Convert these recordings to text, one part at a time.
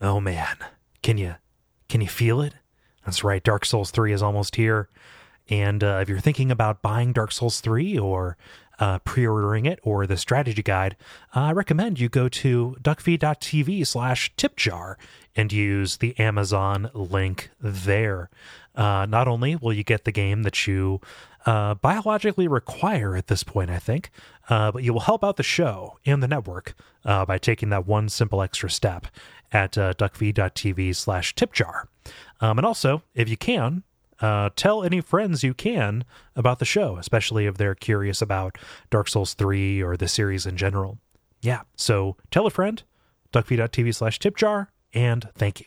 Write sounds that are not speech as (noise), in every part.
Oh man, can you can you feel it? That's right, Dark Souls 3 is almost here. And uh, if you're thinking about buying Dark Souls 3 or uh, pre-ordering it or the strategy guide, uh, I recommend you go to duckfeed.tv slash tipjar and use the Amazon link there. Uh, not only will you get the game that you uh, biologically require at this point, I think, uh, but you will help out the show and the network uh, by taking that one simple extra step at uh, duckfeed.tv slash tipjar. Um, and also, if you can, uh, tell any friends you can about the show, especially if they're curious about Dark Souls 3 or the series in general. Yeah, so tell a friend, duckfeed.tv slash tipjar, and thank you.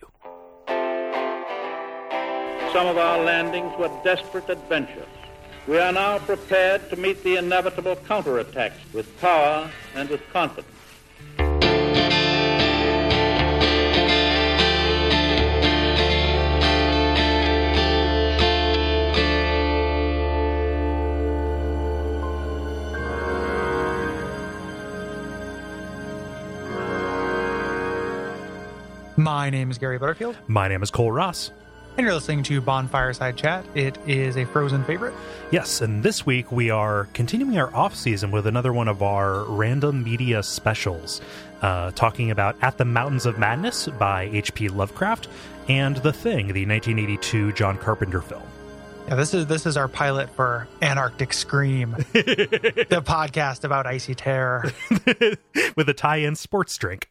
Some of our landings were desperate adventures. We are now prepared to meet the inevitable counterattacks with power and with confidence. My name is Gary Butterfield, My name is Kole Ross. And you're listening to Bonfireside Chat. It is a Frozen favorite. Yes, and this week we are continuing our off season with another one of our random media specials, uh, talking about At the Mountains of Madness by H.P. Lovecraft and The Thing, the 1982 John Carpenter film. Yeah, this is this is our pilot for Antarctic Scream, (laughs) the podcast about icy terror. (laughs) with a tie-in sports drink.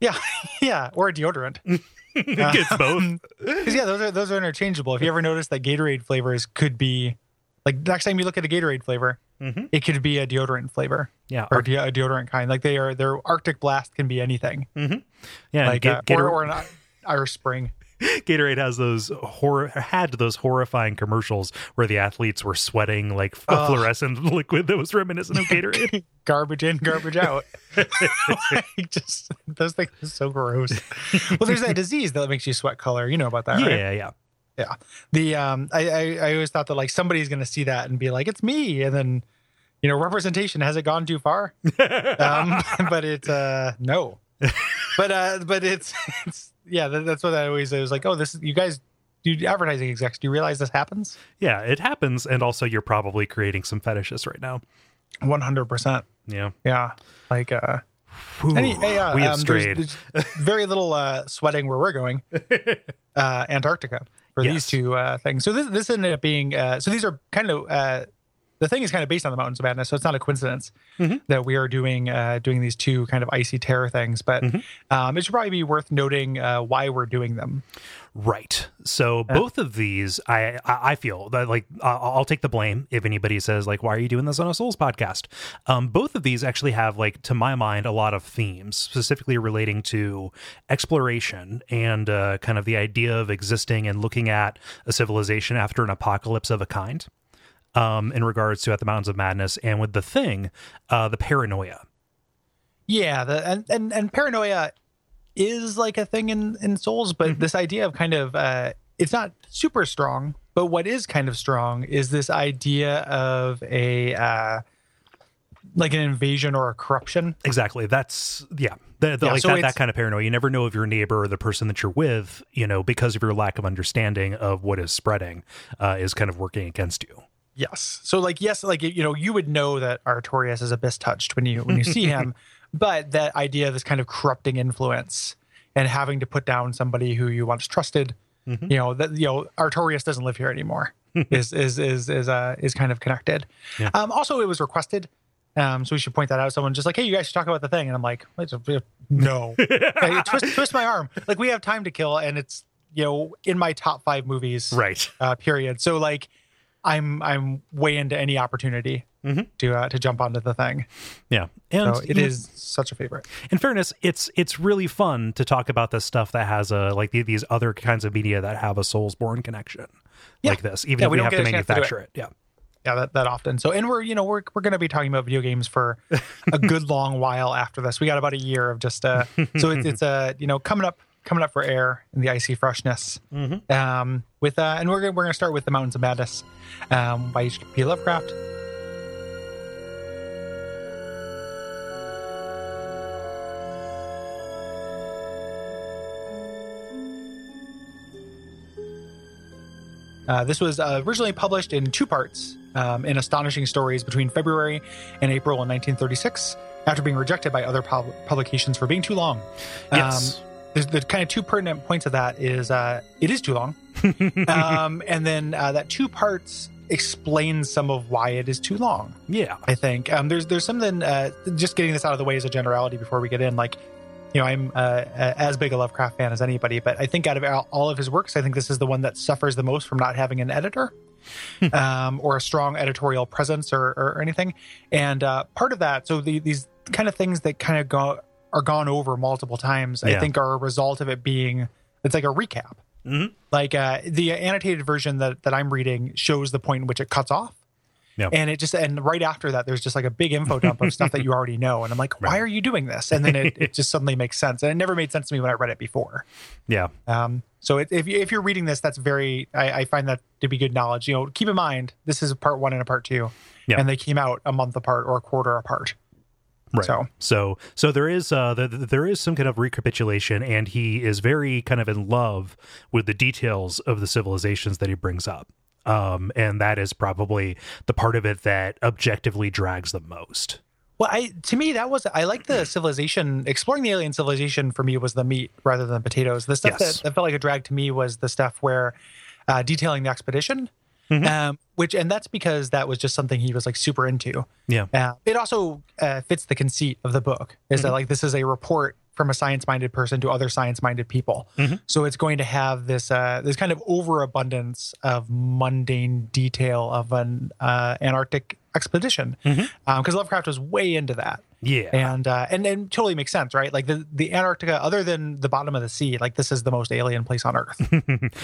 Yeah, (laughs) yeah, or a deodorant. It's both. (laughs) Because yeah, those are those are interchangeable. If you ever notice that Gatorade flavors could be like next time you look at a Gatorade flavor, Mhm. it could be a deodorant flavor Yeah, or de- a deodorant kind. Like they are, their Arctic Blast can be anything. yeah. like Ga- uh, Gator- or, or an Irish Spring. (laughs) Gatorade has those horror had those horrifying commercials where the athletes were sweating like a Ugh. fluorescent (laughs) liquid that was reminiscent of Gatorade. (laughs) garbage in, garbage out. like just those things are so gross. Well, there's that disease that makes you sweat color. You know about that, right? yeah, yeah. Yeah. The um, I, I I always thought that like somebody's gonna see that and be like, it's me, and then you know, representation has it gone too far? um, but it's uh no, but uh, but it's it's yeah, that, that's what I always say. I was like, oh, this you guys. do advertising execs, do you realize this happens? Yeah, it happens, and also you're probably creating some fetishes right now. One hundred percent. Yeah, Yeah. Like uh Any, hey, uh, we have um, there's- strayed. there's very little uh, sweating where we're going. (laughs) Uh, Antarctica for Yes. these two uh, things. So this this ended up being uh, so these are kind of uh, the thing is kind of based on the Mountains of Madness, so it's not a coincidence Mhm. that we are doing uh, doing these two kind of icy terror things. But Mhm. um, it should probably be worth noting uh, why we're doing them. Right. So both of these, I I feel that like I'll I'll take the blame if anybody says like, why are you doing this on a Souls podcast? Um, both of these actually have like, to my mind, a lot of themes specifically relating to exploration and uh, kind of the idea of existing and looking at a civilization after an apocalypse of a kind. Um, in regards to at the Mountains of Madness and with the thing, uh, the paranoia. Yeah, the and and, and paranoia is like a thing in in Souls, but this idea of kind of uh, it's not super strong. But what is kind of strong is this idea of a uh, like an invasion or a corruption. Exactly. That's yeah. The, the, Yeah, like so that, that kind of paranoia. You never know if your neighbor or the person that you're with, you know, because of your lack of understanding of what is spreading, uh, is kind of working against you. Yes. So like yes, like you know, you would know that Artorias is abyss touched when you when you see him, (laughs) but that idea of this kind of corrupting influence and having to put down somebody who you once trusted, you know, that you know, Artorias doesn't live here anymore. (laughs) is is is is uh is kind of connected. Yeah. Um also it was requested. Um, so we should point that out. Someone just like, hey, you guys should talk about the thing, and I'm like, no, (laughs) Like, twist twist my arm. Like we have time to kill, and it's you know in my top five movies Right. uh, period. So like, I'm I'm way into any opportunity Mhm. to uh, to jump onto the thing. Yeah. And So it you know, such a favorite. in fairness, it's it's really fun to talk about this stuff that has a like the, these other kinds of media that have a Soulsborne connection Yeah. like this, even Yeah, if we we, have to a chance to manufacture it. Yeah. Yeah, that, that often. So and we're you know we're we're going to be talking about video games for (laughs) a good long while after this. We got about a year of just uh so it's it's uh you know coming up coming up for air in the icy freshness. Mm-hmm. Um, with uh, and we're gonna, we're gonna start with the Mountains of Madness um, by H.P. Lovecraft. Uh, this was uh, originally published in two parts um, in Astonishing Stories between February and April in 1936 after being rejected by other pub- publications for being too long. Yes. Um, there's the kind of two pertinent points of that is uh, it is too long, (laughs) um, and then uh, that two parts explains some of why it is too long. yeah. I think um, there's there's something uh, just getting this out of the way as a generality before we get in. Like, you know, I'm uh, as big a Lovecraft fan as anybody, but I think out of all- all of his works, I think this is the one that suffers the most from not having an editor um, or a strong editorial presence or, or anything. And uh, part of that, so the, these kind of things that kind of go are gone over multiple times, I think are a result of it being it's like a recap. Mhm. Like uh, the annotated version that that I'm reading shows the point in which it cuts off. Yeah. And it just and right after that, there's just like a big info dump of stuff that you already know, and I'm like, why Right. are you doing this? And then it, it just suddenly makes sense, and it never made sense to me when I read it before. Yeah. Um, so it, if you, if you're reading this, that's very I, I find that to be good knowledge. You know, keep in mind this is a part one and a part two, Yeah. and they came out a month apart or a quarter apart. Right. So- so so there is uh the, the- there is some kind of recapitulation and he is very kind of in love with the details of the civilizations that he brings up. Um and that is probably the part of it that objectively drags the most. Well, I to me that was I like the civilization exploring the alien civilization for me was the meat rather than the potatoes. The stuff Yes. that, that felt like a drag to me was the stuff where uh, detailing the expedition, um, which and that's because that was just something he was like super into. Yeah. Uh, it also uh, fits the conceit of the book is that like this is a report from a science-minded person to other science-minded people. So it's going to have this uh, this kind of overabundance of mundane detail of an uh, Antarctic expedition because Lovecraft was way into that. Yeah. And uh, and and totally makes sense, right? Like the the Antarctica, other than the bottom of the sea, like this is the most alien place on Earth.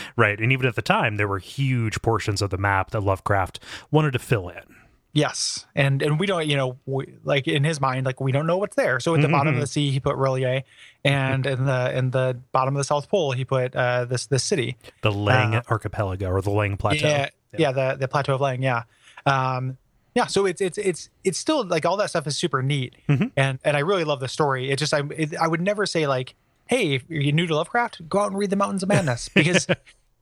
(laughs) right. And even at the time there were huge portions of the map that Lovecraft wanted to fill in. Yes, and and we don't, you know, we, like in his mind, like we don't know what's there. So at the bottom of the sea, he put R'lyeh, and in the in the bottom of the South Pole, he put uh, this this city. The Leng Uh, archipelago or the Leng plateau. Yeah, yeah, the the plateau of Leng. Yeah, um, yeah. So it's it's it's it's still like all that stuff is super neat, and and I really love the story. It just I it, I would never say like, hey, if you're new to Lovecraft, go out and read the Mountains of Madness because. (laughs)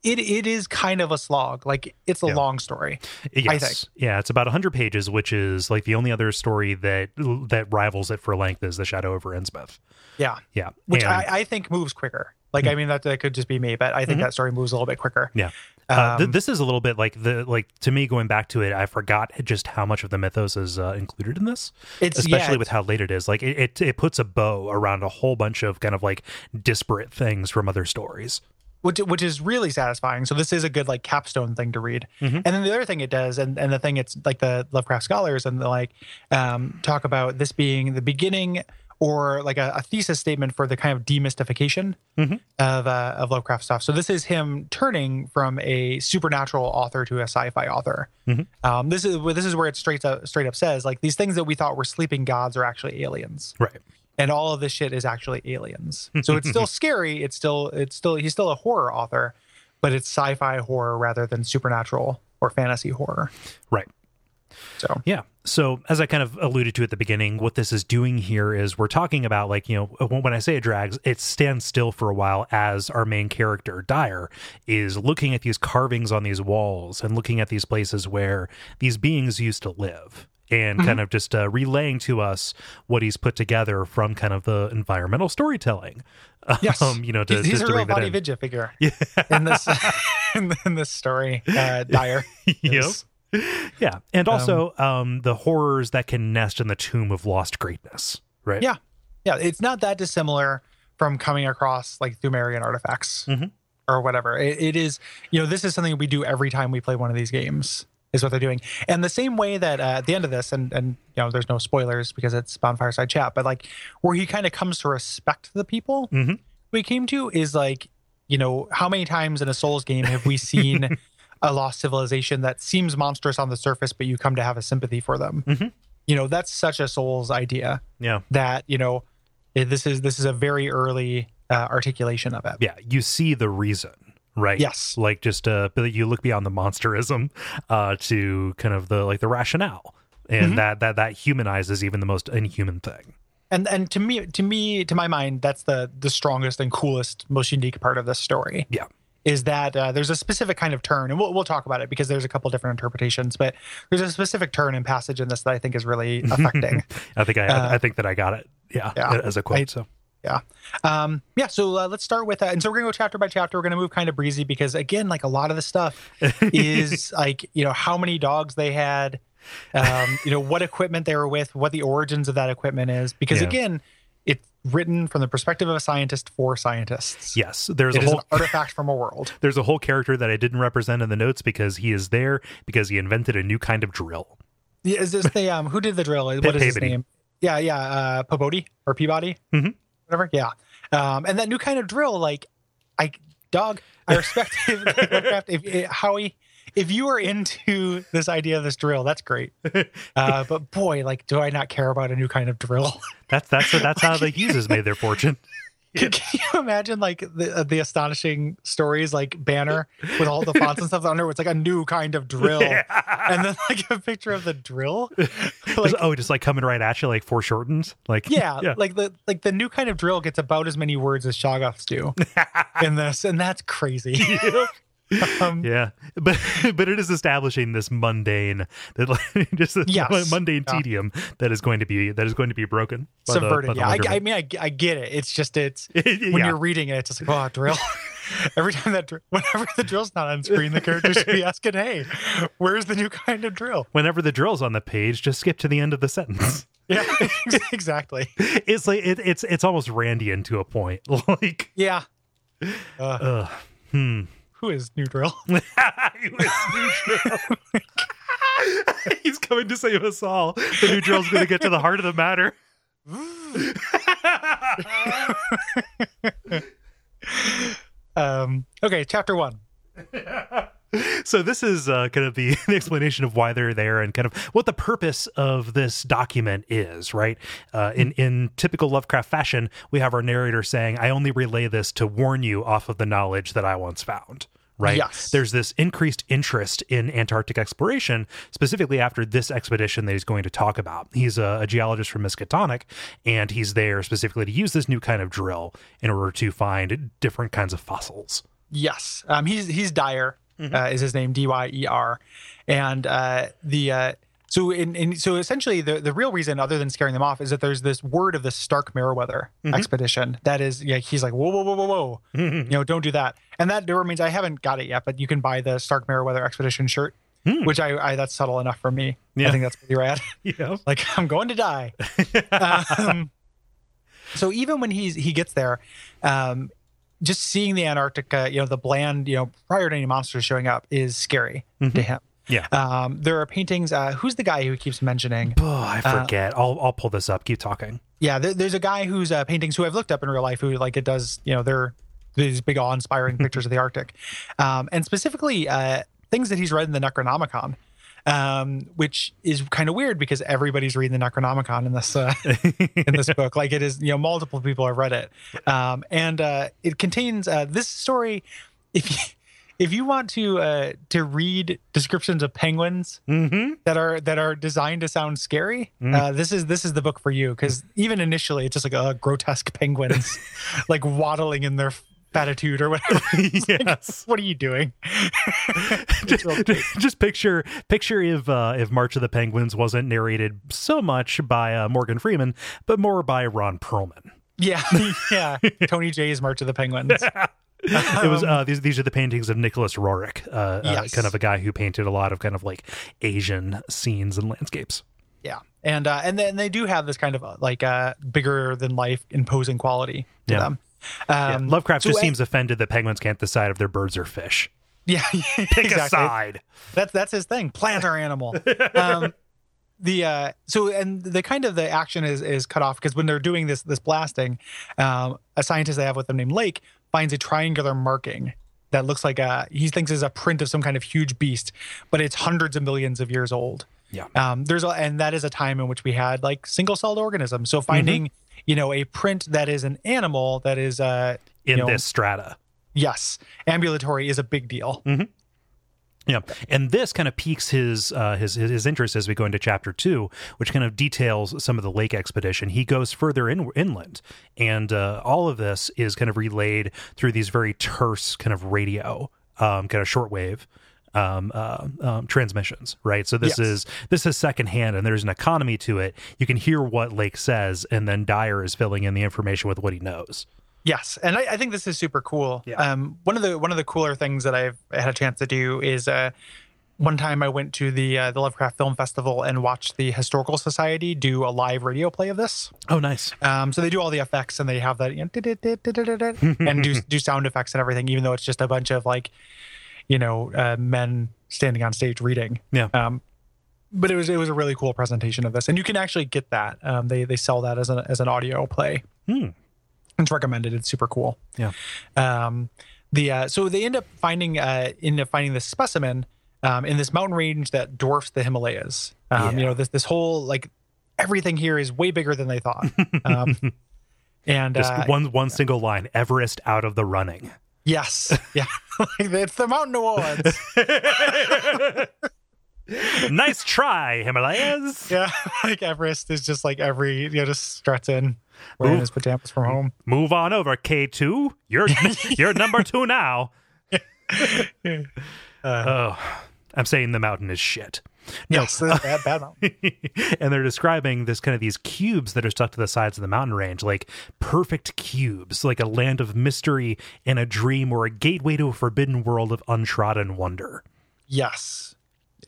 It, it is kind of a slog. Like it's a Yeah. long story. Yes. I think. Yeah, it's about 100 pages, which is like the only other story that that rivals it for length is The Shadow over Innsmouth. Yeah. Yeah. which And- I, I think moves quicker. Like, I mean, that, that could just be me, but I think that story moves a little bit quicker. Yeah. Uh, th- Um, this is a little bit like the like to me going back to it. I forgot just how much of the mythos is uh, included in this, It's- especially yeah, with how late it is. Like it, it, it puts a bow around a whole bunch of kind of like disparate things from other stories. Which, which is really satisfying. So this is a good like capstone thing to read. Mm-hmm. And then the other thing it does, and, and the thing it's like the Lovecraft scholars and the like um, talk about this being the beginning or like a, a thesis statement for the kind of demystification Mm-hmm. of uh, of Lovecraft stuff. So this is him turning from a supernatural author to a sci-fi author. Mm-hmm. Um, this is this is where it straight up straight up says like these things that we thought were sleeping gods are actually aliens. Right. And all of this shit is actually aliens. (laughs) So it's still scary. It's still it's still he's still a horror author, but it's sci-fi horror rather than supernatural or fantasy horror. Right. So Yeah. So, as I kind of alluded to at the beginning, what this is doing here is we're talking about, like, you know, when I say it drags, it stands still for a while as our main character, Dyer, is looking at these carvings on these walls and looking at these places where these beings used to live and kind of just uh, relaying to us what he's put together from kind of the environmental storytelling. yes, (laughs) Um, you know, to, he's, just a to real body. Vidya figure (laughs) in this (laughs) in, in this story. Uh, Dyer. Yep. Yeah. And also um, the horrors that can nest in the tomb of lost greatness. Right. Yeah, yeah. It's not that dissimilar from coming across like Sumerian artifacts Mhm. or whatever. It, it is, you know, this is something we do every time we play one of these games. Is what they're doing, and the same way that uh, at the end of this, and and you know, there's no spoilers because it's bonfireside chat, but like where he kind of comes to respect the people Mhm. we came to is like, you know, how many times in a Souls game have we seen (laughs) a lost civilization that seems monstrous on the surface, but you come to have a sympathy for them? Mhm. You know, that's such a Souls idea Yeah. that you know this is this is a very early uh, articulation of it. Yeah. You see the reason. Right. Yes. Like just uh, you look beyond the monsterism uh, to kind of the like the rationale, and Mm-hmm. that that that humanizes even the most inhuman thing. And and to me, to me, to my mind, that's the the strongest and coolest, most unique part of this story. Yeah. is that uh, there's a specific kind of turn, and we'll, we'll talk about it because there's a couple different interpretations. But there's a specific turn and passage in this that I think is really (laughs) affecting. I think I, Uh, I think that I got it. Yeah, yeah. as a quote. I- so yeah, um, yeah. So uh, let's start with that, and so we're gonna go chapter by chapter. We're gonna move kind of breezy because again, like a lot of the stuff is (laughs) like you know how many dogs they had, um, you know what equipment they were with, what the origins of that equipment is. Because Yeah. again, it's written from the perspective of a scientist for scientists. yes, there's It a whole an (laughs) artifact from a world. there's a whole character that I didn't represent in the notes because he is there because he invented a new kind of drill. Yeah, Is this the um who did the drill? (laughs) What is his name? Yeah, yeah, uh Peabody or Peabody, Mhm. Whatever. Yeah, um, and that new kind of drill, like, I dog, I respect (laughs) if, if, if Howie, if you are into this idea of this drill, that's great. (laughs) Uh, but boy, like, do I not care about a new kind of drill? That's that's that's (laughs) how the Hugheses made their fortune. (laughs) Can, can you imagine like the uh, the astonishing stories like banner with all the fonts and stuff under? It's like a new kind of drill, (laughs) and then like a picture of the drill. (laughs) Like, oh, just like coming right at you like foreshortens. Like yeah, yeah. like the like the new kind of drill gets about as many words as Shoggoths do in this, and that's crazy. (laughs) um, Yeah, but (laughs) but it is establishing this mundane, that like, (laughs) just this Yes. mundane Yeah. tedium that is going to be that is going to be broken. subverted. the yeah, I, I mean, I, I get it. It's just it's when Yeah. you're reading it, it's just like, oh, drill. Every time that, dr- whenever the drill's not on screen, the character should be asking, "Hey, where's the new kind of drill?" Whenever the drill's on the page, just skip to the end of the sentence. Yeah, exactly. It's like it, it's it's almost Randian to a point. Like, Yeah. Uh, uh, hmm. Who is new drill? (laughs) (laughs) He's coming to save us all. The new drill's going to get to the heart of the matter. (laughs) Um, okay, chapter one. so this is uh, kind of the, the explanation of why they're there and kind of what the purpose of this document is right uh, in in typical lovecraft fashion we have our narrator saying i only relay this to warn you off of the knowledge that i once found right? Yes. there's this increased interest in antarctic exploration specifically after this expedition that he's going to talk about. He's a, a geologist from miskatonic and he's there specifically to use this new kind of drill in order to find different kinds of fossils. Yes, um, he's he's Dyer uh, is his name D Y E R, and uh, the uh, so in, in so essentially the the real reason other than scaring them off is that there's this word of the Stark Meriwether expedition that is yeah he's like whoa whoa whoa whoa whoa. (laughs) You know don't do that. And that door means I haven't got it yet but you can buy the Stark Meriwether expedition shirt which I, I that's subtle enough for me. Yeah. I think that's pretty rad yeah like I'm going to die. (laughs) um, so even when he's he gets there, um, just seeing the Antarctica, you know, the bland, you know, prior to any monsters showing up, is scary to him. Yeah Um, there are paintings. Uh, who's the guy who keeps mentioning? Oh, I forget. I'll I'll pull this up. Keep talking. Yeah, there, there's a guy who's uh, paintings who I've looked up in real life who like it does. You know, they're these big awe-inspiring (laughs) pictures of the Arctic, um, and specifically uh, things that he's read in the Necronomicon. Um, which is kind of weird because everybody's reading the Necronomicon in this uh, (laughs) in this book. Like it is, you know, multiple people have read it, um, and uh, it contains uh, this story. If you if you want to uh, to read descriptions of penguins Mm-hmm. that are that are designed to sound scary, uh, this is this is the book for you because even initially it's just like uh, grotesque penguins (laughs) like waddling in their attitude or whatever. (laughs) (laughs) It's like, yes. what are you doing? just, just picture picture if uh, if March of the Penguins wasn't narrated so much by uh, Morgan Freeman, but more by Ron Perlman. yeah, yeah. Tony J's March of the Penguins. (laughs) it was uh, these these are the paintings of Nicholas Roerich, uh, uh, kind of a guy who painted a lot of kind of like Asian scenes and landscapes. Yeah, and uh, and then they do have this kind of uh, like uh, bigger than life, imposing quality to Yeah. them. Yeah, Um, Lovecraft so just a- seems offended that penguins can't decide if they're birds or fish. Yeah, (laughs) Pick a side. That's that's his thing. Plant or animal. (laughs) um, the uh, so and the kind of the action is is cut off because when they're doing this this blasting, um, a scientist they have with them named Lake finds a triangular marking that looks like a he thinks is a print of some kind of huge beast, but it's hundreds of millions of years old. Yeah. Um, there's a, and that is a time in which we had like single celled organisms. So finding you know a print that is an animal that is uh in you know, this strata. yes ambulatory is a big deal. Yeah, and this kind of piques his uh, his his interest as we go into chapter two, which kind of details some of the lake expedition. He goes further in, inland, and uh, all of this is kind of relayed through these very terse kind of radio, um, kind of shortwave um, uh, um, transmissions, right? So this Yes. is this is secondhand, and there's an economy to it. You can hear what Lake says, and then Dyer is filling in the information with what he knows. Yes, and I, I think this is super cool. Yeah. Um, one of the one of the cooler things that I've had a chance to do is uh, one time I went to the uh, the Lovecraft Film Festival and watched the Historical Society do a live radio play of this. Oh, nice. Um, so they do all the effects and they have that you know, (laughs) and do do sound effects and everything, even though it's just a bunch of like, you know, uh, men standing on stage reading. Yeah. Um, but it was it was a really cool presentation of this, and you can actually get that. Um, they they sell that as an as an audio play. Hmm. It's recommended. It's super cool. Yeah. Um, the uh, so they end up finding uh, end up finding this specimen um, in this mountain range that dwarfs the Himalayas. Um, Yeah. You know this this whole like everything here is way bigger than they thought. (laughs) Um, and Just uh, one one single line: Everest out of the running. yes, (laughs) yeah, (laughs) like, it's the Mountain Awards. nice try, Himalayas. yeah, like Everest is just like every you know just struts in wearing Ooh. his pajamas from home. Move on over, K two. You're (laughs) you're number two now. (laughs) oh, I'm saying the mountain is shit. No. Yes, bad, bad mountain. (laughs) and they're describing this kind of these cubes that are stuck to the sides of the mountain range, like perfect cubes, like a land of mystery and a dream or a gateway to a forbidden world of untrodden wonder. Yes.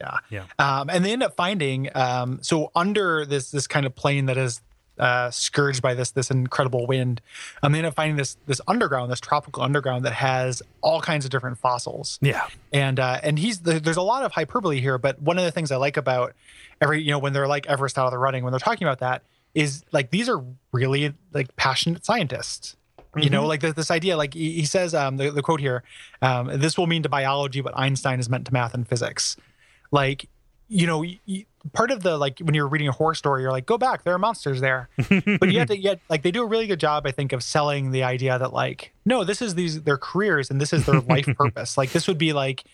Yeah. Yeah. Um, and they end up finding um, so under this this kind of plane that is uh, scourged by this this incredible wind, um, they end up finding this this underground, this tropical underground that has all kinds of different fossils. Yeah. And uh, and he's there's a lot of hyperbole here, but one of the things I like about every you know when they're like Everest out of the running when they're talking about that is like these are really like passionate scientists. You know, like this, this idea, like he, he says, um, the, the quote here, um, this will mean to biology what Einstein is meant to math and physics. Like, you know, part of the like when you're reading a horror story, you're like, go back, there are monsters there. (laughs) but you have to yet like they do a really good job, I think, of selling the idea that like, no, this is these their careers and this is their life (laughs) purpose. Like this would be like,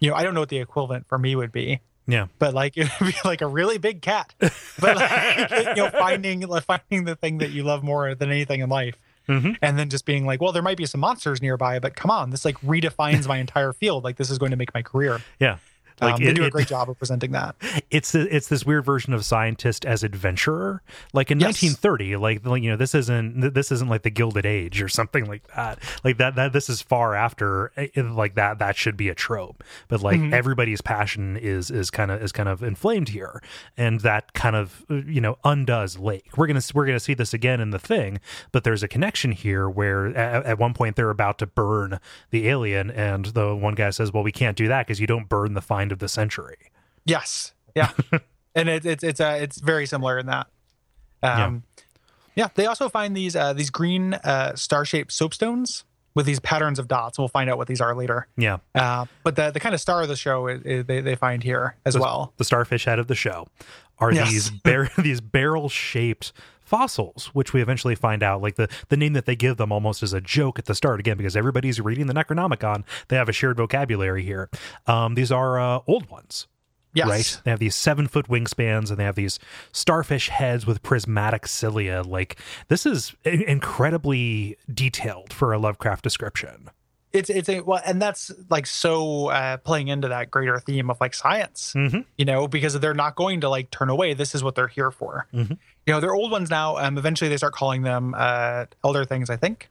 you know, I don't know what the equivalent for me would be, Yeah. but like (laughs) it would be like a really big cat. But like, you know, finding like, finding the thing that you love more than anything in life. Mhm. And then just being like, well, there might be some monsters nearby, but come on, this like redefines my entire field. Like this is going to make my career. Yeah. Like um, they it- do a it- great job of presenting that. it's the, it's this weird version of scientist as adventurer like in Yes. 1930 like like, you know this isn't this isn't like the gilded age or something like that like that that this is far after eh, like that that should be a trope but like Mm-hmm. everybody's passion is is kind of is kind of inflamed here and that kind of you know undoes lake we're gonna we're gonna see this again in the thing but there's a connection here where at, at one point they're about to burn the alien and the one guy says well we can't do that because you don't burn the of the century Yes. Yeah. (laughs) and it, it's it's uh, it's very similar in that. Um, yeah. They also find these uh, these green uh, star shaped soapstones with these patterns of dots. We'll find out what these are later. yeah Uh, but the the kind of star of the show is, is they they find here as well. the starfish head of the show are Yes. these (laughs) bar- these barrel shaped fossils which we eventually find out like the the name that they give them almost as a joke at the start again because everybody's reading the necronomicon. They have a shared vocabulary here. Um these are uh, old ones. Yes. right? They have these seven foot wingspans and they have these starfish heads with prismatic cilia. Like this is in- incredibly detailed for a lovecraft description It's it's a well, and that's like so uh, playing into that greater theme of like science. Mhm. You know, because they're not going to like turn away. This is what they're here for. Mhm. You know, they're old ones now. Um, eventually they start calling them uh, elder things. I think.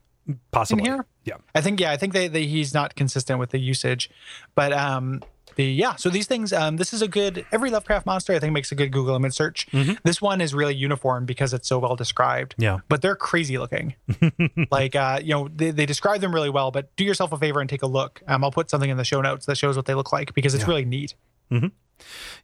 possibly here? yeah I think yeah, I think they, they he's not consistent with the usage, but um the yeah. So these things um this is a good every Lovecraft monster I think makes a good Google image search. This one is really uniform because it's so well described. yeah But they're crazy looking. (laughs) like uh you know they, they describe them really well. But do yourself a favor and take a look. Um, I'll put something in the show notes that shows what they look like because it's really neat.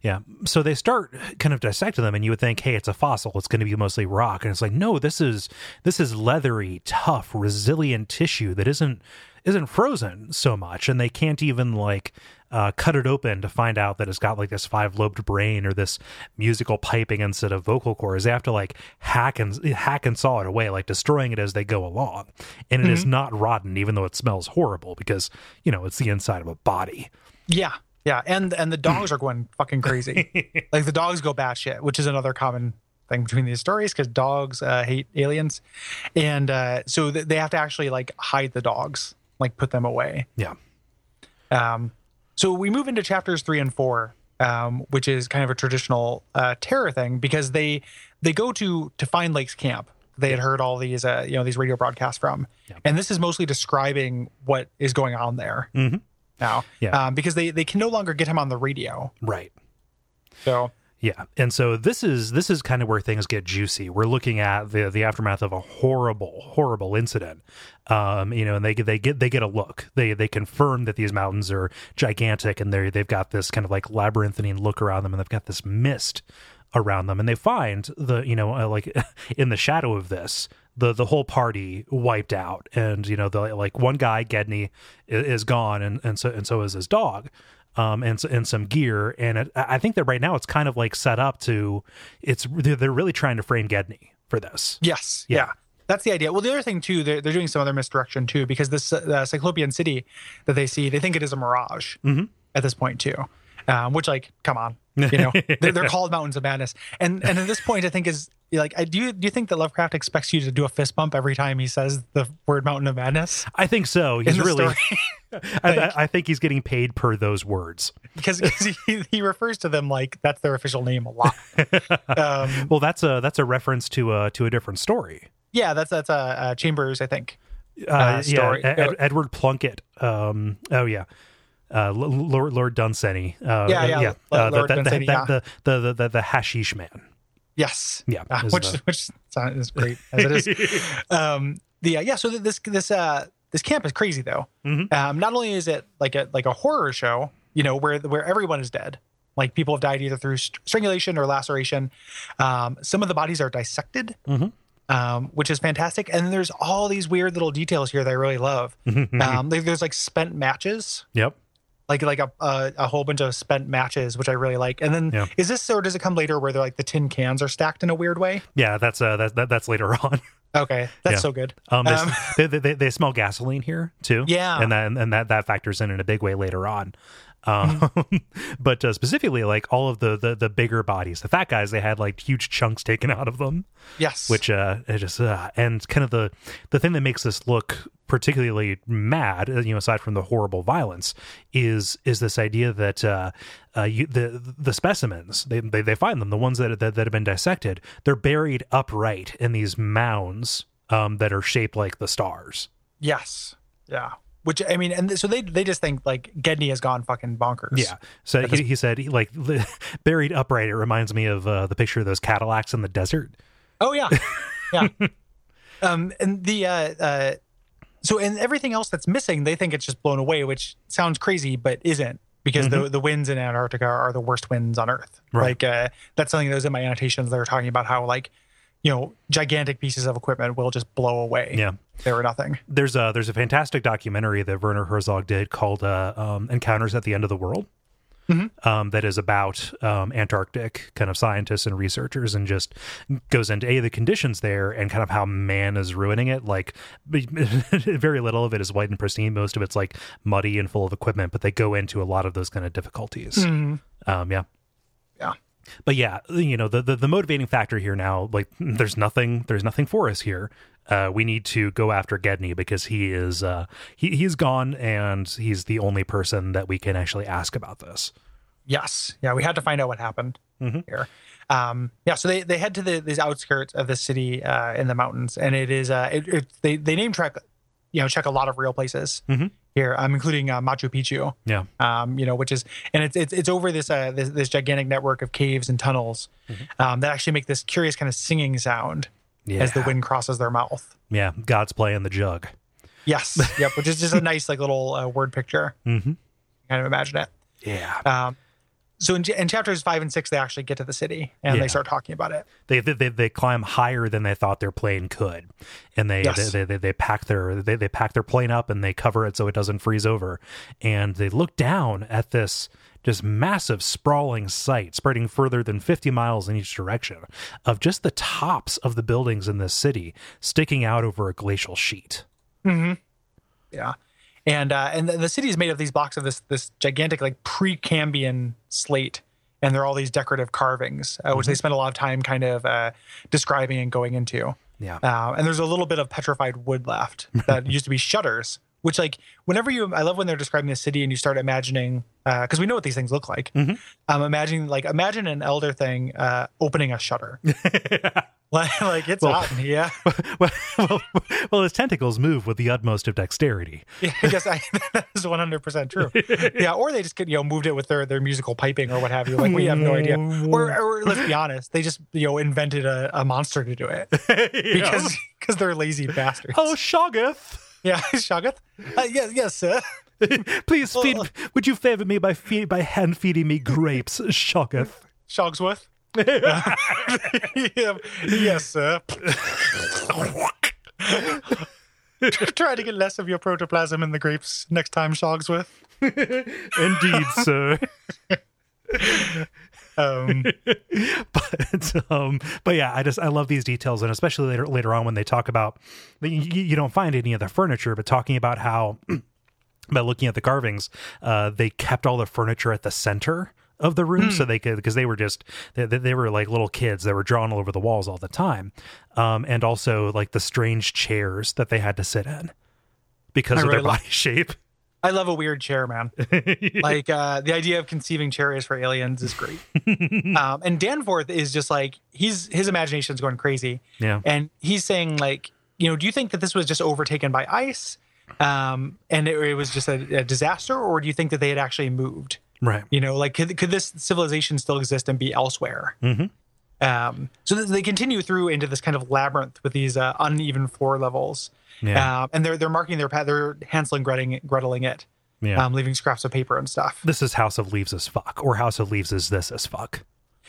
Yeah. So they start kind of dissecting them and you would think, hey, it's a fossil. It's going to be mostly rock. And it's like, no, this is this is leathery, tough, resilient tissue that isn't isn't frozen so much. And they can't even like uh, cut it open to find out that it's got like this five lobed brain or this musical piping instead of vocal cords. They have to like hack and hack and saw it away, like destroying it as they go along. And it is not rotten, even though it smells horrible because, you know, it's the inside of a body. Yeah. Yeah, and and the dogs are going fucking crazy. (laughs) like the dogs go batshit, which is another common thing between these stories because dogs uh, hate aliens, and uh, so th- they have to actually like hide the dogs, like put them away. Yeah. Um, so we move into chapters three and four, um, which is kind of a traditional uh, terror thing because they they go to to find Lake's camp. They had heard all these uh, you know these radio broadcasts from, and this is mostly describing what is going on there Mhm. now, Yeah. um, because they they can no longer get him on the radio. Right. So Yeah, and so this is this is kind of where things get juicy. We're looking at the the aftermath of a horrible, horrible incident. Um, you know, and they they get they get a look. They they confirm that these mountains are gigantic, and they they've got this kind of like labyrinthine look around them, and they've got this mist around them, and they find the you know uh, like (laughs) in the shadow of this. The, the whole party wiped out and you know the like one guy Gedney is, is gone and, and so and so is his dog um, and and some gear. And it, I think that right now it's kind of like set up to it's they're they're really trying to frame Gedney for this. yes, Yeah. yeah. That's the idea. Well, the other thing too, they're, they're doing some other misdirection too, because this uh, Cyclopean city that they see, they think it is a mirage Mhm. at this point too. Um, which, like, come on, you know, (laughs) they're, they're called Mountains of Madness, and and at this point, I think is like, I do you do you think that Lovecraft expects you to do a fist bump every time he says the word Mountain of Madness? I think so. He's really. story? (laughs) I, I- think he's getting paid per those words. because he, he refers to them like that's their official name a lot. (laughs) um, Well, that's a that's a reference to a to a different story. yeah, that's that's uh, uh, Chambers, I think. Uh, story. Yeah, Ed- Edward Plunkett. Um, oh yeah. Uh, Lord Lord Dunsany. Uh, Yeah, yeah, yeah. Uh, the, Lord the, the, Dunsany, the, yeah. the, the, the, the, the hashish man. Yes. Yeah, Uh, which the- (laughs) which is great as it is. (laughs) um, the uh, yeah. So this this uh this camp is crazy though. Mhm. Um, not only is it like a like a horror show, you know, where where everyone is dead. Like people have died either through strangulation or laceration. Um, some of the bodies are dissected, Mhm. um, which is fantastic. And there's all these weird little details here that I really love. um, there- there's like spent matches, Yep. Like like a, a a whole bunch of spent matches, which I really like. And then Yeah. is this or does it come later where they're like the tin cans are stacked in a weird way? Yeah, that's uh that, that that's later (laughs) on. Okay, that's Yeah. so good. Um, they, Um, they, they, they smell gasoline here too. (laughs) Yeah. and that and that that factors in in a big way later on. Um, (laughs) but uh, specifically, like all of the, the the bigger bodies, the fat guys, they had like huge chunks taken out of them, Yes, which uh, it just uh, and kind of the the thing that makes this look particularly mad, uh, you know, aside from the horrible violence, is is this idea that uh, uh, you, the the specimens they, they they find them, the ones that, that that have been dissected, they're buried upright in these mounds um, that are shaped like the stars. yes, yeah. Which I mean, and so they they just think like Gedney has gone fucking bonkers. Yeah. So he, he said, he, like, (laughs) buried upright, it reminds me of uh, the picture of those Cadillacs in the desert. Oh yeah, (laughs) yeah. um, and the uh, uh, so and everything else that's missing, they think it's just blown away, which sounds crazy, but isn't because the the winds in Antarctica are the worst winds on Earth. Mm-hmm. Right. Like uh, that's something that was in my annotations. They were talking about how like you know gigantic pieces of equipment will just blow away. Yeah. They were nothing. There's a, there's a fantastic documentary that Werner Herzog did called uh, um, Encounters at the End of the World. Um, that is about um, Antarctic kind of scientists and researchers, and just goes into a the conditions there and kind of how man is ruining it. Like (laughs) very little of it is white and pristine; most of it's like muddy and full of equipment. But they go into a lot of those kind of difficulties. Um, yeah, Yeah. but yeah, you know, the, the the motivating factor here now, like there's nothing there's nothing for us here. Uh, we need to go after Gedney because he is uh he he's gone and he's the only person that we can actually ask about this. Yes. Yeah, we had to find out what happened Mhm. here. Um, yeah, so they, they head to the these outskirts of the city uh, in the mountains, and it is uh, it, it, they they name track, you know, check a lot of real places Mhm. here, um, including uh, Machu Picchu. Yeah. Um, you know, which is and it's it's, it's over this, uh, this this gigantic network of caves and tunnels um, that actually make this curious kind of singing sound as the wind crosses their mouth. Yeah, God's playing the jug. Yes. (laughs) yep. Which is just a nice like little uh, word picture. Mhm. Kind of imagine it. Yeah. Um, so in, in chapters five and six, they actually get to the city and Yeah. they start talking about it. They, they they climb higher than they thought their plane could, and they Yes. they, they they pack their they they pack their plane up and they cover it so it doesn't freeze over, and they look down at this just massive sprawling site spreading further than 50 miles in each direction of just the tops of the buildings in this city sticking out over a glacial sheet. Mm-hmm. Yeah. And uh, and the, the city is made of these blocks of this this gigantic like Precambrian slate, and there are all these decorative carvings, uh, which they spend a lot of time kind of uh, describing and going into. Yeah. Uh, and there's a little bit of petrified wood left (laughs) that used to be shutters, which like whenever you, I love when they're describing the city and you start imagining, because we know what these things look like. Um, imagining like imagine an elder thing uh, opening a shutter, (laughs) like, like it's Well- hot here. (laughs) well, well, well, his tentacles move with the utmost of dexterity. Yeah, I guess I, (laughs) that is 100 percent true. Yeah, or they just get you know moved it with their their musical piping or what have you. Like we have no idea. Or, or let's be honest, they just you know invented a, a monster to do it because because they're lazy bastards. oh, Shoggoth, Yeah, (laughs) Shoggoth. Uh, yes, yes, sir. (laughs) please feed. Would you favor me by feed, by hand feeding me grapes, Shoggoth? Shogsworth. (laughs) yeah, yes, sir. Try to get less of your protoplasm in the grapes next time, Shogsworth. Indeed, sir. Um, (laughs) but um but yeah i just i love these details and especially later later on when they talk about you, you don't find any of the furniture but talking about how (clears throat) by looking at the carvings uh they kept all the furniture at the center of the room so they could because they were just they, they were like little kids that were drawn all over the walls all the time. Um and also like the strange chairs that they had to sit in because I of their really like- body (laughs) shape I love a weird chair, man. (laughs) like uh, the idea of conceiving chairs for aliens is great. (laughs) um, and Danforth is just like he's his imagination's going crazy, yeah and he's saying like, you know, do you think that this was just overtaken by ice, um, and it, it was just a, a disaster, or do you think that they had actually moved? right You know, like could could this civilization still exist and be elsewhere? Mhm. Um, so th- they continue through into this kind of labyrinth with these uh, uneven floor levels. yeah Um, and they're they're marking their path. They're Hansel and Gretel, Greteling it, yeah um, leaving scraps of paper and stuff. this is house of leaves as fuck or house of leaves is this as fuck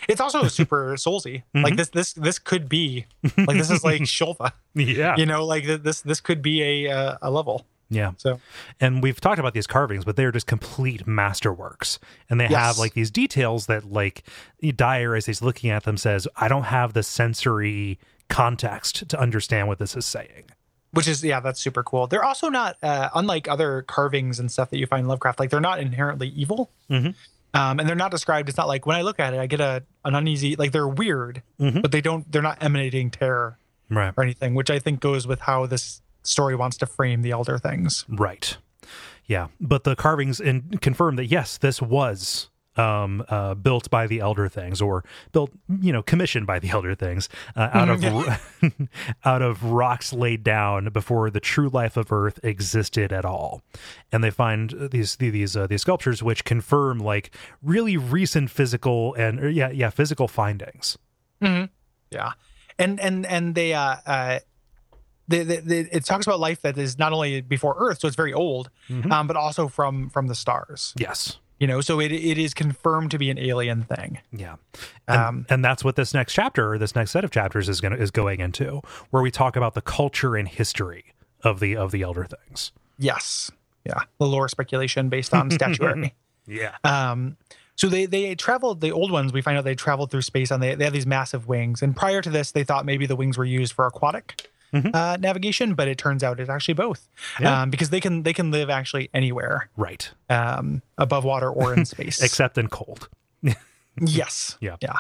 It's also (laughs) super soulsy. Like this this this could be like this is like (laughs) Shulva. yeah You know, like this this could be a uh, a level. Yeah So and we've talked about these carvings but they're just complete masterworks and they Yes. have like these details that like dyer as he's looking at them says i don't have the sensory context to understand what this is saying which is yeah, that's super cool. They're also not uh, unlike other carvings and stuff that you find in Lovecraft. Like they're not inherently evil. Mhm. Um, and they're not described. It's not like when I look at it, I get a an uneasy. Like they're weird, but they don't. They're not emanating terror right or anything, which I think goes with how this story wants to frame the elder things. right. Yeah. But the carvings in, confirm that yes this was um uh built by the elder things or built you know commissioned by the elder things uh, out of (laughs) out of rocks laid down before the true life of earth existed at all. And they find these these uh, these sculptures which confirm like really recent physical and yeah yeah physical findings. Yeah, and and and they uh, uh they, they, they, it talks about life that is not only before Earth, so it's very old, um, but also from from the stars. yes You know, so it it is confirmed to be an alien thing. Yeah. And, Um, and that's what this next chapter or this next set of chapters is going is going into where we talk about the culture and history of the of the elder things. Yes, yeah, the lore speculation based on (laughs) statuary. Yeah. Um, so they they traveled the old ones. We find out they traveled through space and they they have these massive wings. And prior to this, they thought maybe the wings were used for aquatic uh, navigation, but it turns out it's actually both, Yeah. um, because they can they can live actually anywhere Right. um, above water or in (laughs) space. Except in cold. (laughs) yes, Yeah. yeah,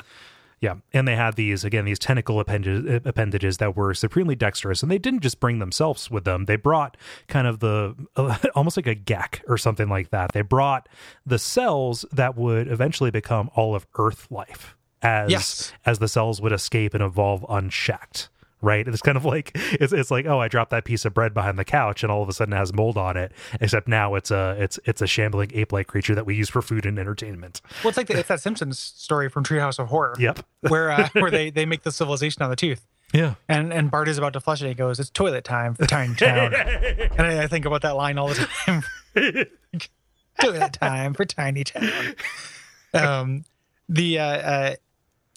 Yeah. And they had these again these tentacle appendages, appendages that were supremely dexterous and they didn't just bring themselves with them. They brought kind of the (laughs) almost like a gek or something like that. They brought the cells that would eventually become all of earth life as Yes. as the cells would escape and evolve unchecked. Right. It's kind of like it's it's like, oh, I dropped that piece of bread behind the couch and all of a sudden it has mold on it. Except now it's a it's it's a shambling ape like creature that we use for food and entertainment. Well, it's like the, it's that Simpsons story from Treehouse of Horror. Yep. (laughs) Where uh, (laughs) where they they make the civilization on the tooth. Yeah. And and Bart is about to flush it. And he goes, "It's toilet time for Tiny Town." (laughs) and I, I think about that line all the time. toilet time for Tiny Town. Um, the uh, uh,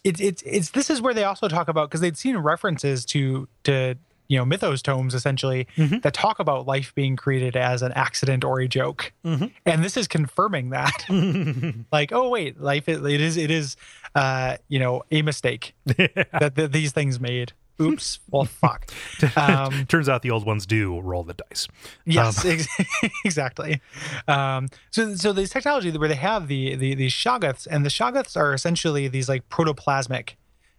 it's it's it's this is where they also talk about because they'd seen references to to you know mythos tomes essentially that talk about life being created as an accident or a joke, and this is confirming that. (laughs) like, oh wait, life is, it is it is uh, you know a mistake (laughs) that, that these things made. Oops, (laughs) well, fuck. (laughs) Um, Turns out the old ones do roll the dice. Yes, ex- (laughs) exactly. Um, so, so this technology where they have the, the these shoggoths, and the shoggoths are essentially these like protoplasmic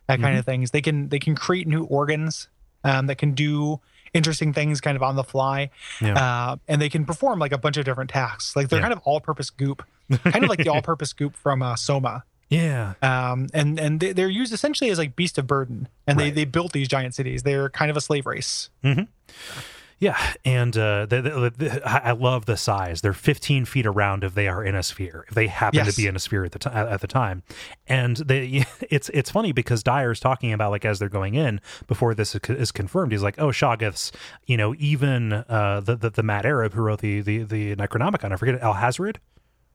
uh, kind of things. They can they can create new organs um, that can do interesting things kind of on the fly, Yeah. uh, and they can perform like a bunch of different tasks. Like they're Yeah. kind of all-purpose goop, kind of like the all-purpose goop from uh, Soma. Yeah. Um, and and they, they're used essentially as like beast of burden, and they Right. they built these giant cities. They're kind of a slave race. Yeah, and uh, the, the, the, I I love the size. They're 15 feet around if they are in a sphere. If they happen Yes. to be in a sphere at the ti- at the time, and they, (laughs) it's it's funny because Dyer's talking about like as they're going in before this is, is confirmed. He's like, "Oh, Shoggoths, you know, even uh, the, the the Mad Arab who wrote the the the Necronomicon. I forget Al Hazred.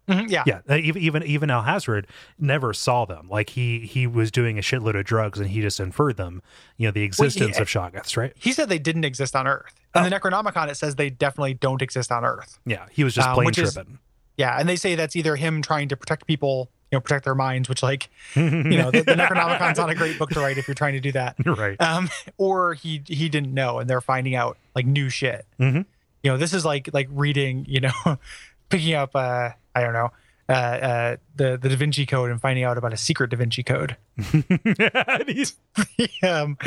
Mhm, yeah, Yeah, uh, even even Al Hazred never saw them. Like he he was doing a shitload of drugs and he just inferred them. You know, the existence yeah. of Shoggoths, right? he said they didn't exist on Earth. In the Necronomicon, it says they definitely don't exist on Earth. Yeah, he was just Um, plain is- tripping. Yeah, and they say that's either him trying to protect people, you know, protect their minds, which like, (laughs) you know, the, the Necronomicon's not a great book to write if you're trying to do that. (laughs) right. Um, or he he didn't know, and they're finding out like new shit. Mhm. You know, this is like like reading, you know, (laughs) picking up, uh, I don't know, uh, uh, the the Da Vinci Code and finding out about a secret Da Vinci Code. And he's- (laughs) (laughs) um,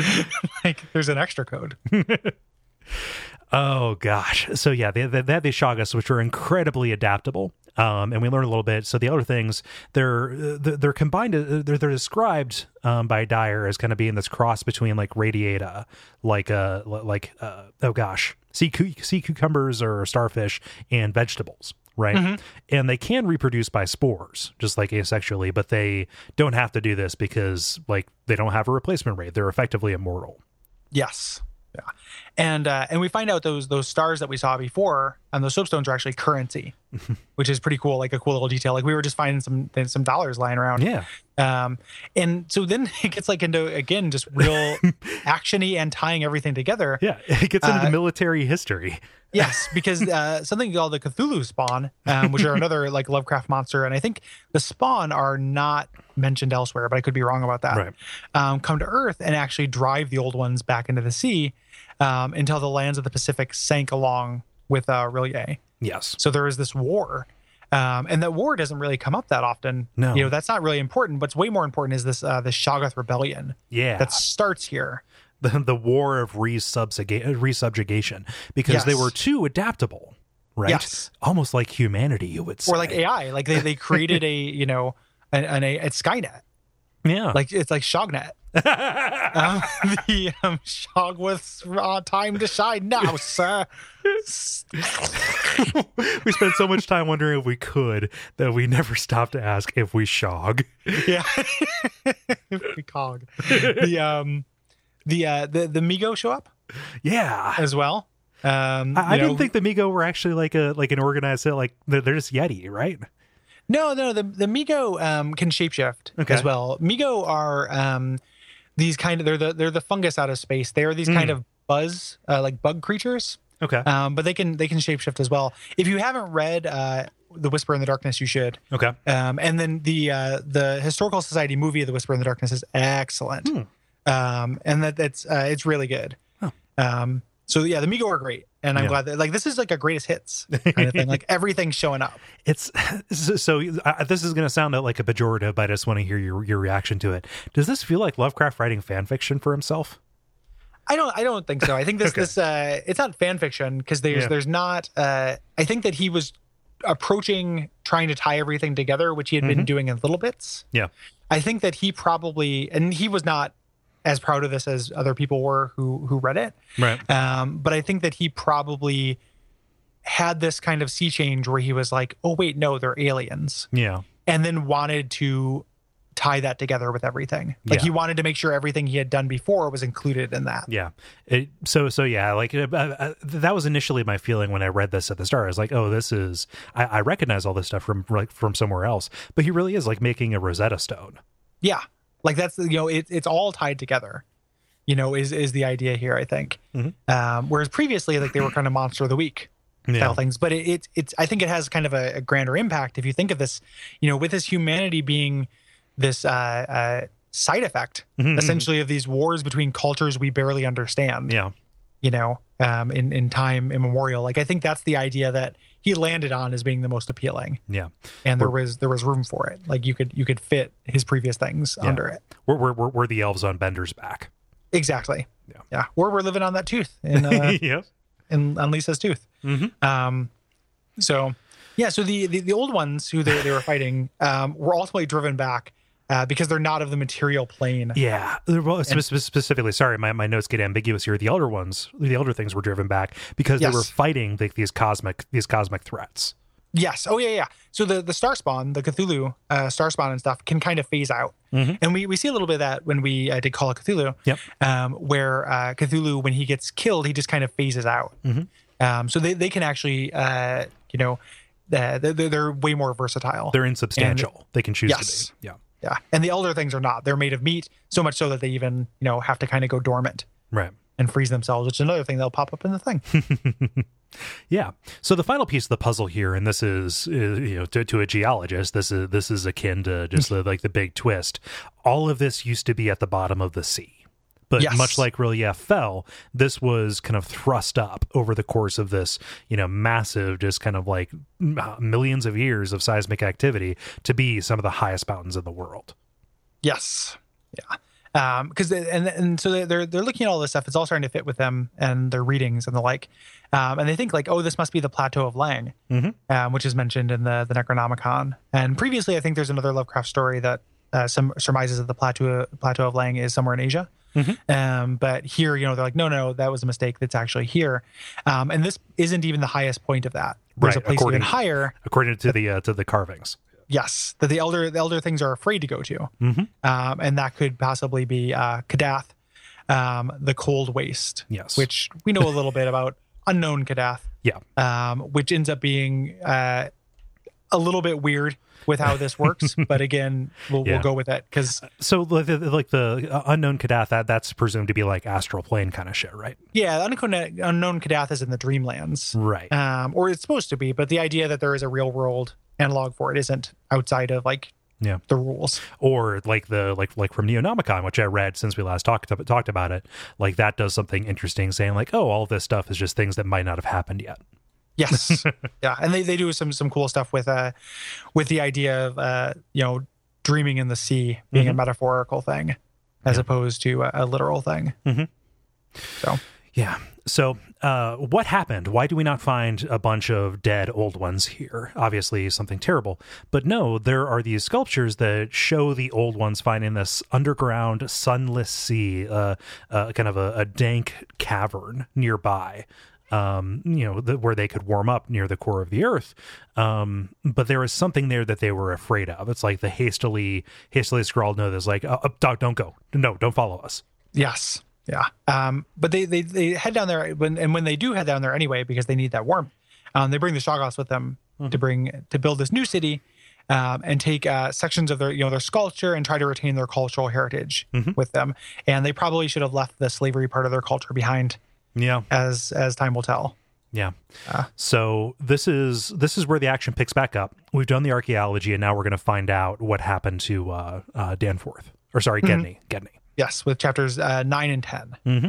like there's an extra code. (laughs) oh gosh. So yeah, they, they, they have these Shoggoths, which are incredibly adaptable. Um, and we learn a little bit. So the other things, they're uh, they're they're combined. uh, They're they're described um, by Dyer as kind of being this cross between like radiata, like uh like uh oh gosh, sea sea cucumbers or starfish and vegetables. Right, mm-hmm. and they can reproduce by spores, just like asexually, but they don't have to do this because, like, they don't have a replacement rate. They're effectively immortal. Yes. Yeah. And uh, and we find out those those stars that we saw before and those soapstones are actually currency, (laughs) which is pretty cool. Like a cool little detail. Like we were just finding some some dollars lying around. Yeah, Um, and so then (laughs) it gets like into again just real (laughs) actiony and tying everything together. Yeah, it gets into Uh, military history. Yes, because uh, something called the Cthulhu spawn, um, which are another like Lovecraft monster, and I think the spawn are not mentioned elsewhere, but I could be wrong about that. Right. Um, come to Earth and actually drive the old ones back into the sea um, until the lands of the Pacific sank along with uh, R'lyeh. Yes. So there is this war. Um, and that war doesn't really come up that often. No. you know that's not really important. What's way more important is this uh, this Shoggoth rebellion Yeah. that starts here. the, the war of resubjuga- resubjugation because they were too adaptable, right? Yes. Almost like humanity, you would say. or like AI. Like they, they created (laughs) a you know an, an a it's Skynet. yeah. Like it's like Shognet. Um, (laughs) the um, Shoggoth's uh, time to shine now, (laughs) sir. (laughs) we spent so much time wondering if we could that we never stopped to ask if we shog. Yeah, if we cog. The um, the uh, the the Mi-Go show up Yeah. as well. Um, I, I didn't think the Mi-Go were actually like a like an organized like they're they're just Yeti, right? No, no, the the Mi-Go um, can shapeshift Okay. as well. Mi-Go are um, these kind of they're the they're the fungus out of space. They are these kind Hmm. of buzz uh, like bug creatures. Okay. um, but they can they can shapeshift as well. If you haven't read uh, the Whisper in the Darkness, you should. okay. Um, and then the uh, the Historical Society movie of the Whisper in the Darkness is excellent, Hmm. um, and that that's uh, it's really good. Um, so yeah, the Mi-Go are great, and I'm Yeah. glad that like this is like a greatest hits kind of thing. Like (laughs) everything's showing up. It's so. Uh, this is going to sound like a pejorative, but I just want to hear your your reaction to it. Does this feel like Lovecraft writing fan fiction for himself? I don't I don't think so. I think (laughs) this Okay. this uh, it's not fan fiction because there's Yeah. there's not. Uh, I think that he was approaching trying to tie everything together, which he had been doing in little bits. Yeah. I think that he probably and he was not as proud of this as other people were who who read it. Right. Um, but I think that he probably had this kind of sea change where he was like, "Oh wait, no, they're aliens," Yeah. and then wanted to tie that together with everything. Like Yeah. he wanted to make sure everything he had done before was included in that. Yeah. It, so so yeah, like uh, uh, that was initially my feeling when I read this at the start. I was like, oh, this is I, I recognize all this stuff from like from somewhere else, but he really is like making a Rosetta Stone. Yeah, like that's you know it, it's all tied together. You know, is is the idea here? I think. Um, whereas previously, like they were kind of monster of the week Yeah. style things, but it, it it's I think it has kind of a, a grander impact if you think of this. You know, with this humanity being this uh, uh, side effect, essentially, of these wars between cultures we barely understand. Yeah. You know, um, in in time immemorial. Like I think that's the idea that he landed on as being the most appealing, Yeah. and there was there was room for it. Like you could you could fit his previous things Yeah. under it. We're, we're, we're, we're the elves on Bender's back. Exactly. Yeah. Yeah. Or we're living on that tooth in uh, (laughs) yeah. in on Lisa's tooth. Um, so yeah, so the, the the old ones who they, they were fighting um, were ultimately driven back uh, because they're not of the material plane. Yeah. Well, spe- specifically, sorry, my, my notes get ambiguous here. The elder ones, the elder things were driven back because Yes. they were fighting the, these cosmic these cosmic threats. Yes. Oh yeah, yeah. So the the star spawn, the Cthulhu uh, star spawn and stuff can kind of phase out, and we, we see a little bit of that when we uh, did Call of Cthulhu. Yep. Um, where uh, Cthulhu, when he gets killed, he just kind of phases out. Um, so they they can actually, uh, you know, uh, they're, they're way more versatile. They're insubstantial. they can choose Yes. to be. Yeah. Yeah, and the elder things are not. They're made of meat, so much so that they even you know have to kind of go dormant Right. and freeze themselves, which is another thing that'll pop up in the thing. (laughs) Yeah. So the final piece of the puzzle here, and this is, is you know to, to a geologist, this is this is akin to just the, (laughs) like the big twist. All of this used to be at the bottom of the sea. But Yes. much like R'lyeh fell, this was kind of thrust up over the course of this, you know, massive, just kind of like millions of years of seismic activity to be some of the highest mountains in the world. yes, yeah. Um, because and and so they're they're looking at all this stuff. It's all starting to fit with them and their readings and the like, um, and they think like, oh, this must be the plateau of Leng, um, which is mentioned in the the Necronomicon. And previously, I think there's another Lovecraft story that uh, some surmises that the plateau plateau of Leng is somewhere in Asia. Um, but here, you know, they're like, no, no, that was a mistake. That's actually here. Um, and this isn't even the highest point of that. There's Right, a place according- even higher. According to the uh, to the carvings. Yes, that the elder the elder things are afraid to go to, um, and that could possibly be uh, Kadath, um, the Cold Waste. Yes. which we know a little bit about (laughs) unknown Kadath, Yeah. um, which ends up being uh, a little bit weird with how this works. (laughs) but again, we'll, Yeah. we'll go with that because So like the, like the unknown Kadath, that that's presumed to be like astral plane kind of shit, right? yeah, unknown unknown Kadath is in the Dreamlands, Right. um, or it's supposed to be. But the idea that there is a real world analog for it isn't outside of like yeah. the rules. or like the like like from Neonomicon, which I read since we last talked talked about it. Like that does something interesting, saying like, oh, all this stuff is just things that might not have happened yet. Yes. (laughs) yeah. And they, they do some some cool stuff with uh with the idea of uh you know dreaming in the sea being a metaphorical thing as opposed to a, a literal thing. Mm-hmm. So Yeah. So, uh, what happened? Why do we not find a bunch of dead old ones here? Obviously, something terrible. But no, there are these sculptures that show the old ones finding this underground, sunless sea, uh, uh, kind of a, a dank cavern nearby. Um, you know, the, where they could warm up near the core of the earth. Um, but there was something there that they were afraid of. It's like the hastily, hastily scrawled note that's like, oh, oh, don't don't go. No, don't follow us. yes. Yeah. Um but they they, they head down there when and when they do head down there anyway because they need that warmth, um they bring the Shoggoths with them to bring to build this new city. Um, and take uh, sections of their, you know, their sculpture and try to retain their cultural heritage with them. And they probably should have left the slavery part of their culture behind, Yeah. as as time will tell. Yeah. so this is this is where the action picks back up. We've done the archaeology, and now we're going to find out what happened to uh, uh, Danforth, or sorry, Gedney. Gedney. Yes, with chapters uh, nine and 10 Mm-hmm.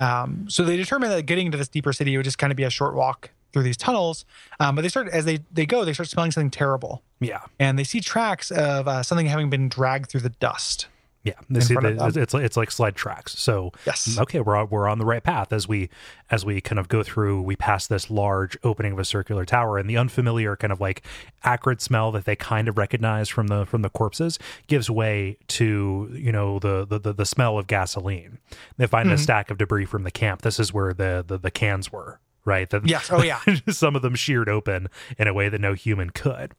Um, so they determine that getting into this deeper city would just kind of be a short walk through these tunnels. Um, but they start as they they go, they start smelling something terrible, Yeah, and they see tracks of uh, something having been dragged through the dust. Yeah. This, it's, it's like- sled tracks. So Yes. okay, we're on, we're on the right path as we as we kind of go through. We pass this large opening of a circular tower, and the unfamiliar kind of like acrid smell that they kind of recognize from the from the corpses gives way to you know the the the, the smell of gasoline. They find a stack of debris from the camp. This is where the the, the cans were. Right. The, Yes. Oh yeah. (laughs) some of them sheared open in a way that no human could.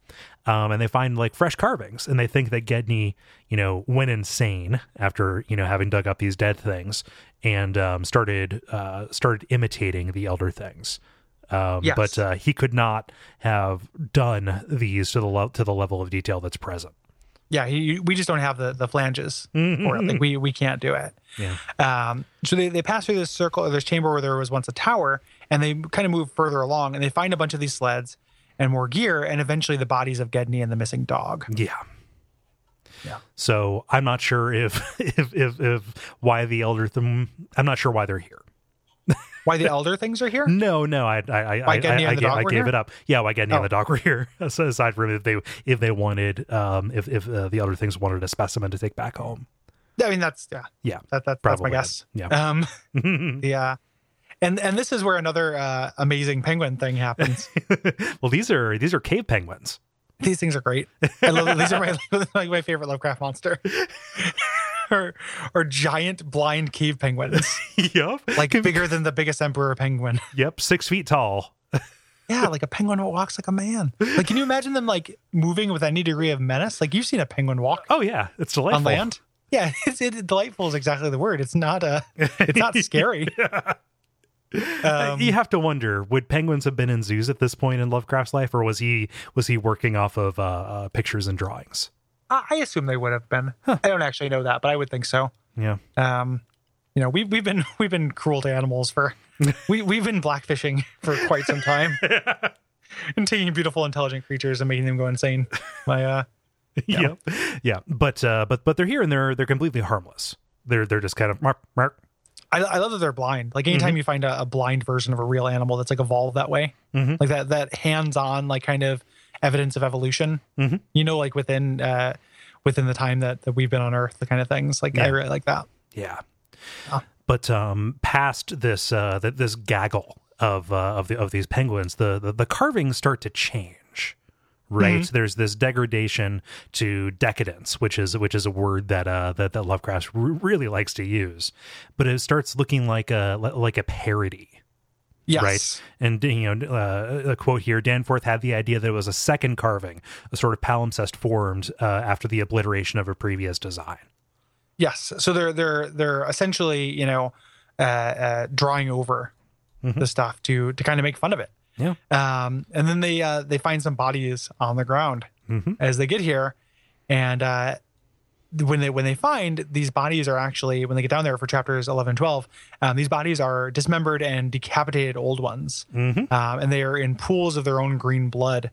Um, and they find like fresh carvings, and they think that Gedney, you know, went insane after you know having dug up these dead things and um, started uh, started imitating the elder things. Um, Yes. But uh, he could not have done these to the lo- to the level of detail that's present. yeah. He, we just don't have the the flanges for it. Like we we can't do it. Yeah. Um, so they, they pass through this circle or this chamber where there was once a tower, and they kind of move further along, and they find a bunch of these sleds and more gear, and eventually the bodies of Gedney and the missing dog. Yeah. Yeah. So I'm not sure if (laughs) if if, if why the elder th- I'm not sure why they're here. Why the elder things are here? (laughs) No, no, I I I, Why I, I, gave, I gave here? it up. Yeah, why Gedney Oh. and the dog were here. (laughs) So aside from if they if they wanted um if if uh, the elder things wanted a specimen to take back home. I mean, that's yeah, Yeah, that, that that's my guess. Yeah. Um, yeah, and and this is where another uh, amazing penguin thing happens. (laughs) well, these are these are cave penguins. these things are great. I love (laughs) these are my (laughs) like my favorite Lovecraft monster. or or giant blind cave penguins, yep, like bigger than the biggest emperor penguin. yep, six feet tall. Yeah, like a penguin that walks like a man. Like, can you imagine them like moving with any degree of menace? Like you've seen a penguin walk Oh yeah, it's delightful. on land. Yeah, it's it, delightful is exactly the word. It's not uh it's not scary. Um, you have to wonder: would penguins have been in zoos at this point in Lovecraft's life, or was he was he working off of uh, uh, pictures and drawings? I I assume they would have been. I don't actually know that, but I would think so. Yeah, Um, you know, we've we've been (laughs) we've been cruel to animals for (laughs) we we've been blackfishing for quite some time, (laughs) and taking beautiful, intelligent creatures and making them go insane. My uh, yeah, yeah. But uh, but but they're here and they're they're completely harmless. They're they're just kind of mark mark. I, I love that they're blind. Like anytime you find a, a blind version of a real animal that's like evolved that way, Mhm. like that that hands on like kind of evidence of evolution. Mhm. You know, like within uh within the time that that we've been on Earth, the kind of things. Like I really like that. Yeah. But um, past this uh, th- this gaggle of uh, of the of these penguins, the, the the carvings start to change. Right, there's this degradation to decadence, which is which is a word that uh, that that Lovecraft r- really likes to use, but it starts looking like a like a parody. Yes. right? And you know, uh, a quote here: Danforth had the idea that it was a second carving, a sort of palimpsest formed uh, after the obliteration of a previous design. Yes. So they're they're they're essentially you know uh, uh, drawing over the stuff to to kind of make fun of it. Yeah. Um, and then they uh, they find some bodies on the ground Mhm. as they get here, and uh, when they when they find these bodies are actually when they get down there for chapters 11 12 um, these bodies are dismembered and decapitated old ones Mhm. um, and they are in pools of their own green blood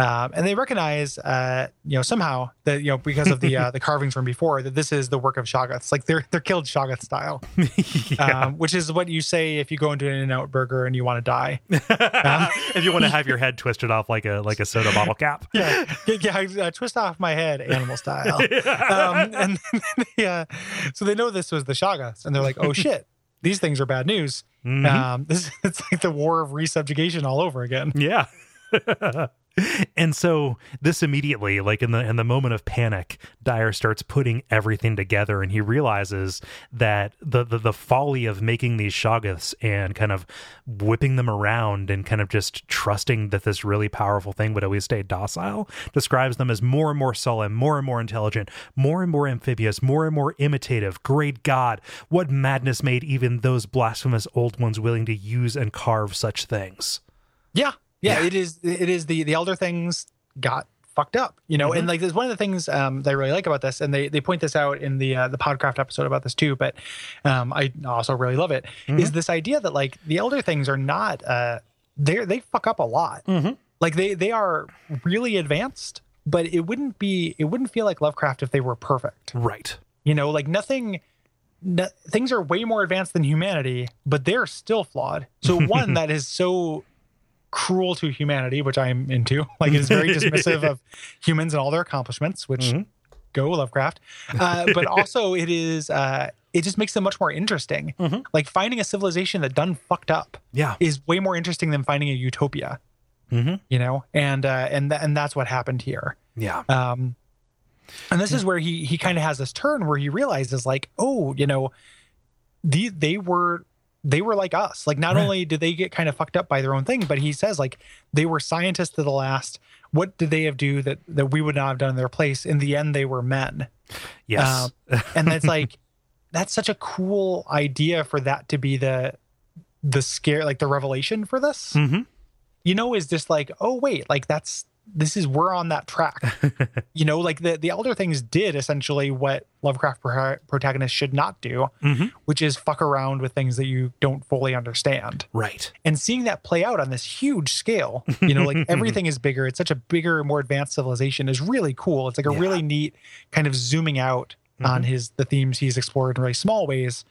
um, and they recognize uh, you know somehow that you know because of the uh, (laughs) the carvings from before that this is the work of shoggoths like they're they're killed shoggoth style (laughs) um, which is what you say if you go into an in-n-out burger and you want to die (laughs) if you want to have your head twisted off like a like a soda bottle cap. yeah, yeah, yeah, uh, twist off my head, animal style. um, and uh, so they know this was the Shoggoths, and they're like, "Oh shit, these things are bad news." Mhm. Um, this it's like the war of resubjugation all over again. Yeah. And so this immediately, like in the in the moment of panic, Dyer starts putting everything together and he realizes that the the, the folly of making these shoggoths and kind of whipping them around and kind of just trusting that this really powerful thing would always stay docile describes them as more and more sullen, more and more intelligent, more and more amphibious, more and more imitative. Great God, what madness made even those blasphemous old ones willing to use and carve such things? Yeah, yeah, Yeah. it is. It is the the elder things got fucked up, you know. And like, there's one of the things um, that I really like about this, and they they point this out in the uh, the Podcraft episode about this too. But um, I also really love it is this idea that like the elder things are not uh, they they fuck up a lot. Like they they are really advanced, but it wouldn't be it wouldn't feel like Lovecraft if they were perfect. Right. You know, like nothing. No, things are way more advanced than humanity, but they're still flawed. So (laughs) one that is so cruel to humanity, which I'm into, (laughs) like it's very dismissive of (laughs) humans and all their accomplishments, which go Lovecraft. Uh, but (laughs) also it is uh, it just makes them much more interesting. Like finding a civilization that done fucked up Yeah. is way more interesting than finding a utopia. Mhm. You know, and uh, and th- and that's what happened here. Yeah. Um, and this is where he he kind of has this turn where he realizes like, oh, you know, the they were they were like us. Like not Right. only did they get kind of fucked up by their own thing, but he says like they were scientists to the last. What did they have do that that we would not have done in their place? In the end, they were men. Yes. Um, and that's like (laughs) that's such a cool idea for that to be the the scare like the revelation for this Mhm. you know is just like oh wait like that's this is we're on that track. (laughs) you know, like the the elder things did essentially what Lovecraft pro- protagonists should not do, mm-hmm. which is fuck around with things that you don't fully understand. Right. And seeing that play out on this huge scale, you know, like (laughs) everything is bigger. It's such a bigger, more advanced civilization is really cool. It's like a Yeah. really neat kind of zooming out on mm-hmm. his the themes he's explored in really small ways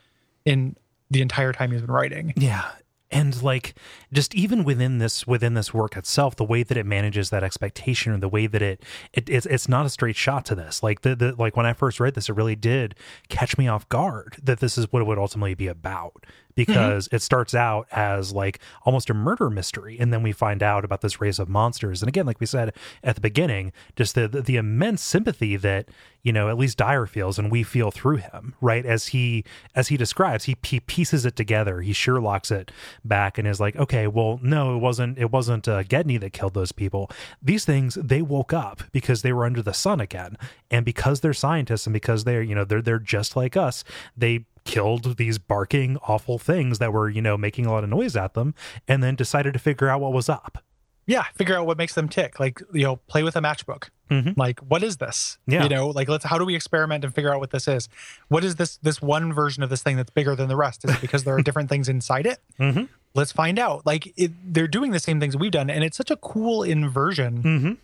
in the entire time he's been writing. Yeah. And like just even within this within this work itself, the way that it manages that expectation or the way that it, it it's it's not a straight shot to this. Like the, the like when I first read this, it really did catch me off guard that this is what it would ultimately be about. Because it starts out as like almost a murder mystery, and then we find out about this race of monsters. And again, like we said at the beginning, just the the, the immense sympathy that you know at least Dyer feels, and we feel through him, right? As he as he describes, he he pieces it together. He Sherlocks it back and is like, okay, well, no, it wasn't it wasn't uh, Gedney that killed those people. These things they woke up because they were under the sun again, and because they're scientists and because they're you know they're they're just like us, they killed these barking awful things that were you know making a lot of noise at them and then decided to figure out what was up Yeah, figure out what makes them tick. Like, you know, play with a matchbook. Mhm. Like, what is this? Yeah. You know, like let's how do we experiment and figure out what this is? What is this this one version of this thing that's bigger than the rest? Is it because there are (laughs) different things inside it? Mhm. Let's find out. Like it, they're doing the same things we've done, and it's such a cool inversion Mhm.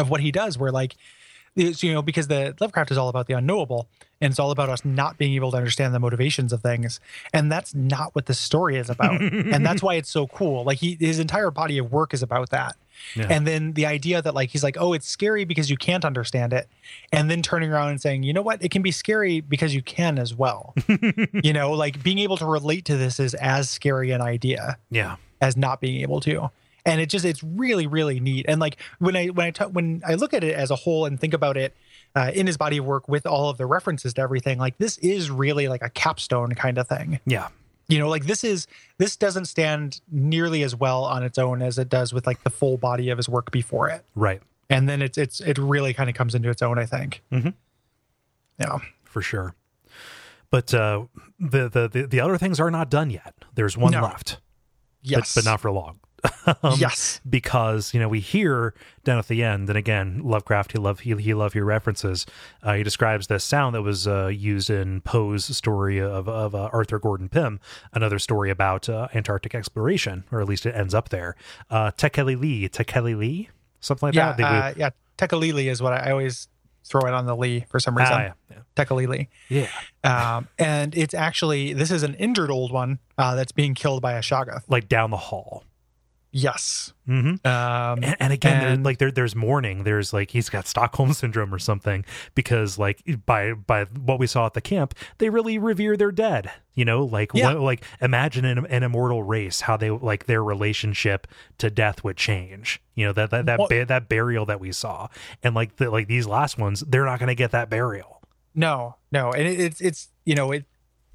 of what he does. Where like, it's, you know, because the Lovecraft is all about the unknowable, and it's all about us not being able to understand the motivations of things, and that's not what the story is about, (laughs) and that's why it's so cool. Like he, his entire body of work is about that. Yeah. And then the idea that like he's like, oh, it's scary because you can't understand it, and then turning around and saying, you know what, it can be scary because you can as well. (laughs) you know, like being able to relate to this is as scary an idea yeah as not being able to. And it just it's really really neat. And like when I when I ta- when I look at it as a whole and think about it uh, in his body of work with all of the references to everything, like this is really like a capstone kind of thing. Yeah. You know like this is this doesn't stand nearly as well on its own as it does with like the full body of his work before it. Right. And then it's it's it really kind of comes into its own i think. Mhm. yeah. For sure. But uh the, the the the other things are not done yet. There's one No. left. Yes but, but not for long (laughs) Um, yes because you know we hear down at the end, and again, Lovecraft he love he he love your references. Uh, he describes the sound that was uh, used in Poe's story of of uh, Arthur Gordon Pym, another story about uh, Antarctic exploration, or at least it ends up there. Uh, Tekeli Tekeli Lee, something like yeah that. They uh, yeah tekalili is what I, I always throw it on the lee for some reason ah, yeah, yeah. tekalili yeah, um and it's actually this is an injured old one uh that's being killed by a shoggoth like down the hall. Yes. Hmm um and, and again there, and- like there, there's mourning. There's like he's got stockholm syndrome or something because like by by what we saw at the camp they really revere their dead you know? Like Yeah. what, like imagine an, an immortal race how they like their relationship to death would change you know that that that, Well- ba- that burial that we saw. And like the, like these last ones they're not going to get that burial. No, no, and it, it's it's you know it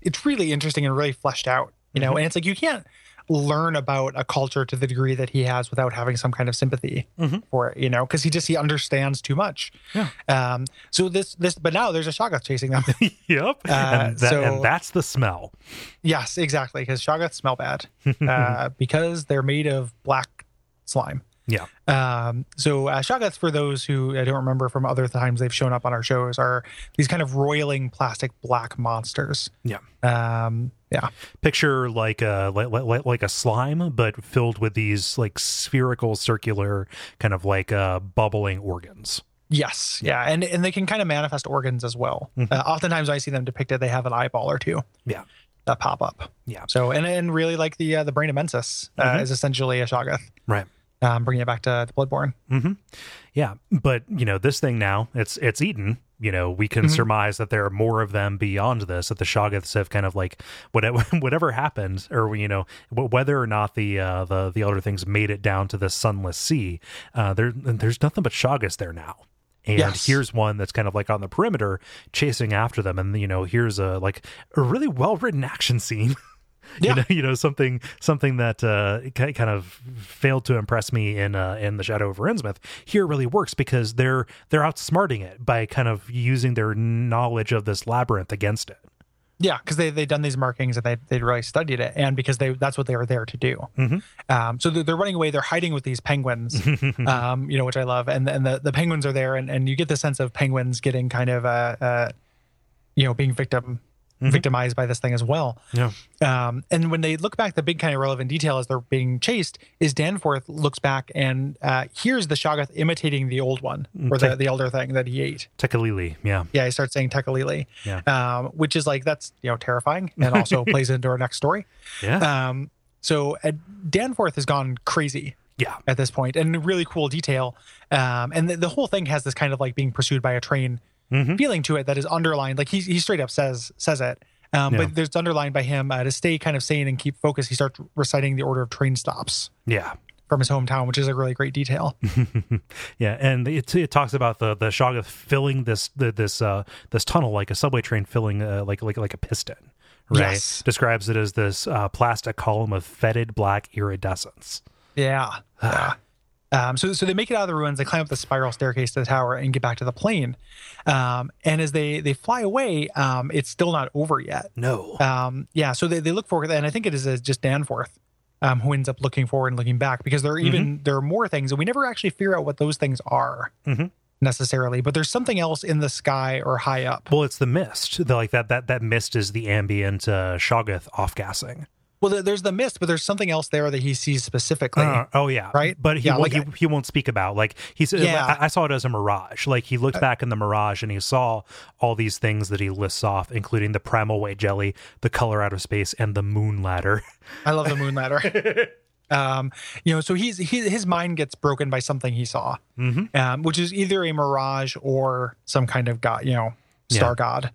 it's really interesting and really fleshed out. You know, and it's like you can't learn about a culture to the degree that he has without having some kind of sympathy Mhm. for it. You know, because he just he understands too much. Yeah. Um. So this this but now there's a shoggoth chasing them. (laughs) yep Uh, and, that, so- and that's the smell yes, exactly. Because shoggoths smell bad (laughs) uh, because they're made of black slime. yeah Um, so uh, shoggoths, for those who I don't remember from other times they've shown up on our shows, are these kind of roiling plastic black monsters. yeah Um, yeah, picture like a like, like like a slime but filled with these like spherical circular kind of like uh bubbling organs. Yes, yeah, and and they can kind of manifest organs as well. Uh, oftentimes, I see them depicted; they have an eyeball or two yeah. that pop up. yeah. So, and and really like the uh, the brain of Mensis uh, Mhm. is essentially a shoggoth. right. Um, bringing it back to the Bloodborne. hmm yeah. But you know this thing now it's it's eaten you know we can Mhm. surmise that there are more of them beyond this that the shoggoths have kind of like whatever (laughs) whatever happened or you know whether or not the uh the the elder things made it down to the sunless sea uh there there's nothing but shoggoths there now and Yes. here's one that's kind of like on the perimeter chasing after them and you know here's a like a really well written action scene (laughs) Yeah. you know (laughs) you know something something that uh kind of failed to impress me in uh in the shadow of Innsmouth here really works because they're they're outsmarting it by kind of using their knowledge of this labyrinth against it Yeah, because they they'd done these markings and they they really studied it, and because they that's what they were there to do. Um, so they're, they're running away. They're hiding with these penguins, (laughs) um, you know, which I love, and and the, the penguins are there, and, and you get the sense of penguins getting kind of uh, uh you know being victim victimized by this thing as well. Yeah. Um, and when they look back, the big kind of relevant detail as they're being chased is Danforth looks back and uh, hears the Shoggoth imitating the old one or the, the elder thing that he ate. Tekalili. Yeah. Yeah, he starts saying Tekalili, Yeah. um, which is like that's you know terrifying and also (laughs) plays into our next story. Yeah. Um, so uh, Danforth has gone crazy yeah. at this point, and really cool detail. Um, and the, the whole thing has this kind of like being pursued by a train Mm-hmm. feeling to it that is underlined. Like he he straight up says says it. Um, Yeah. But there's underlined by him uh, to stay kind of sane and keep focus. He starts reciting the order of train stops Yeah. from his hometown, which is a really great detail. (laughs) Yeah, and it, it talks about the the Shoggoth filling this the, this uh this tunnel like a subway train filling uh, like like like a piston. Right. Yes. Describes it as this uh, plastic column of fetid black iridescence. Yeah. yeah. Um, so, so they make it out of the ruins. They climb up the spiral staircase to the tower and get back to the plane. Um, and as they they fly away, um, it's still not over yet. No. Um, yeah. So they, they look forward, and I think it is uh, just Danforth um, who ends up looking forward and looking back because there are even there are more things, and we never actually figure out what those things are Mhm. necessarily. But there's something else in the sky or high up. Well, it's the mist. The, like that that that mist is the ambient uh, Shoggoth off gassing. Well, there's the mist, but there's something else there that he sees specifically. Uh, oh yeah, Right? But he Yeah, like he, he won't speak about like he said. Yeah. Uh, I, I saw it as a mirage. Like he looked back in the mirage and he saw all these things that he lists off, including the primal white jelly, the color out of space, and the moon ladder. I love the moon ladder. (laughs) um, you know, so he's he, his mind gets broken by something he saw, Mhm. um, which is either a mirage or some kind of god, you know, star Yeah. god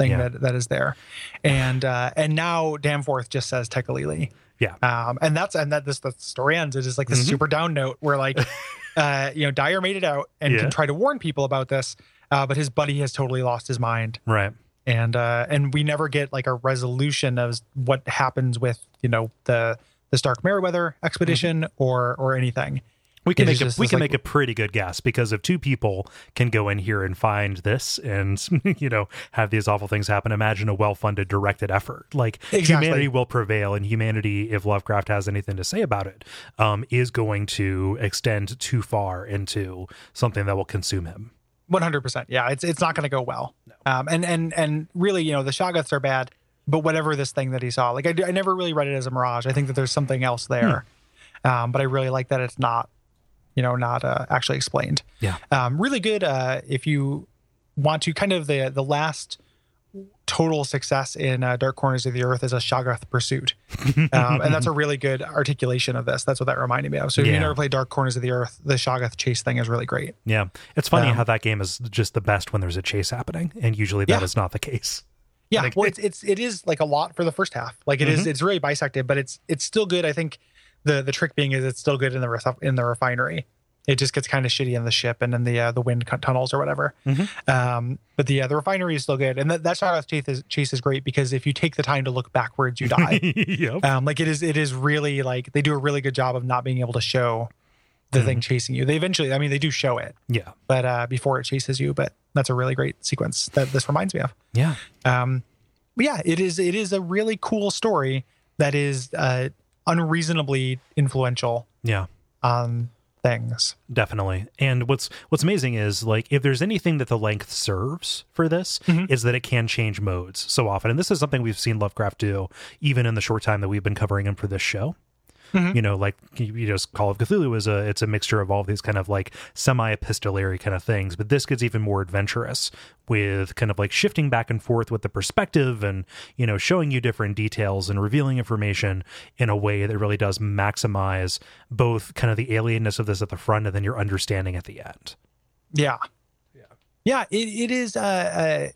thing Yeah. that that is there, and uh, and now Danforth just says Tekalili. Yeah. Um, and that's and that this the story ends. It is like this Mhm. super down note where like, (laughs) uh, you know, Dyer made it out and Yeah. can try to warn people about this, uh, but his buddy has totally lost his mind Right. and uh and we never get like a resolution of what happens with you know the the Starkweather-Moore expedition or or anything. We can It make a, we can like- make a pretty good guess because if two people can go in here and find this and (laughs) you know have these awful things happen, imagine a well funded directed effort. Like Exactly. humanity will prevail, and humanity, if Lovecraft has anything to say about it, um, is going to extend too far into something that will consume him. One hundred percent. Yeah, it's it's not going to go well. Um, and and and really, you know, the Shoggoths are bad, but whatever this thing that he saw, like I, I never really read it as a mirage. I think that there's something else there, um, but I really like that it's not, you know, not uh, actually explained. Yeah. um, really good uh, if you want to kind of the the last total success in uh, dark corners of the earth is a shoggoth pursuit (laughs) um, and that's a really good articulation of this that's what that reminded me of so if Yeah. you never played dark corners of the earth the shoggoth chase thing is really great Yeah, it's funny Um, how that game is just the best when there's a chase happening, and usually that is Yeah. not the case. yeah Like- well it's, it's it is like a lot for the first half like it is it's really bisected but it's it's still good i think the the trick being is it's still good in the ref- in the refinery. It just gets kind of shitty in the ship and in the uh, the wind tunnels or whatever. Um but the uh, the refinery is still good. And that that shot chase is chase is great because if you take the time to look backwards you die. (laughs) Yep. um like it is it is really like they do a really good job of not being able to show the thing chasing you. They eventually i mean they do show it. Yeah. but uh before it chases you but that's a really great sequence that this reminds me of. Yeah. um but yeah it is it is a really cool story that is uh unreasonably influential Yeah. on things Definitely. And what's what's amazing is like if there's anything that the length serves for this mm-hmm. is that it can change modes so often. And this is something we've seen Lovecraft do even in the short time that we've been covering him for this show. You know, like you you just Call of Cthulhu is a it's a mixture of all these kind of like semi epistolary kind of things, but this gets even more adventurous with kind of like shifting back and forth with the perspective and you know showing you different details and revealing information in a way that really does maximize both kind of the alienness of this at the front and then your understanding at the end. yeah. Yeah. Yeah it, it is uh, uh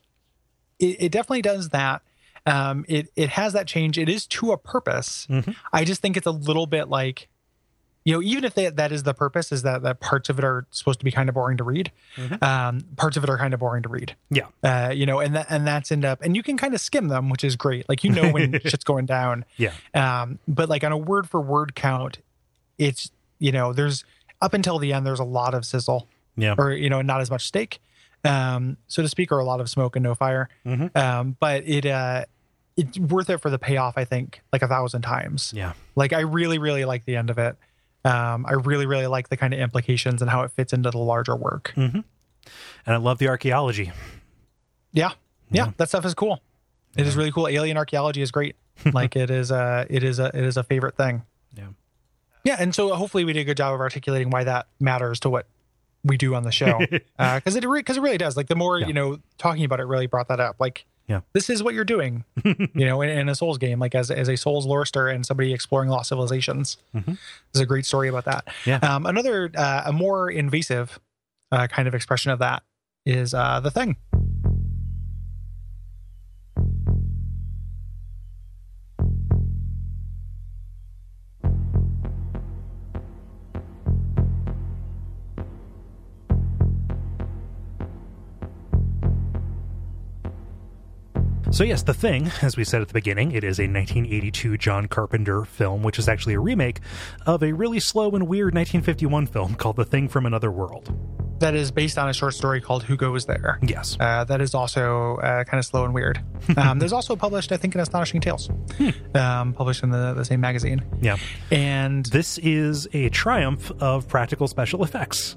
it, it definitely does that um it it has that change it is to a purpose Mhm. i just think it's a little bit like you know even if they, that is the purpose is that that parts of it are supposed to be kind of boring to read um parts of it are kind of boring to read Yeah. uh you know and that and that's end up and you can kind of skim them which is great like you know when (laughs) shit's going down Yeah. um but like on a word for word count it's you know there's up until the end there's a lot of sizzle Yeah. or you know not as much steak um so to speak or a lot of smoke and no fire Mhm. um but it uh it's worth it for the payoff. I think like a thousand times. Yeah. Like I really, really like the end of it. Um, I really, really like the kind of implications and how it fits into the larger work. And I love the archaeology. Yeah, yeah, that stuff is cool. It is really cool. Alien archaeology is great. (laughs) like it is a, it is a, it is a favorite thing. Yeah. Yeah, and so hopefully we did a good job of articulating why that matters to what we do on the show, (laughs) because it because it really does. Like the more Yeah. you know, talking about it really brought that up. Like, Yeah. this is what you're doing, (laughs) you know, in, in a Souls game. Like as as a Souls lorester and somebody exploring lost civilizations, Mhm. there's a great story about that. Yeah. Um, another uh, a more invasive uh, kind of expression of that is uh, the thing. So, yes, The Thing, (laughs) as we said at the beginning, it is a 1982 John Carpenter film, which is actually a remake of a really slow and weird 1951 film (laughs) called The Thing from Another World. that is based on a short story called Who Goes There. Yes. Uh, that is also uh, kind of slow and weird. (laughs) Um, there's also published, I think, in Astonishing Tales, um, published in the, the same magazine. Yeah. And This is a triumph of practical special effects.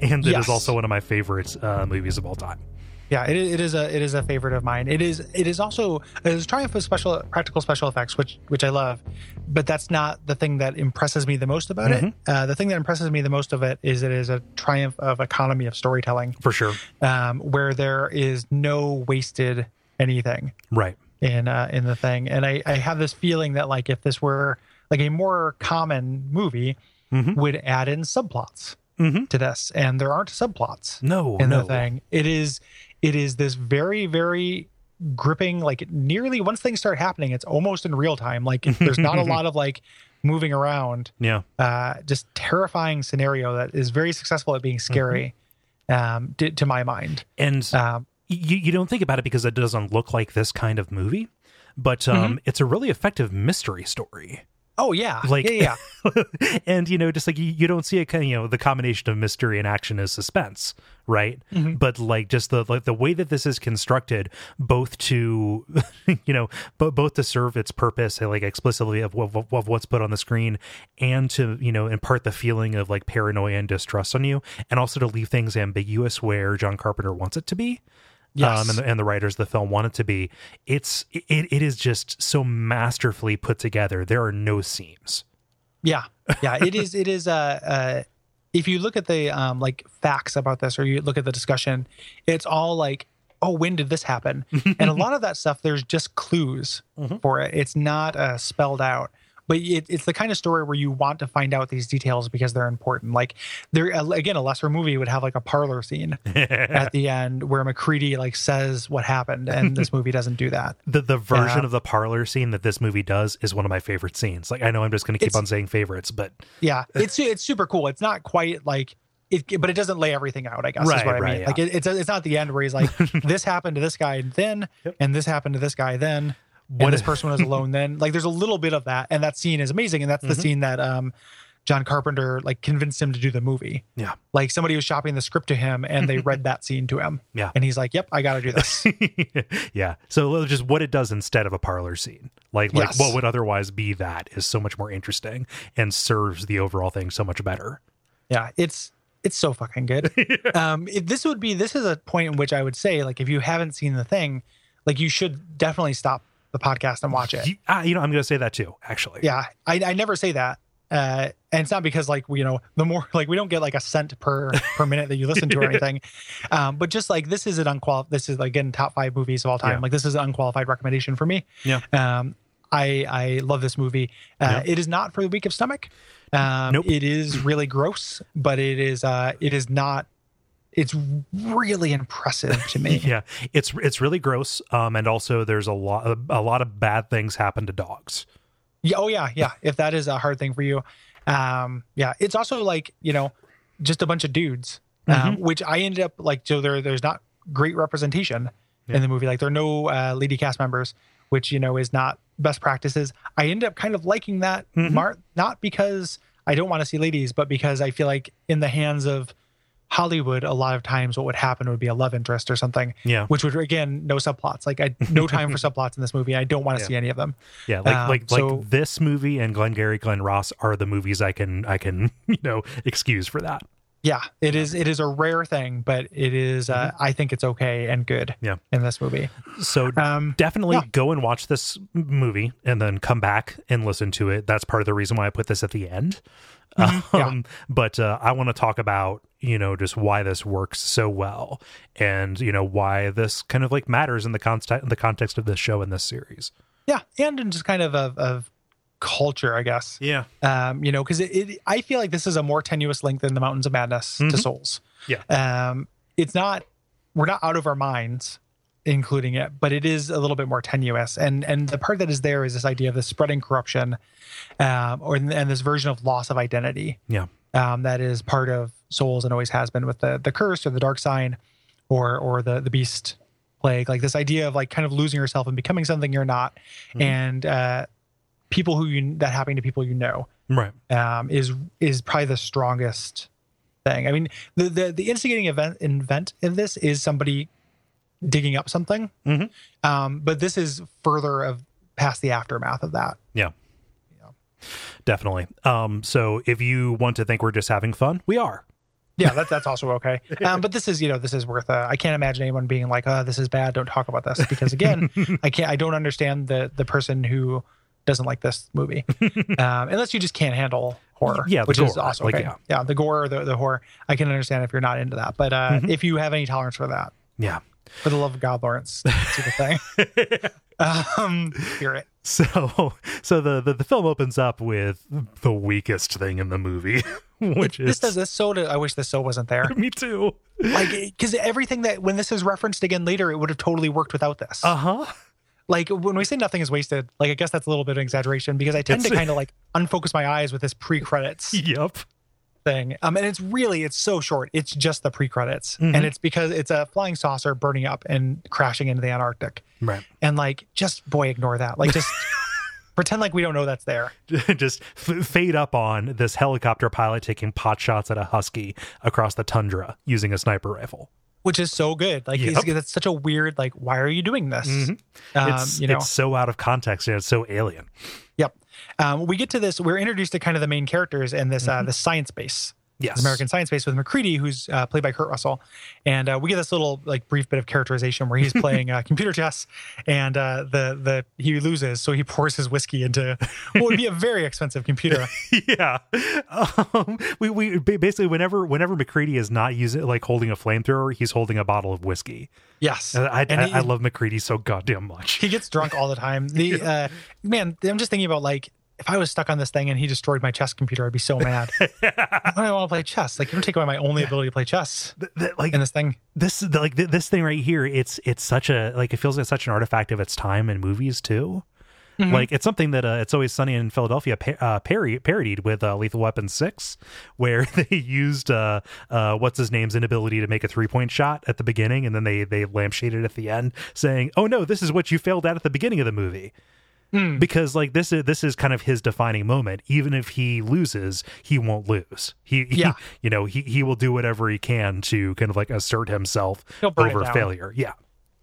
and it is Yes. also one of my favorite uh, movies of all time. Yeah, it, is- it is a it is a favorite of mine. It is it is also it is a triumph of special practical special effects, which which I love. But that's not the thing that impresses me the most about it. Uh, the thing that impresses me the most of it is it is a triumph of economy of storytelling, For sure. um, where there is no wasted anything. Right. in uh, in the thing. And I, I have this feeling that like if this were like a more common movie, Mhm. would add in subplots Mhm. to this, and there aren't subplots No. in no. the thing. It is it is this very very gripping like nearly once things start happening it's almost in real time like (laughs) there's not a lot of like moving around Yeah. uh just terrifying scenario that is very successful at being scary um to, to my mind And um you, you don't think about it because it doesn't look like this kind of movie, but um, it's a really effective mystery story. Oh yeah Like- yeah yeah (laughs) and you know, just like you, you don't see a kind of you know the combination of mystery and action is suspense, right? Mm-hmm. But like just the like the way that this is constructed, both to (laughs) you know, but both to serve its purpose, like explicitly of, what of what's put on the screen, and to you know impart the feeling of like paranoia and distrust on you, and also to leave things ambiguous where John Carpenter wants it to be. Yes. Um, and, the, and the writers of the film want it to be. It's it, it is just so masterfully put together. There are no seams. Yeah, yeah, it is. It is. Uh, uh, if you look at the um, like facts about this, or you look at the discussion, it's all like, oh, when did this happen? (laughs) and a lot of that stuff, there's just clues for it. It's not uh, spelled out. But it, it's the kind of story where you want to find out these details because they're important. Like there, uh, again, a lesser movie would have like a parlor scene (laughs) at the end where MacReady like says what happened, and this (laughs) movie doesn't do that. The the version Yeah. of the parlor scene that this movie does is one of my favorite scenes. Like I know I'm just going to keep It's- on saying favorites, but Yeah, (laughs) it's it's super cool. It's not quite like it, but it doesn't lay everything out. I guess is Right, what I right, mean. yeah. Like it, it's it's not the end where he's like, this happened to this guy then, and this happened to this guy then, What- and this person was alone (laughs) then. Like there's a little bit of that, and that scene is amazing, and that's Mm-hmm. the scene that um, John Carpenter like convinced him to do the movie. yeah, Like somebody was shopping the script to him, and they read that scene to him. (laughs) Yeah. and he's like, "Yep, I got to do this." (laughs) yeah. So just what it does instead of a parlor scene, like like Yes. what would otherwise be that, is so much more interesting and serves the overall thing so much better. Yeah, it's it's so fucking good. um, this would be this is a point in which I would say like if you haven't seen the thing, like you should definitely stop the podcast and watch it. You, ah, you know, I'm going to say that too. Actually, Yeah, I, I never say that. Uh, and it's not because like you know the more (laughs) like we don't get like a cent per per minute that you listen to or (laughs) anything, um, but just like this is an unqualified. This is like, again top five movies of all time. Yeah. Like this is an unqualified recommendation for me. Yeah. Um, I I love this movie. Uh, It is not for the weak of stomach. Um, Nope. It is really gross, but it is uh it is not. It's really impressive to me. (laughs) yeah. It's it's really gross. Um, and also there's a lot a lot of bad things happen to dogs. Yeah. Oh yeah. Yeah. If that is a hard thing for you, um, yeah. It's also like you know, just a bunch of dudes, um, which I ended up like. So there, there's not great representation in the movie. Like there are no uh, lady cast members, which you know is not best practices. I ended up kind of liking that, mar- not because I don't want to see ladies, but because I feel like in the hands of Hollywood, a lot of times what would happen would be a love interest or something. Yeah. Which would again no subplots. Like I no time for (laughs) subplots in this movie. I don't want to Yeah. see any of them. Yeah, like Um, like so- like this movie and Glengarry Glen Ross are the movies I can I can (laughs) you know excuse for that. Yeah, it is. It is a rare thing, but it is, Uh, I think it's okay and good. Mm-hmm. Yeah. In this movie. So Um, definitely yeah. go and watch this movie and then come back and listen to it. That's part of the reason why I put this at the end. Mm-hmm. (laughs) yeah. Um, but uh, I want to talk about you know just why this works so well and you know why this kind of like matters in the context the context of this show and this series. yeah, and in just kind of of, of culture, I guess. Yeah. um, you know, because it, it, I feel like this is a more tenuous link than the Mountains of Madness to Mhm. Souls. Yeah. Um, it's not, we're not out of our minds including it, but it is a little bit more tenuous. And and the part that is there is this idea of the spreading corruption, um, or and this version of loss of identity. Yeah. Um, that is part of Souls and always has been with the the curse or the dark sign, or or the the beast plague. Like this idea of like kind of losing yourself and becoming something you're not, Mhm. and uh, people who you that happening to people you know Right. um, is is probably the strongest thing. I mean, the the, the instigating event event of this is somebody digging up something, Mhm. um, but this is further of past the aftermath of that. Yeah. yeah. Definitely. Um, so if you want to think we're just having fun, we are. Yeah, that, that's also okay. (laughs) Um, but this is, you know, this is worth. Uh, I can't imagine anyone being like, "Oh, this is bad. Don't talk about this," because again, (laughs) I can't. I don't understand the the person who doesn't like this movie, (laughs) um, unless you just can't handle horror. Yeah, which is gore, also like, okay. yeah. yeah. the gore, or the the horror. I can understand if you're not into that, but uh, Mm-hmm. if you have any tolerance for that, Yeah. For the love of God, Lawrence, see the thing. (laughs) um, hear it. So so the, the the film opens up with the weakest thing in the movie, (laughs) which is This is does this soda. I wish this so wasn't there. (laughs) me too. Like, because everything that when this is referenced again later, it would have totally worked without this. Uh huh. like when we say nothing is wasted, like I guess that's a little bit of exaggeration because I tend to kind of like unfocus my eyes with this pre-credits Yep. Thing. Um, and it's really it's so short. It's just the pre-credits, Mhm. and it's because it's a flying saucer burning up and crashing into the Antarctic. Right. And like, just boy, ignore that. Like, just (laughs) pretend like we don't know that's there. (laughs) Just f- fade up on this helicopter pilot taking pot shots at a husky across the tundra using a sniper rifle. Which is so good. Like, Yep. it's, that's such a weird. Like, why are you doing this? Mhm. Um, it's you know, it's so out of context and it's so alien. Yep. Um, we get to this. We're introduced to kind of the main characters in this uh, the science base. Yes. American Science Base with MacReady, who's uh, played by Kurt Russell, and uh, we get this little like brief bit of characterization where he's (laughs) playing uh, computer chess, and uh, the the he loses, so he pours his whiskey into what would be a very expensive computer. (laughs) yeah. Um, we we basically whenever whenever MacReady is not using like holding a flamethrower, he's holding a bottle of whiskey. Yes, I I, he- I love MacReady so goddamn much. he gets drunk all the time. The (laughs) uh, man, I'm just thinking about like if I was stuck on this thing and he destroyed my chess computer, I'd be so mad. (laughs) I want to play chess? Like, you don't take away my only ability to play chess Th- th- like in this thing. this like th- this thing right here it's it's such a like it feels like such an artifact of its time in movies too Mm-hmm. like it's something that uh, it's always sunny in philadelphia pa- uh, parry, parodied with uh, lethal weapon 6 where (laughs) they used uh uh what's his name's inability to make a three-point shot at the beginning and then they they lampshaded at the end saying oh no this is what you failed at at the beginning of the movie Hmm. because like this is this is kind of his defining moment even if he loses he won't lose he, he Yeah. you know he, he will do whatever he can to kind of like assert himself He'll burn it over failure yeah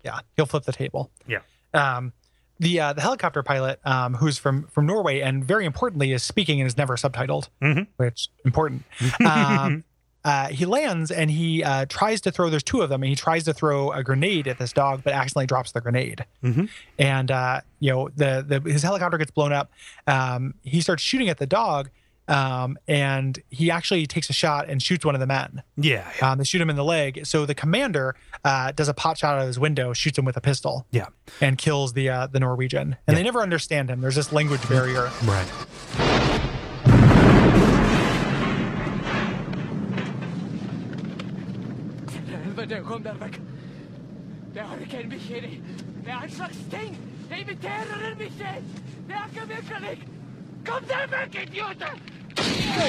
Yeah, he'll flip the table. yeah um, the uh, the helicopter pilot um, who's from from Norway and very importantly is speaking and is never subtitled, Mhm. which important. (laughs) Um, uh, he lands and he uh, tries to throw. There's two of them, and he tries to throw a grenade at this dog, but accidentally drops the grenade. Mhm. And uh, you know the the his helicopter gets blown up. Um, he starts shooting at the dog. Um, and he actually takes a shot and shoots one of the men. yeah yeah, Um, they shoot him in the leg. So the commander uh, does a pot shot out of his window, shoots him with a pistol yeah. and kills the uh, the Norwegian. And they never understand him. There's this language barrier. right bikkje i. Det er en slags ting! Det imiterer en bikkje! Det er ikke virkelig! Kom deg vekk, idioter! Ikke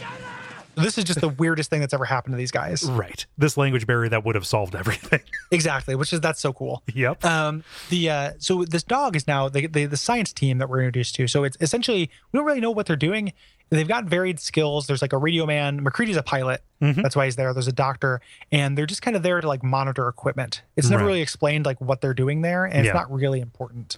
det! This is just the weirdest thing that's ever happened to these guys. right this language barrier that would have solved everything (laughs) Exactly, which is that's so cool. yep Um, the uh, so this dog is now the, the the science team that we're introduced to. So it's essentially we don't really know what they're doing. They've got varied skills. There's like a radio man. MacReady's a pilot. Mhm. That's why he's there. There's a doctor, and they're just kind of there to like monitor equipment. It's never Right. really explained like what they're doing there, and Yeah. it's not really important.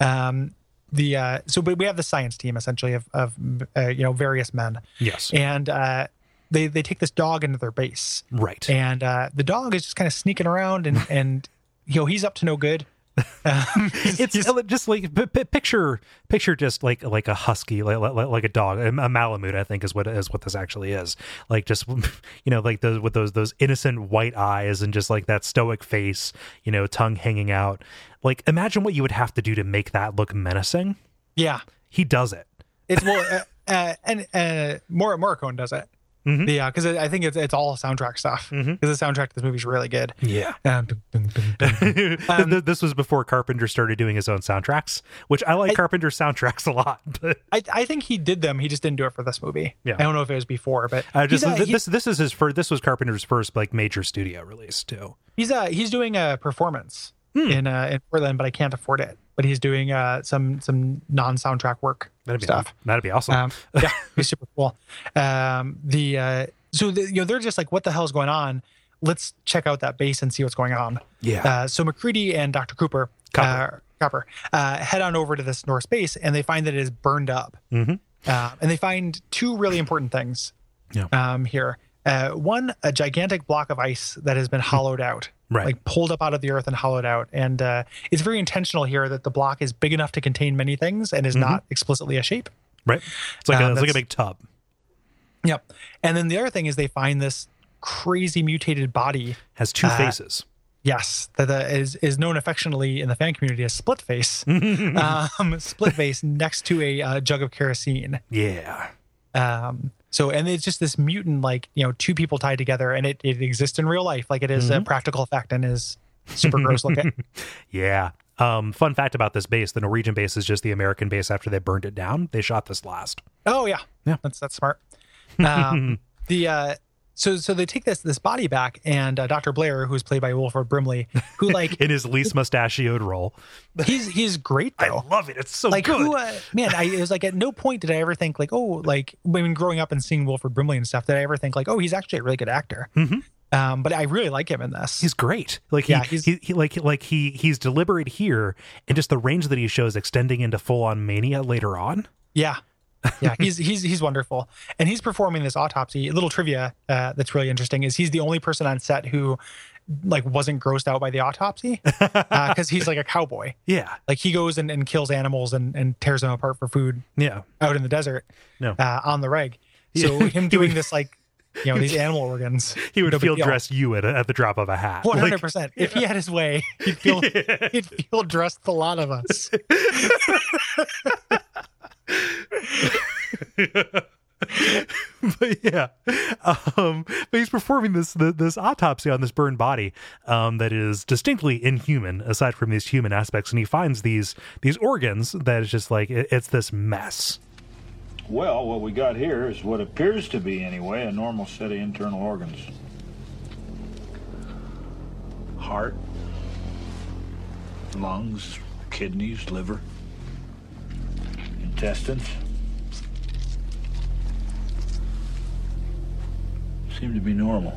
Um, the uh, so but we have the science team essentially of of uh, you know various men, Yes. and uh, they they take this dog into their base, right. and uh, the dog is just kind of sneaking around, and (laughs) and you know he's up to no good. Um, (laughs) it's just like p- p- picture picture just like like a husky like like, like a dog a malamute i think is what is what this actually is. Like just (laughs) you know like those with those those innocent white eyes and just like that stoic face you know tongue hanging out. Like imagine what you would have to do to make that look menacing. Yeah, he does it. It's well, (laughs) uh, uh, and uh, Mor- Morricone does it. Mhm. Yeah, because I think it's it's all soundtrack stuff. Because Mhm. the soundtrack to this movie is really good. yeah (laughs) Um. (laughs) Um, this was before carpenter started doing his own soundtracks which i like I- carpenter's soundtracks a lot (laughs) but I, I think he did them. He just didn't do it for this movie. Yeah. I don't know if it was before, but I just he's, uh, this this is his first this was carpenter's first like major studio release too he's uh he's doing a performance Hmm. in uh in Portland, but I can't afford it. But he's doing uh some some non soundtrack work that'd be stuff. that'd be awesome Um, yeah, (laughs) he's super cool. Um, the uh, so the, you know they're just like, what the hell's going on? Let's check out that base and see what's going on. yeah Uh, so MacReady and Dr. Cooper, Copper. Uh, Copper uh, head on over to this North base and they find that it is burned up. Mhm. Uh, and they find two really important things Yeah. um, here. Uh, one, a gigantic block of ice that has been hollowed out. Right. like pulled up out of the earth and hollowed out. And uh, it's very intentional here that the block is big enough to contain many things and is Mm-hmm. not explicitly a shape. right it's like a, Um, it's like a big tub Yep. And then the other thing is they find this crazy mutated body. has two Uh, faces Yes, that uh, is is known affectionately in the fan community as split face. (laughs) um, split face next to a uh, jug of kerosene. yeah Um, so and it's just this mutant, like you know, two people tied together, and it, it exists in real life, like it is a practical effect and is super gross looking. (laughs) yeah um fun fact about this base the norwegian base is just the american base after they burned it down they shot this last Oh yeah, Yeah. that's that's smart. Um, (laughs) the uh, so so they take this this body back, and uh, Dr. Blair, who's played by Wilford Brimley, who like (laughs) in his least mustachioed role. (laughs) He's he's great i love it. It's so like good. who uh, man i it was like at no point did i ever think like oh like when growing up and seeing wilford brimley and stuff did i ever think like oh he's actually a really good actor. Mhm. um but i really like him in this. He's great. Like he, Yeah, he's- he, he like like he he's deliberate here and just the range that he shows extending into full on mania later on. Yeah (laughs) yeah he's (laughs) he's he's wonderful and he's performing this autopsy a little trivia uh, that's really interesting is he's the only person on set who like wasn't grossed out by the autopsy (laughs) because he's like a cowboy yeah like he goes and, and kills animals and, and tears them apart for food yeah out in the desert No. uh, on the reg so Yeah. him doing this like you know these animal organs he would field dress you at, at the drop of a hat hundred percent. If he had his way, he'd feel he'd feel dressed a lot of us. (laughs) but yeah, um, but he's performing this this autopsy on this burned body um, that is distinctly inhuman, aside from these human aspects, and he finds these these organs that is just like it, it's this mess. Well, what we got here is what appears to be, anyway, a normal set of internal organs heart, lungs, kidneys, liver, intestines. Seem to be normal.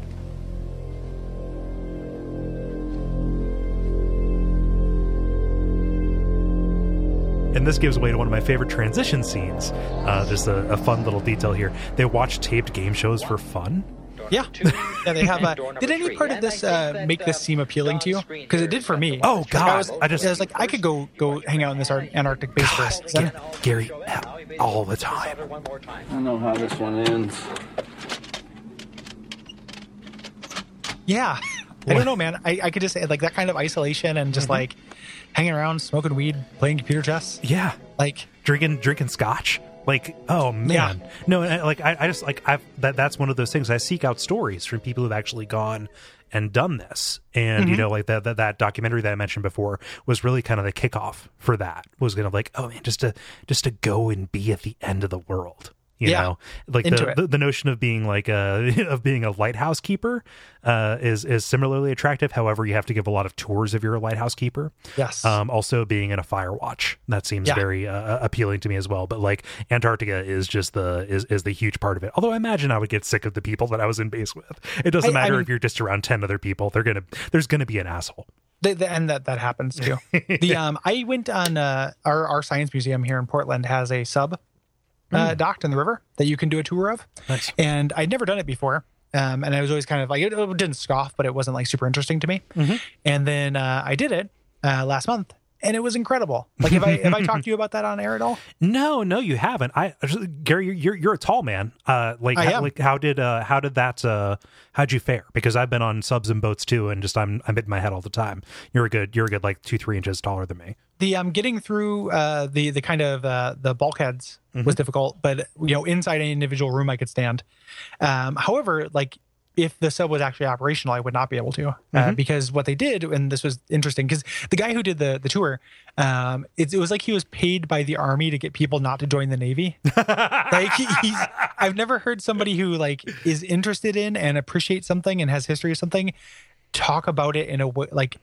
And this gives way to one of my favorite transition scenes. Uh, just a, a fun little detail here. They watch taped game shows for fun. Yeah, (laughs) yeah. They have. Uh, did any part of this uh, make this seem appealing to you? Because it did for me. Oh, Like, God. I was, I just- I was like, I could go go hang out in this Ar- Antarctic base for a season. Gary, all the time. I don't know how this one ends. Yeah, (laughs) I don't know, man. I, I could just say like that kind of isolation and Mm-hmm. just like hanging around, smoking weed, playing computer chess. Yeah, Like, drinking drinking scotch. Like, oh man, Yeah. no, like I, I just like I that that's one of those things. I seek out stories from people who've actually gone and done this, and Mm-hmm. you know, like that, that that documentary that I mentioned before was really kind of the kickoff for that. Was gonna like, oh man, just to just to go and be at the end of the world. You Yeah. know, like the, the the notion of being like a (laughs) of being a lighthouse keeper uh, is is similarly attractive. However, you have to give a lot of tours of your lighthouse keeper. Yes. Um, also, being in a fire watch that seems Yeah. very uh, appealing to me as well. But like Antarctica is just the is is the huge part of it. Although I imagine I would get sick of the people that I was in base with. It doesn't I- I matter mean- if you're just around ten other people. They're gonna there's gonna be an asshole. the, the, and that that happens too. (laughs) the um, I went on uh, our our science museum here in Portland has a sub uh, docked in the river that you can do a tour of, Nice. and I'd never done it before. Um, and I was always kind of like it, it didn't scoff, but it wasn't like super interesting to me. And then uh, I did it uh, last month, and it was incredible. Like, have I have I (laughs) talked to you about that on air at all? No, no, you haven't. I Gary, you're- you're a tall man. Uh, like I how, am. like how did uh how did that uh how'd you fare? Because I've been on subs and boats too, and just I'm I'm hitting my head all the time. You're a good you're a good like two three inches taller than me. the um getting through uh the the kind of uh the bulkheads was difficult but you know inside any individual room i could stand um however like if the sub was actually operational i would not be able to uh, because what they did and this was interesting because the guy who did the the tour um it, it was like he was paid by the army to get people not to join the navy (laughs) like he, he's i've never heard somebody who like is interested in and appreciates something and has history of something talk about it in a way like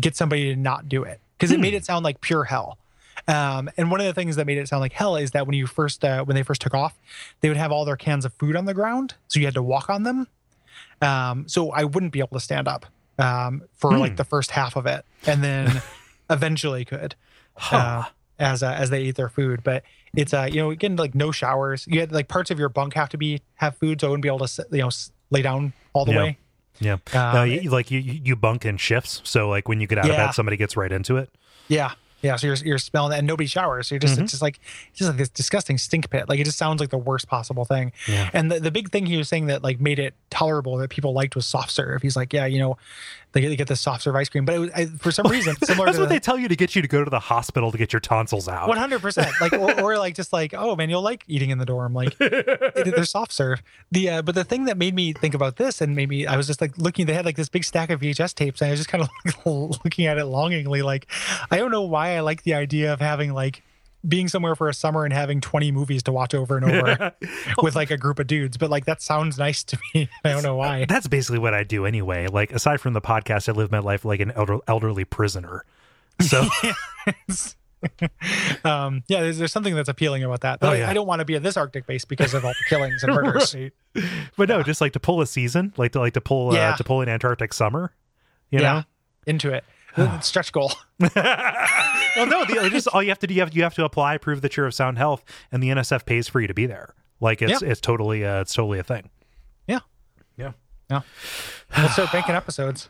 get somebody to not do it because it made it sound like pure hell. Um, and one of the things that made it sound like hell is that when you first uh, when they first took off, they would have all their cans of food on the ground, so you had to walk on them. Um, so I wouldn't be able to stand up um, for like the first half of it, and then (laughs) eventually could uh, as uh, as they ate their food. But it's uh you know again like no showers. You had like parts of your bunk have to be have food, so I wouldn't be able to sit, you know lay down all the Yeah. way. Yeah, Um, no, you, like you you bunk in shifts, so like when you get out of bed, somebody gets right into it. Yeah. Yeah. So you're, you're smelling it and nobody showers. So you're just, it's mm-hmm. just like, it's just like this disgusting stink pit. Like it just sounds like the worst possible thing. Yeah. And the, the big thing he was saying that like made it tolerable that people liked was soft serve. He's like, yeah, you know, they get, they get this soft serve ice cream, but it was, I, for some reason, (laughs) similar That's to what they tell you to get you to go to the hospital to get your tonsils out. one hundred percent, like or, or like just like oh man, you'll like eating in the dorm, like they're (laughs) soft serve. The uh, but the thing that made me think about this and maybe I was just like looking. They had like this big stack of VHS tapes, and I was just kind of (laughs) looking at it longingly. Like I don't know why I like the idea of having like being somewhere for a summer and having 20 movies to watch over and over (laughs) with like a group of dudes but like that sounds nice to me (laughs) i don't know why That's basically what I do anyway. Like aside from the podcast, I live my life like an elder, elderly prisoner. So (laughs) um yeah there's, there's something that's appealing about that but Oh, I- yeah. I, don't want to be at this arctic base because of all the killings and murders Right. but no, just like to pull a season, like to like to pull Yeah. uh, to pull an Antarctic summer. You yeah know, into it stretch goal (laughs) well, no, the, just all you have to do you have you have to apply, prove that you're of sound health, and the NSF pays for you to be there. Like it's Yeah. it's totally uh, it's totally a thing. yeah Yeah, yeah let's start banking episodes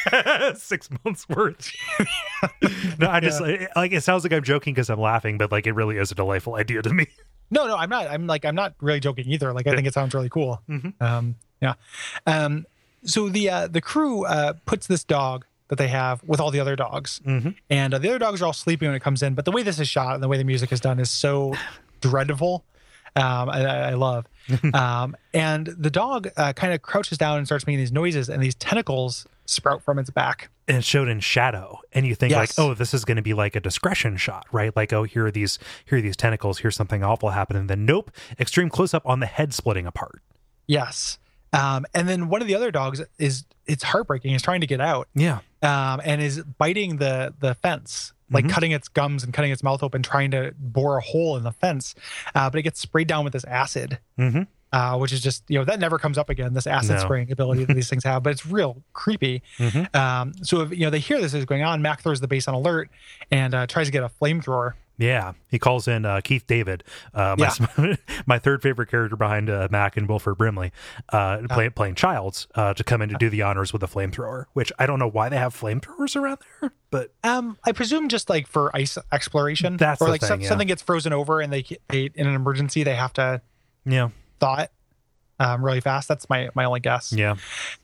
(laughs) six months worth. (laughs) no, I just like, like it sounds like I'm joking because I'm laughing, but like it really is a delightful idea to me. No, no, I'm not. I'm like, I'm not really joking either. Like, I think it sounds really cool. Um, yeah. Um, so the uh, the crew uh, puts this dog that they have with all the other dogs, and uh, the other dogs are all sleeping when it comes in. But the way this is shot and the way the music is done is so (sighs) dreadful. Um, I, I I love. (laughs) um, and the dog uh, kind of crouches down and starts making these noises, and these tentacles sprout from its back. and it's showed in shadow and you think Yes. like oh this is going to be like a discretion shot right like oh here are these here are these tentacles here's something awful happening then nope extreme close up on the head splitting apart Yes. Um, and then one of the other dogs is it's heartbreaking. Is trying to get out. yeah um, and is biting the the fence, like cutting its gums and cutting its mouth open, trying to bore a hole in the fence. Uh, but it gets sprayed down with this acid, Mhm. uh, which is just you know that never comes up again. This acid No. spraying ability that (laughs) these things have, but it's real creepy. Um, so if you know they hear this is going on, Mac throws the base on alert and uh, tries to get a flamethrower. Yeah he calls in uh, keith david uh, my, (laughs) my third favorite character behind uh, mac and wilford brimley uh, play, playing childs uh, to come in to do the honors with a flamethrower which i don't know why they have flamethrowers around there but Um, I presume just like for ice exploration, That's or like thing, some, yeah. something gets frozen over and they, they in an emergency they have to yeah thaw it um, really fast. That's my my only guess. yeah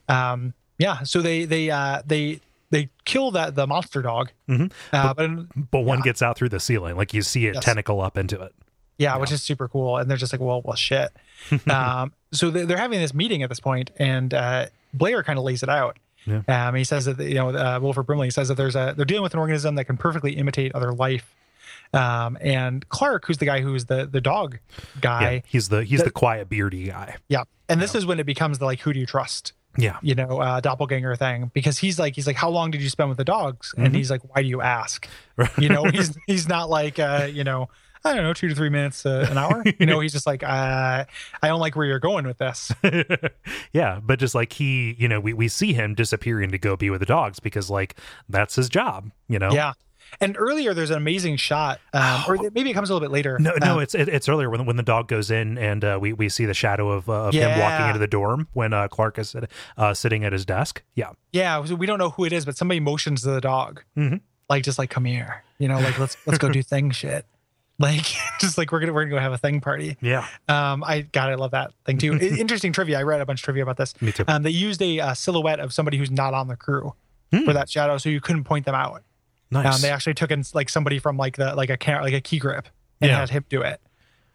um yeah so they they uh they they kill that the monster dog Mhm. uh, but but one gets out through the ceiling like you see it Yes. tentacle up into it yeah, which is super cool and they're just like well well shit (laughs) um so they're, they're having this meeting at this point and uh blair kind of lays it out Yeah. um he says that you know uh, wilford brimley says that there's a they're dealing with an organism that can perfectly imitate other life Um, and Clark, who's the guy who's the the dog guy, yeah, he's the he's that- the quiet beardy guy. yeah. And this is when it becomes the like, who do you trust? Yeah, You know, uh, doppelganger thing because he's like, he's like, how long did you spend with the dogs? And he's like, why do you ask? (laughs) You know, he's he's not like, uh, you know, I don't know, two to three minutes, uh, an hour. You know, he's just like, uh, I don't like where you're going with this. (laughs) yeah, but just like he, you know, we we see him disappearing to go be with the dogs because like that's his job. You know. Yeah. And earlier, there's an amazing shot, um, or maybe it comes a little bit later. No, no, Um, it's it, it's earlier when when the dog goes in and uh, we we see the shadow of, uh, of him walking into the dorm when uh, Clark is uh, sitting at his desk. Yeah, yeah. so We don't know who it is, but somebody motions to the dog, Mhm. like just like come here, you know, like let's let's go do (laughs) thing shit, like (laughs) just like we're gonna we're gonna go have a thing party. yeah, Um, I God, I love that thing too. Interesting trivia. I read a bunch of trivia about this. Me too. Um, they used a uh, silhouette of somebody who's not on the crew Hmm. for that shadow, so you couldn't point them out. Nice. Um, they actually took in like somebody from like the like a car- like a key grip and Yeah. had him do it,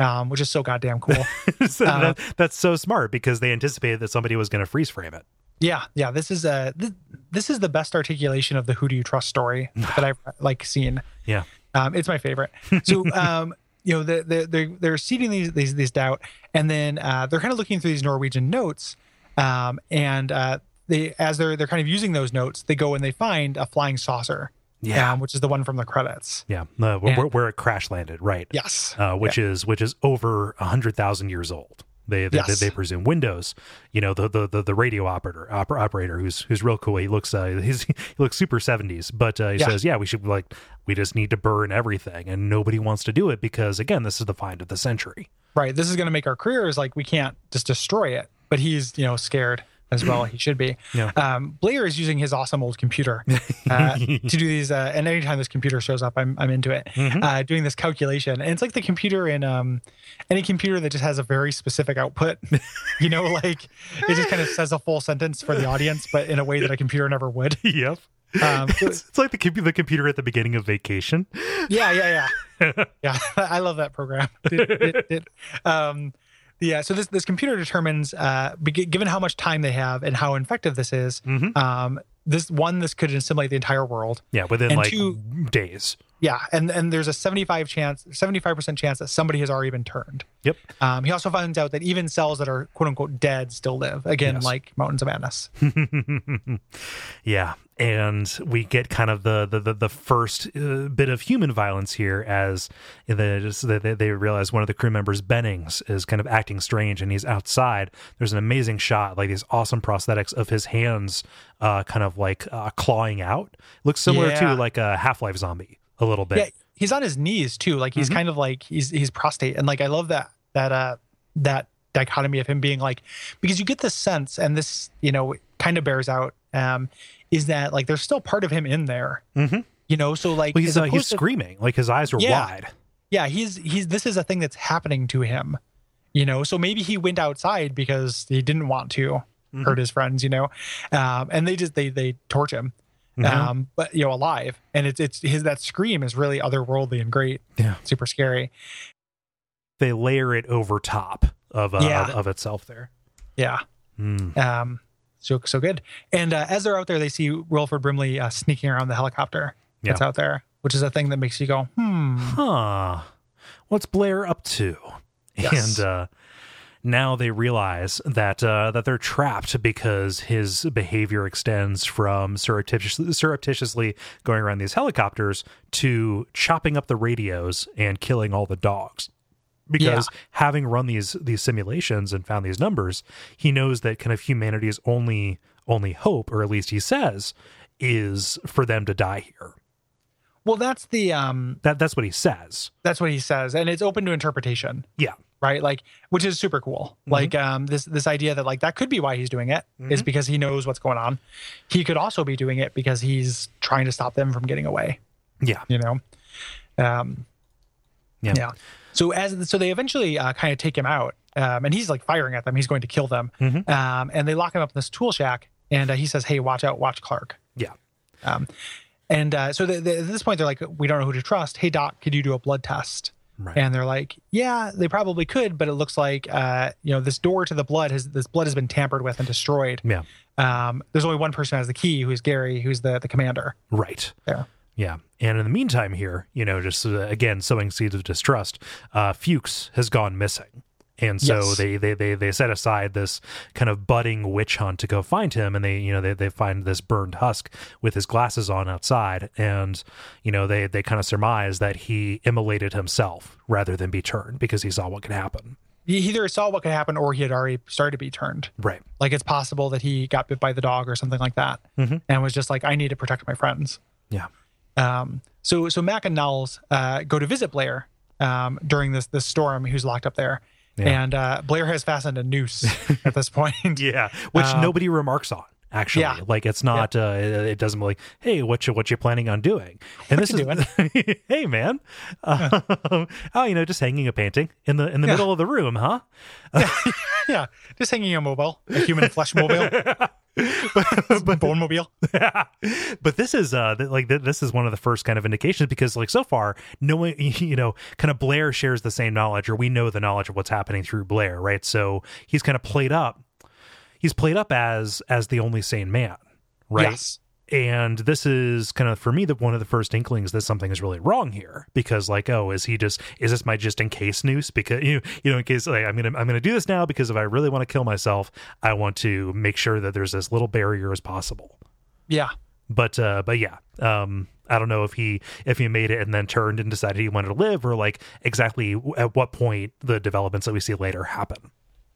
um, which is so goddamn cool. (laughs) So uh, that, that's so smart because they anticipated that somebody was going to freeze frame it. yeah, yeah. This is a this, this is the best articulation of the Who Do You Trust story (laughs) that I've like seen. Yeah, Um, it's my favorite. So, (laughs) um, you know, the, the, they're they're seeding these these these doubt, and then uh, they're kind of looking through these Norwegian notes, um, and uh, they as they're they're kind of using those notes, they go and they find a flying saucer, Yeah. um, which is the one from the credits. yeah, uh, where, And- where, it crash landed, right? Yes, uh, which is which is over a hundred thousand years old. They they, Yes. they presume Windows. You know the the the, the radio operator oper, operator who's who's real cool. He looks uh (laughs) he's, he looks super seventies, but uh, he Yeah. says yeah we should like we just need to burn everything, and nobody wants to do it because again this is the find of the century. right. This is going to make our careers like we can't just destroy it, but he's you know scared as well. He should be. Yeah. Um, Blair is using his awesome old computer (laughs) uh, to do these, uh, and anytime this computer shows up, I'm I'm into it. Mm-hmm. Uh, doing this calculation, and it's like the computer in um, any computer that just has a very specific output. (laughs) you know, like it just kind of says a full sentence for the audience, but in a way that a computer never would. (laughs) yep. Um, so- It's, it's like the the computer at the beginning of Vacation. yeah, yeah, yeah, yeah. I love that program. It- it- it- um, yeah. So this this computer determines, uh, given how much time they have and how effective this is, Mhm. um, this one this could assimilate the entire world. Yeah, within And like two- days. Yeah, and and there's a 75 chance, 75 percent chance that somebody has already been turned. Yep. Um, he also finds out that even cells that are quote unquote dead still live. Again, Yes. like Mountains of Madness. (laughs) yeah, and we get kind of the the the, the first uh, bit of human violence here as the, just, they, they realize one of the crew members, Bennings, is kind of acting strange, and he's outside. There's an amazing shot, like these awesome prosthetics of his hands, uh, kind of like uh, clawing out. Looks similar Yeah. to like a Half Life zombie a little bit. Yeah, he's on his knees too. Like Mm-hmm. he's kind of like he's he's prostate, and like I love that that uh that dichotomy of him being like because you get this sense, and this you know kind of bears out um is that like there's still part of him in there. Mhm. You know, so like Well, he's uh, he's to- screaming, like his eyes are Yeah. wide. yeah he's he's this is a thing that's happening to him you know so maybe he went outside because he didn't want to Mm-hmm. hurt his friends you know um and they just they they torch him Mhm. um but you know alive and it's it's his that scream is really otherworldly and great Yeah. super scary They layer it over top of uh, Yeah. of, of itself there. yeah Mm. um so so good and uh, as they're out there they see wilford brimley uh, sneaking around the helicopter that's Yeah. out there which is a thing that makes you go hmm huh what's blair up to Yes. and uh now they realize that uh, that they're trapped because his behavior extends from surreptitiously, surreptitiously going around these helicopters to chopping up the radios and killing all the dogs. Because having run these these simulations and found these numbers, he knows that kind of humanity's only only hope, or at least he says, is for them to die here. well that's the um That that's what he says. that's what he says and it's open to interpretation Yeah. Right? Like which is super cool. Like um this this idea that like that could be why he's doing it is because he knows what's going on. He could also be doing it because he's trying to stop them from getting away. Yeah. you know? Um Yeah. yeah. So as so they eventually uh, kind of take him out um and he's like firing at them. He's going to kill them. Mhm. um and they lock him up in this tool shack and uh, he says hey watch out watch clark. Yeah. um and uh, so the, the, at this point they're like we don't know who to trust. Hey doc could you do a blood test Right. and they're like, yeah, they probably could, but it looks like, uh, you know, this door to the blood has this blood has been tampered with and destroyed. yeah. Um, there's only one person who has the key, who's Gary, who's the the commander Right. there. Yeah. And in the meantime, here, you know, just uh, again, sowing seeds of distrust, uh, Fuchs has gone missing. And so Yes. they, they, they, they set aside this kind of budding witch hunt to go find him. And they, you know, they, they find this burned husk with his glasses on outside. And, you know, they, they kind of surmise that he immolated himself rather than be turned because he saw what could happen. He either saw what could happen or he had already started to be turned. Right. Like it's possible that he got bit by the dog or something like that, and was just like, I need to protect my friends. Yeah. Um, so so Mac and Nauls uh, go to visit Blair um, during this this storm. Who's locked up there, Yeah. and uh, Blair has fastened a noose (laughs) at this point. Yeah, which Um, nobody remarks on. Actually, yeah. like it's not. Uh, it, it doesn't like, hey, what you what you planning on doing? And What this is, (laughs) hey man, um, (laughs) oh, you know, just hanging a painting in the in the Yeah. middle of the room, huh? yeah, just hanging a mobile, a human flesh mobile, (laughs) (laughs) bone mobile. (laughs) but this is uh like this is one of the first kind of indications because like so far knowing you know kind of blair shares the same knowledge or we know the knowledge of what's happening through blair right so he's kind of played up he's played up as as the only sane man right Yes. And this is kind of for me the one of the first inklings that something is really wrong here because like oh is he just is this my just in case noose because you you know in case like i'm gonna i'm gonna do this now because if i really want to kill myself i want to make sure that there's as little barrier as possible Yeah. but uh but yeah um i don't know if he if he made it and then turned and decided he wanted to live or like exactly at what point the developments that we see later happen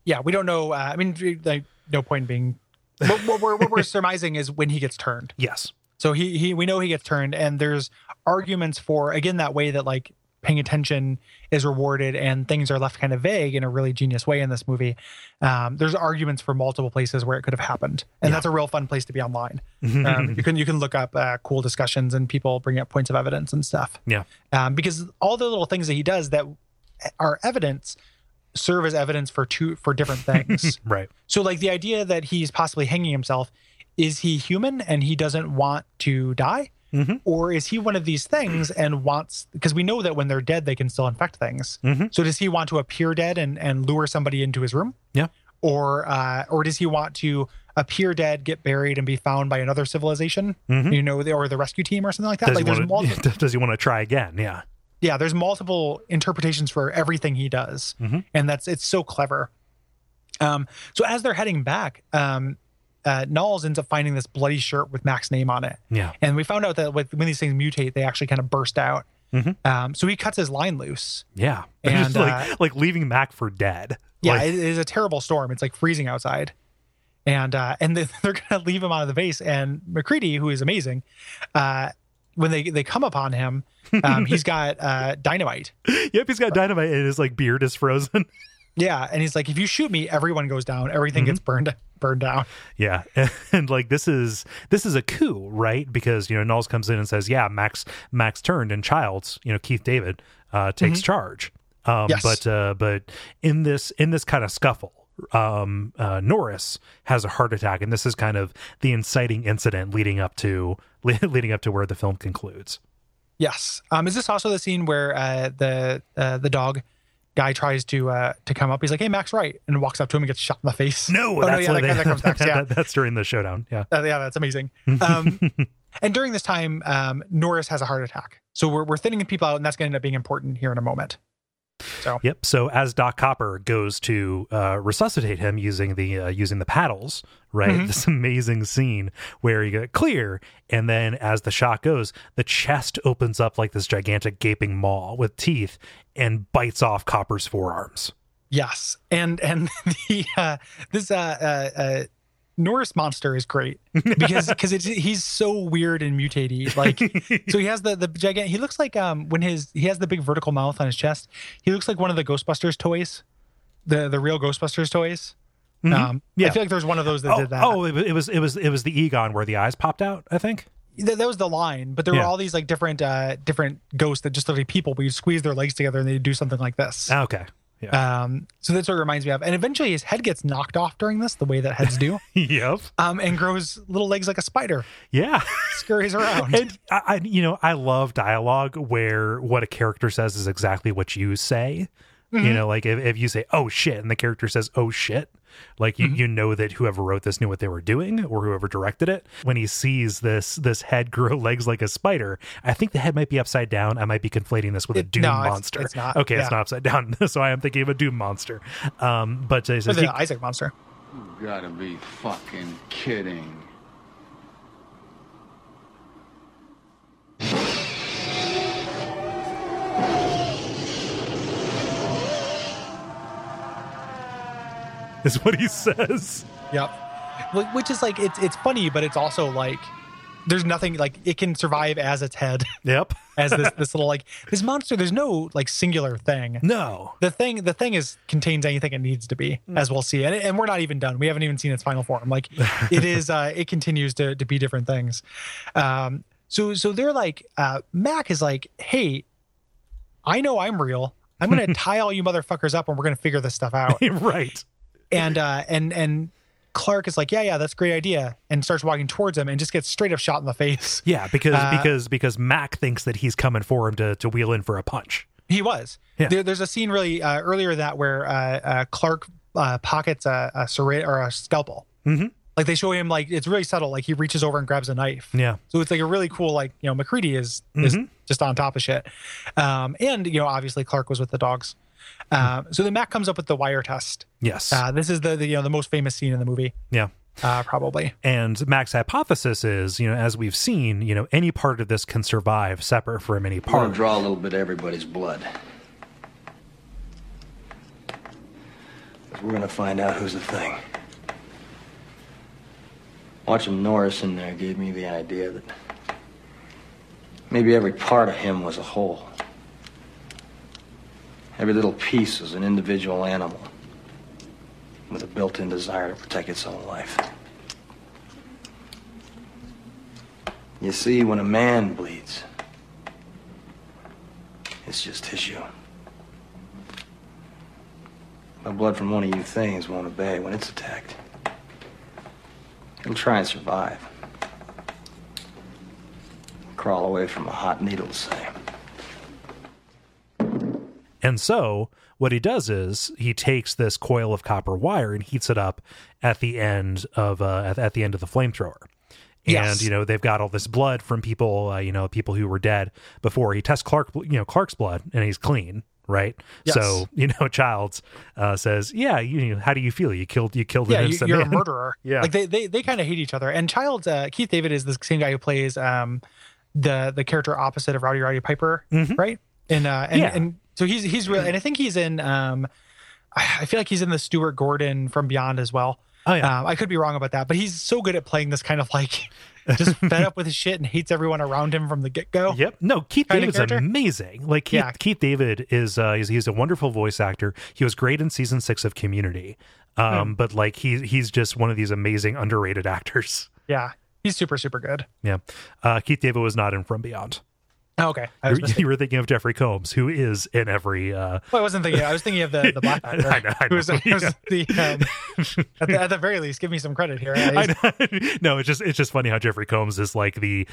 Yeah, we don't know. Uh, I mean, like, no point in being. What, what we're what we're surmising is when he gets turned. yes So he he we know he gets turned, and there's arguments for again that way that like paying attention is rewarded and things are left kind of vague in a really genius way in this movie. Um, there's arguments for multiple places where it could have happened, and that's a real fun place to be online. Um, you can you can look up uh, cool discussions and people bring up points of evidence and stuff. yeah um, because all the little things that he does that are evidence serve as evidence for two for different things. (laughs) right. So like the idea that he's possibly hanging himself is he human and he doesn't want to die? Mhm. or is he one of these things and wants because we know that when they're dead they can still infect things. Mhm. so does he want to appear dead and, and lure somebody into his room? Yeah. Or uh, or does he want to appear dead get buried and be found by another civilization? Mhm. you know or the rescue team or something like that? Does, like there's want multiple (laughs) does he want to try again? Yeah yeah there's multiple interpretations for everything he does. Mhm. and that's it's so clever. Um so as they're heading back um uh Nauls ends up finding this bloody shirt with Mac's name on it. Yeah. And we found out that with, when these things mutate they actually kind of burst out. Mhm. um so he cuts his line loose. Yeah. (laughs) And, Just like uh, like leaving Mac for dead. yeah Like, it is a terrible storm. It's like freezing outside. And uh and they- (laughs) they're gonna leave him out of the base and MacReady who is amazing uh when they they come upon him um he's (laughs) got uh dynamite yep, he's got dynamite and his like beard is frozen. (laughs) Yeah, and he's like, if you shoot me, everyone goes down. Everything Mm-hmm. gets burned burned down. yeah. (laughs) And, like this is this is a coup, right? Because you know, Nauls comes in and says, Yeah, Max Max turned and Childs, you know, Keith David, uh, takes charge. Um Mm-hmm. Yes. but uh but in this in this kind of scuffle, um uh Norris has a heart attack, and this is kind of the inciting incident leading up to (laughs) leading up to where the film concludes. Yes. Um, is this also the scene where uh, the uh, the dog guy tries to uh, to come up? He's like, "Hey, Max, right," and walks up to him and gets shot in the face. No, oh, no, that's yeah, that, that comes next. (laughs) Yeah, that's during the showdown. Yeah. Uh, yeah, that's amazing. (laughs) Um, and during this time, um, Norris has a heart attack. So we're we're thinning people out, and that's going to end up being important here in a moment. So Yep. So as Doc Copper goes to uh, resuscitate him using the uh, using the paddles, right? Mm-hmm. This amazing scene where you get clear, and then as the shot goes, the chest opens up like this gigantic gaping maw with teeth and bites off Copper's forearms. Yes, and and (laughs) the uh, this uh, uh, uh, Norris monster is great because (laughs) because it's he's so weird and mutated. Like so he has the the gigantic. He looks like um when his he has the big vertical mouth on his chest. He looks like one of the Ghostbusters toys, the the real Ghostbusters toys. Um, Mm-hmm. Yeah. I feel like there's one of those that Oh, did that. oh, it was- it was it was the Egon where the eyes popped out. I think. That, that was the line, but there Yeah. were all these like different uh different ghosts that just look like people, but you squeeze their legs together and they do something like this. Ah, Okay. Yeah. Um, so that's what it reminds me of. And eventually his head gets knocked off during this, the way that heads do. (laughs) yep. um, and grows little legs like a spider, Yeah. (laughs) scurries around. And I, I, you know, I love dialogue where what a character says is exactly what you say. Mm-hmm. You know, like if, if you say "oh shit" and the character says "oh shit," Like you, you know that whoever wrote this knew what they were doing, or whoever directed it. When he sees this this head (laughs) grow legs like a spider, I think the head might be upside down. I might be conflating this with a Doom no, monster. it's not. (laughs) Okay, it's not upside down. (laughs) so I am thinking of a Doom monster. Um, but uh, he Or the he- Isaac monster. You gotta be fucking kidding. Is what he says. Yep. Which is like it's it's funny, but it's also like there's nothing like it can survive as its head (laughs) Yep. as this (laughs) this little like this monster. There's no like singular thing. No. The thing the thing is contains anything it needs to be, as we'll see, and and we're not even done. We haven't even seen its final form. Like it (laughs) is, uh, it continues to to be different things. Um, so so they're like uh, Mac is like, hey, I know I'm real. I'm gonna tie all you motherfuckers up, and we're gonna figure this stuff out. right. And uh and and Clark is like, yeah, yeah, that's a great idea, and starts walking towards him and just gets straight up shot in the face. (laughs) Yeah, because Uh, because because Mac thinks that he's coming for him to to wheel in for a punch. He was. Yeah. There, there's a scene really uh, earlier that where uh, uh, Clark uh, pockets a, a serra- or a scalpel. Mhm. Like they show him like it's really subtle. Like he reaches over and grabs a knife. Yeah. So it's like a really cool like you know MacReady is is just on top of shit. Um, and you know obviously Clark was with the dogs. Um, so then Mac comes up with the wire test. Yes. Uh, this is the, the you know the most famous scene in the movie, yeah. uh, probably. And Mac's hypothesis is, you know, as we've seen, you know, any part of this can survive separate from any We're gonna part. draw a little bit of everybody's blood. 'Cause We're gonna find out who's the thing. Watching Norris in there gave me the idea that maybe every part of him was a whole. Every little piece is an individual animal with a built-in desire to protect its own life. You see, when a man bleeds, it's just tissue. The blood from one of you things won't obey when it's attacked. It'll try and survive. Crawl away from a hot needle, say. And so what he does is he takes this coil of copper wire and heats it up at the end of uh, at, at the end of the flamethrower. And Yes. you know they've got all this blood from people, uh, you know, people who were dead before. He tests Clark, you know, Clark's blood, and he's clean, right? Yes. So (laughs) you know, Childs uh, says, "Yeah, you know, how do you feel? You killed, you killed yeah, an you, you're a murderer. (laughs) Yeah. like they they, they kind of hate each other. And Childs, uh, Keith David is the same guy who plays um the the character opposite of Rowdy Roddy Piper, right? And uh, and, Mm-hmm. Yeah. and so he's he's really, and I think he's in um, I feel like he's in the Stuart Gordon from Beyond as well. Oh, yeah. um, I could be wrong about that, but he's so good at playing this kind of like (laughs) just fed up with his shit and hates everyone around him from the get go. Yep. No, Keith David's amazing. Like Keith, Yeah. Keith David is uh he's, he's a wonderful voice actor. He was great in season six of Community. Um, but like he he's just one of these amazing underrated actors. Yeah, he's super super good. Yeah. Uh Keith David was not in From Beyond. Oh, okay, I was (laughs) You, were thinking of Jeffrey Combs, who is in every uh Well, I wasn't thinking. I was thinking of the the black (laughs) actor. I know, I know, was the, um, at, the, at the very least, give me some credit here. (laughs) No, it's just it's just funny how Jeffrey Combs is like the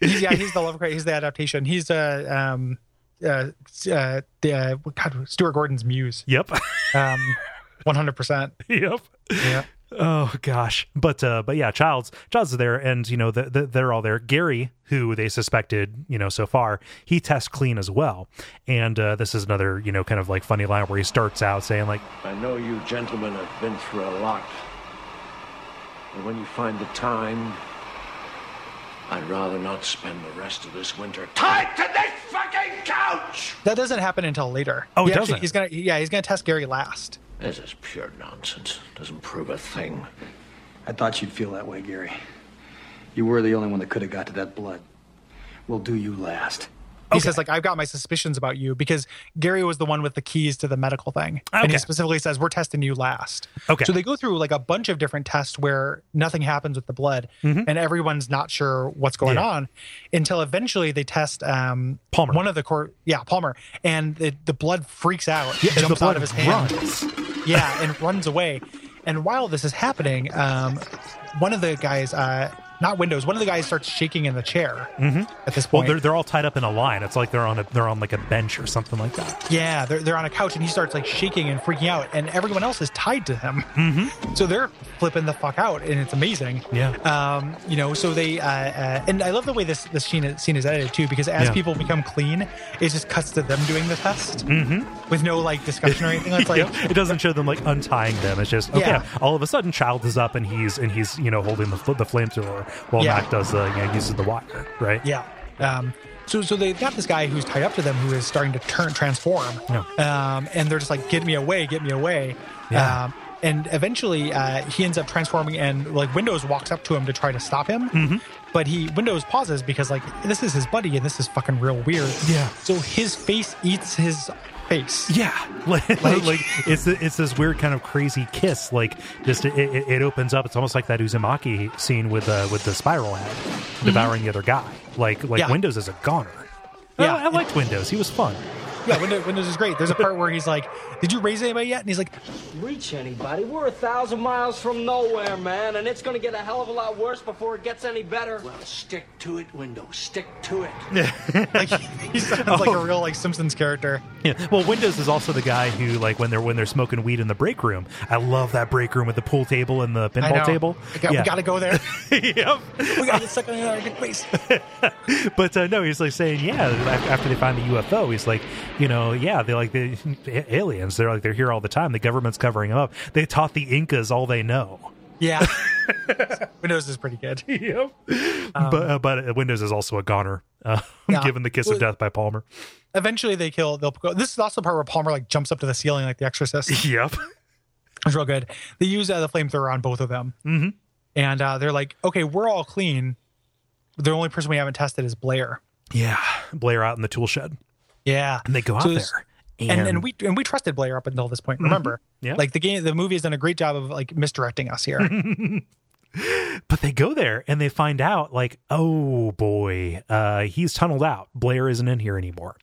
he's, yeah, he's the Lovecraft. He's the adaptation. He's uh, um, uh, uh, the uh, God, Stuart Gordon's muse. Yep. Um, one hundred percent. yep. Yeah. Oh gosh, but uh, but yeah, Childs Childs is there, and you know the, the, they're all there. Gary, who they suspected, you know, so far, he tests clean as well. And uh, this is another, you know, kind of like funny line where he starts out saying like, I know you gentlemen have been through a lot. And when you find the time, I'd rather not spend the rest of this winter tied to this fucking couch! That doesn't happen until later. Oh, He it actually- doesn't? He's gonna. Yeah, he's gonna test Gary last. This is pure nonsense. Doesn't prove a thing. I thought you'd feel that way, Gary. You were the only one that could have got to that blood. We'll do you last. He says like I've got my suspicions about you because Gary was the one with the keys to the medical thing, Okay. and he specifically says we're testing you last. Okay. So they go through like a bunch of different tests where nothing happens with the blood, and everyone's not sure what's going Mm-hmm. Yeah. on until eventually they test um, Palmer. one of the core, yeah, Palmer, and the, the blood freaks out, yeah, and the jumps blood out of his hand, runs. Yeah, and runs away. And while this is happening, um, one of the guys, uh, not Windows. One of the guys starts shaking in the chair at this point, Well, they're they're all tied up in a line. It's like they're on a they're on like a bench or something like that. yeah, they're, they're on a couch and he starts like shaking and freaking out, and everyone else is tied to him. Mm-hmm. So they're flipping the fuck out, and it's amazing. Yeah. Um, you know, so they uh, uh, and I love the way this this scene is, scene is edited too, because as Yeah. people become clean, it just cuts to them doing the test with no like discussion or anything. It's like (laughs) Yep. it doesn't show them like untying them. It's just okay. Yeah. All of a sudden, child is up and he's and he's you know holding the the flamethrower while Yeah. Mac does the you know, uses the wire, right? Yeah. Um, so, so they've got this guy who's tied up to them who is starting to turn transform. Yeah. Um, and they're just like, get me away, get me away. Yeah. Um, and eventually uh, he ends up transforming and like Windows walks up to him to try to stop him. Mm-hmm. But he Windows pauses because like this is his buddy and this is fucking real weird. Yeah. So his face eats his face. Yeah, (laughs) like, Like- like it's it's this weird kind of crazy kiss. Like just it, it, it opens up. It's almost like that Uzumaki scene with uh, with the spiral head devouring the other guy. Like like Mm-hmm. Yeah. Windows is a goner. Yeah. I, I liked Windows. He was fun. Yeah, Windows, Windows is great. There's a part where he's like, "Did you raise anybody yet?" And he's like, reach anybody. We're a thousand miles from nowhere, man, and it's gonna get a hell of a lot worse before it gets any better. Well, stick to it, Windows. Stick to it. (laughs) like he sounds like a real like Simpsons character. Yeah. Well, Windows is also the guy who like when they're when they're smoking weed in the break room. I love that break room with the pool table and the I pinball know. table. We, got, yeah. we gotta go there. (laughs) yep. we gotta get stuck in our good place. (laughs) But uh, no, he's like saying, yeah. After they find the UFO, he's like, you know, yeah, they like the (laughs) aliens. They're like they're here all the time. The government's covering them up. They taught the Incas all they know. Yeah. (laughs) Windows is pretty good. (laughs) Yep. but uh, but Windows is also a goner, uh, Yeah. given the kiss of death by Palmer. Eventually they kill they'll go this is also the part where Palmer like jumps up to the ceiling like the exorcist. Yep. It's real good. They use uh, the flamethrower on both of them. Mm-hmm. And uh, they're like, okay, we're all clean. The only person we haven't tested is Blair. Yeah. Blair out in the tool shed, Yeah. and they go out So there. And, and we and we trusted Blair up until this point. Remember, Yeah. like the game, the movie has done a great job of like misdirecting us here. (laughs) But they go there and they find out, like, oh boy, uh, he's tunneled out. Blair isn't in here anymore.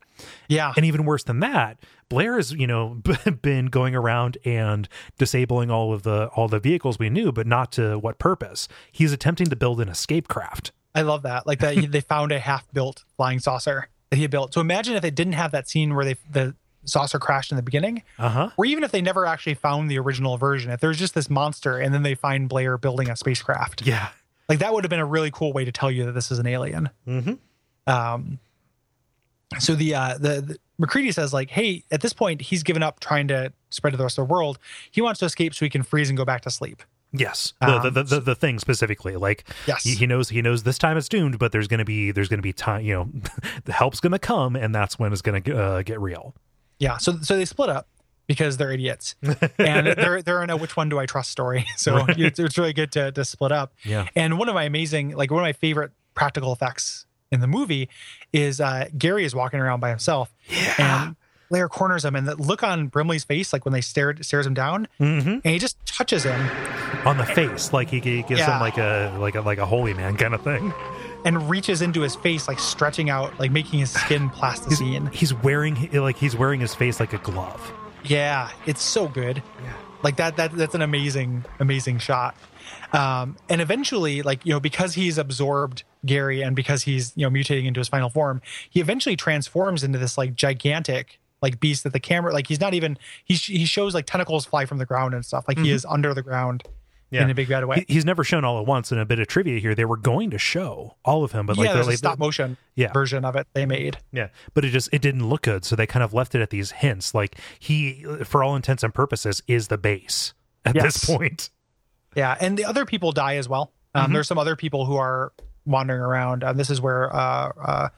yeah, And even worse than that, Blair has, you know, (laughs) been going around and disabling all of the all the vehicles we knew, but not to what purpose. He's attempting to build an escape craft. I love that. Like that, (laughs) they found a half-built flying saucer that he had built. So imagine if they didn't have that scene where they the saucer crashed in the beginning, Uh huh. or even if they never actually found the original version. If there's just this monster and then they find Blair building a spacecraft, Yeah. like that would have been a really cool way to tell you that this is an alien. Mm-hmm. Um, so the uh, the, the MacReady says like, hey, at this point he's given up trying to spread to the rest of the world. He wants to escape so he can freeze and go back to sleep. Yes, the, Um, the, the, the the thing specifically, like Yes. he, he knows he knows this time it's doomed, but there's gonna be there's gonna be time, you know, (laughs) the help's gonna come, and that's when it's gonna uh, get real. Yeah, so so they split up because they're idiots, (laughs) and they're they're in a which one do I trust story. (laughs) So it's, it's really good to to split up. Yeah. And one of my amazing, like one of my favorite practical effects in the movie is uh Gary is walking around by himself, and Blair corners him, and the look on Brimley's face, like when they stare, stares him down, Mm-hmm. and he just touches him On the face, like he, he gives Yeah. him like a like a like a holy man kind of thing. and reaches into his face, like stretching out, like making his skin (sighs) plasticine. He's wearing like he's wearing his face like a glove. Yeah, it's so good. Yeah. Like that that that's an amazing amazing shot. Um and eventually like you know because he's absorbed Gary and because he's you know mutating into his final form, he eventually transforms into this like gigantic like beast that the camera like he's not even he he shows like tentacles fly from the ground and stuff. Like he is under the ground in a big bad way. He- he's never shown all at once. In a bit of trivia here, they were going to show all of him, but like yeah, the, like stop motion Yeah. version of it they made. Yeah, but it just it didn't look good, so they kind of left it at these hints. Like he, for all intents and purposes, is the base at Yes. this point. Yeah, and the other people die as well. Um, Mm-hmm. There's some other people who are wandering around. Um, this is where uh, uh,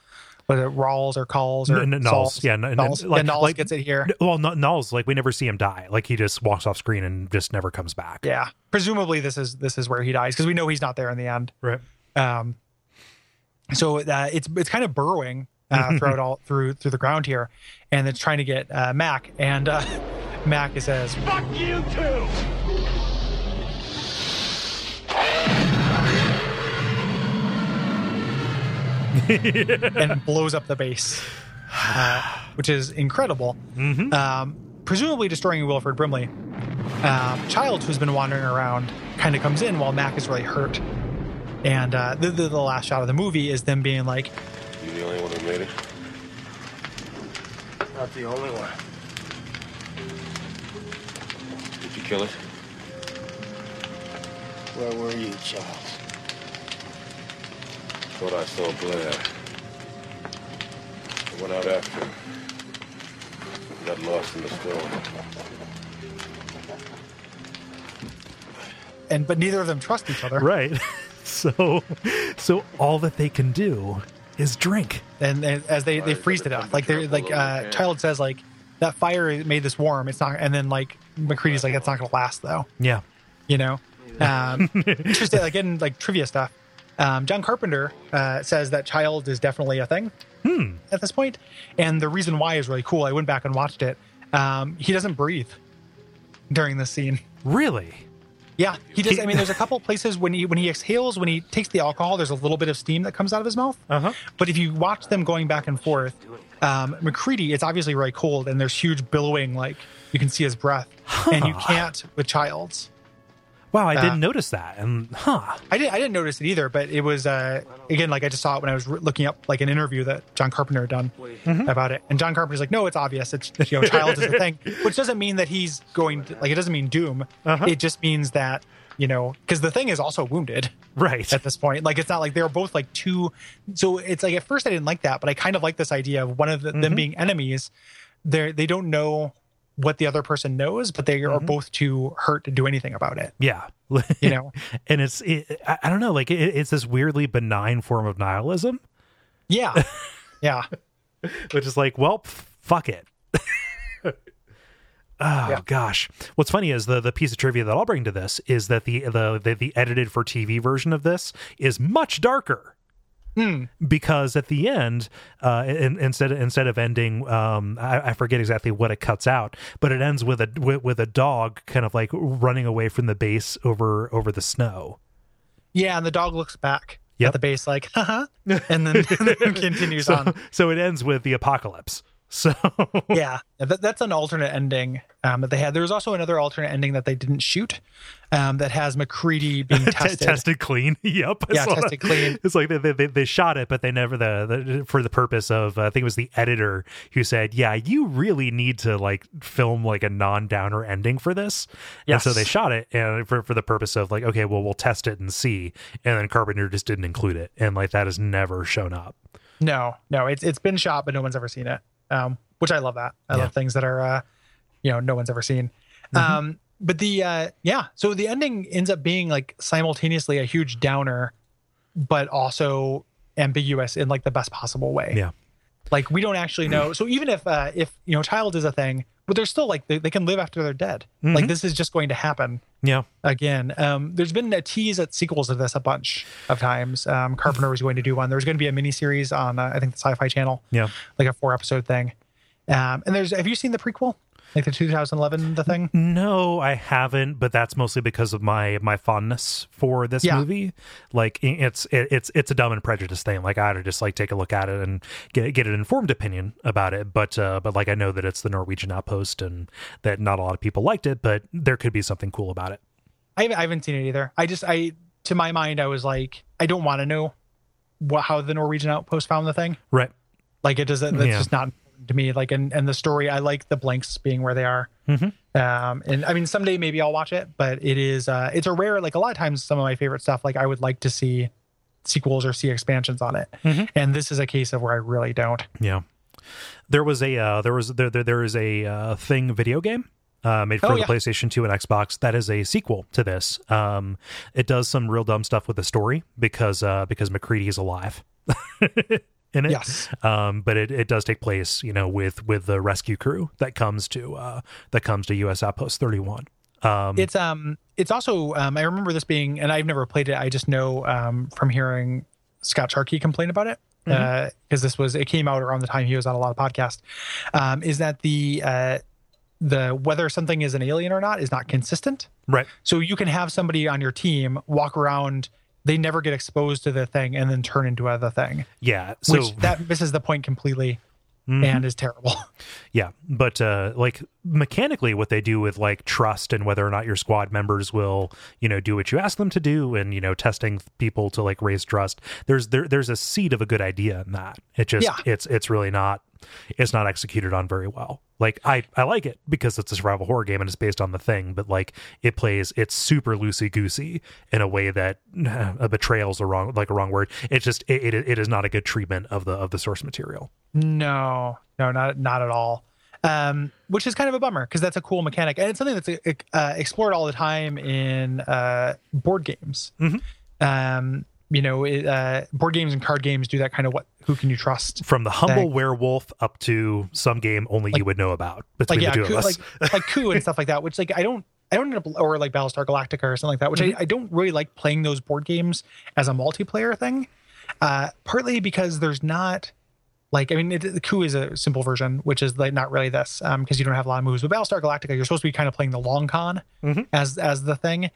what is it, Rawls or Calls or N- n- Sauls? Nauls, yeah, n- n- Nauls, like- yeah, Nauls like- gets it here. Well, Kn- Nauls, like we never see him die. Like he just walks off screen and just never comes back. Yeah, presumably this is this is where he dies because we know he's not there in the end. right. Um, so uh, it's it's kind of burrowing uh, (laughs) throughout all through through the ground here, and it's trying to get uh, Mac and uh, (laughs) Mac says, Fuck you too! (laughs) and blows up the base, uh, which is incredible. Um, presumably destroying Wilford Brimley. Um, Childs, who's been wandering around, kind of comes in while Mac is really hurt. And uh, the, the the last shot of the movie is them being like, You the only one who made it? Not the only one. Did you kill it? Where were you, Childs? Thought I saw Blair. I went out after him. Got lost in the storm. and but neither of them trust each other. Right. (laughs) so so all that they can do is drink. and, and as they they freeze to death like they're like uh child says like that fire made this warm it's not and then like MacReady's like that's not gonna last though Yeah. you know um (laughs) interesting like in like trivia stuff um john carpenter uh says that child is definitely a thing at this point and the reason why is really cool i went back and watched it um he doesn't breathe during this scene Really? yeah, he does. I mean, there's a couple places when he when he exhales, when he takes the alcohol, there's a little bit of steam that comes out of his mouth. Uh-huh. But if you watch them going back and forth, um, MacReady, it's obviously really cold, and there's huge billowing, like you can see his breath, and you can't with Childs. Wow, I Uh, didn't notice that. And huh. I didn't I didn't notice it either, but it was uh, again like I just saw it when I was re- looking up like an interview that John Carpenter had done about it, and John Carpenter's like, no, it's obvious, it's you know, Childs is the thing, (laughs) which doesn't mean that he's going to, like it doesn't mean doom. It just means that you know because the thing is also wounded. Right. at this point. Like it's not like they're both like two. So it's like at first I didn't like that, but I kind of like this idea of one of the, them being enemies. They they don't know what the other person knows, but they are mm-hmm. both too hurt to do anything about it. Yeah. (laughs) You know? and it's it, I, I don't know, like it, it's this weirdly benign form of nihilism, Yeah, (laughs) yeah, which is like, well, fuck it. (laughs) Oh gosh! What's funny is the the piece of trivia that I'll bring to this is that the the the, the edited for TV version of this is much darker. Because at the end, uh, in, instead of, instead of ending, um, I, I forget exactly what it cuts out, but it ends with a with, with a dog kind of like running away from the base over over the snow. yeah. And the dog looks back Yep. at the base like, haha, and then, (laughs) and then (laughs) continues So, on. so it ends with the apocalypse. So (laughs) yeah, that, that's an alternate ending um, that they had. There was also another alternate ending that they didn't shoot um, that has MacReady being (laughs) tested. tested clean. (laughs) yep. Yeah, tested that. clean. It's like they, they they shot it, but they never the, the for the purpose of uh, I think it was the editor who said, "Yeah, you really need to like film like a non downer ending for this." And so they shot it and for for the purpose of like, okay, well we'll test it and see. And then Carpenter just didn't include it, and like that has never shown up. No, no, it's it's been shot, but no one's ever seen it. Um, which I love that. I Yeah. love things that are, uh, you know, no one's ever seen. Um, but the uh, yeah, so the ending ends up being like simultaneously a huge downer, but also ambiguous in like the best possible way. Yeah. Like we don't actually know. So even if uh, if you know, child is a thing, but they're still like they, they can live after they're dead. Like this is just going to happen Yeah. again. Um, there's been a tease at sequels of this a bunch of times. Um, Carpenter was going to do one. There's going to be a mini series on uh, I think the Sci-Fi Channel, Yeah. like a four episode thing. Um, and there's have you seen the prequel, like the 2011 the thing? No, I haven't, but that's mostly because of my my fondness for this Yeah. movie. Like it's it, it's it's a dumb and prejudice thing. Like I ought to just like take a look at it and get get an informed opinion about it. But uh, but like I know that it's the Norwegian Outpost and that not a lot of people liked it, but there could be something cool about it. I haven't, I haven't seen it either. I just I to my mind I was like I don't want to know what how the Norwegian Outpost found the thing. Right. Like it doesn't. That's Yeah. just not to me. Like and and the story, I like the blanks being where they are. Um, and I mean, someday maybe I'll watch it, but it is uh, it's a rare. Like a lot of times, some of my favorite stuff, like I would like to see sequels or see expansions on it. And this is a case of where I really don't. Yeah. There was a uh, there was there there, there is a uh, thing video game uh, made for Oh, the. PlayStation 2 and Xbox that is a sequel to this. Um, it does some real dumb stuff with the story because uh, because MacReady is alive. (laughs) In it, Yes. um, but it, it does take place, you know, with with the rescue crew that comes to uh, that comes to U.S. Outpost 31. Um, It's um, it's also um, I remember this being, and I've never played it. I just know um from hearing Scott Sharkey complain about it because this was it came out around the time he was on a lot of podcasts. Um, is that the uh, the whether something is an alien or not is not consistent. right. So you can have somebody on your team walk around, they never get exposed to the thing, and then turn into other thing. Yeah. So Which that misses the point completely. And is terrible. (laughs) Yeah, but uh, like mechanically, what they do with like trust and whether or not your squad members will, you know, do what you ask them to do, and you know, testing people to like raise trust. There's there there's a seed of a good idea in that. It just Yeah. it's it's really not it's not executed on very well. Like I I like it because it's a survival horror game and it's based on the thing, but like it plays it's super loosey goosey in a way that a (laughs) betrayal's a wrong like a wrong word. It's just it, it it is not a good treatment of the of the source material. No, no, not not at all. Um, which is kind of a bummer because that's a cool mechanic and it's something that's uh, explored all the time in uh, board games. Um, you know, it, uh, board games and card games do that kind of what? Who can you trust? From the humble Thing. werewolf up to some game only you would know about between Like yeah, the two coup, of us. like like coup and stuff like that. Which like I don't. I don't end up, or like Battlestar Galactica or something like that, which I, I don't really like playing those board games as a multiplayer thing. Uh, partly because there's not like I mean, it, the coup is a simple version, which is like not really this because you don't have a lot of moves. But Battlestar Galactica, you're supposed to be kind of playing the long con as as the thing,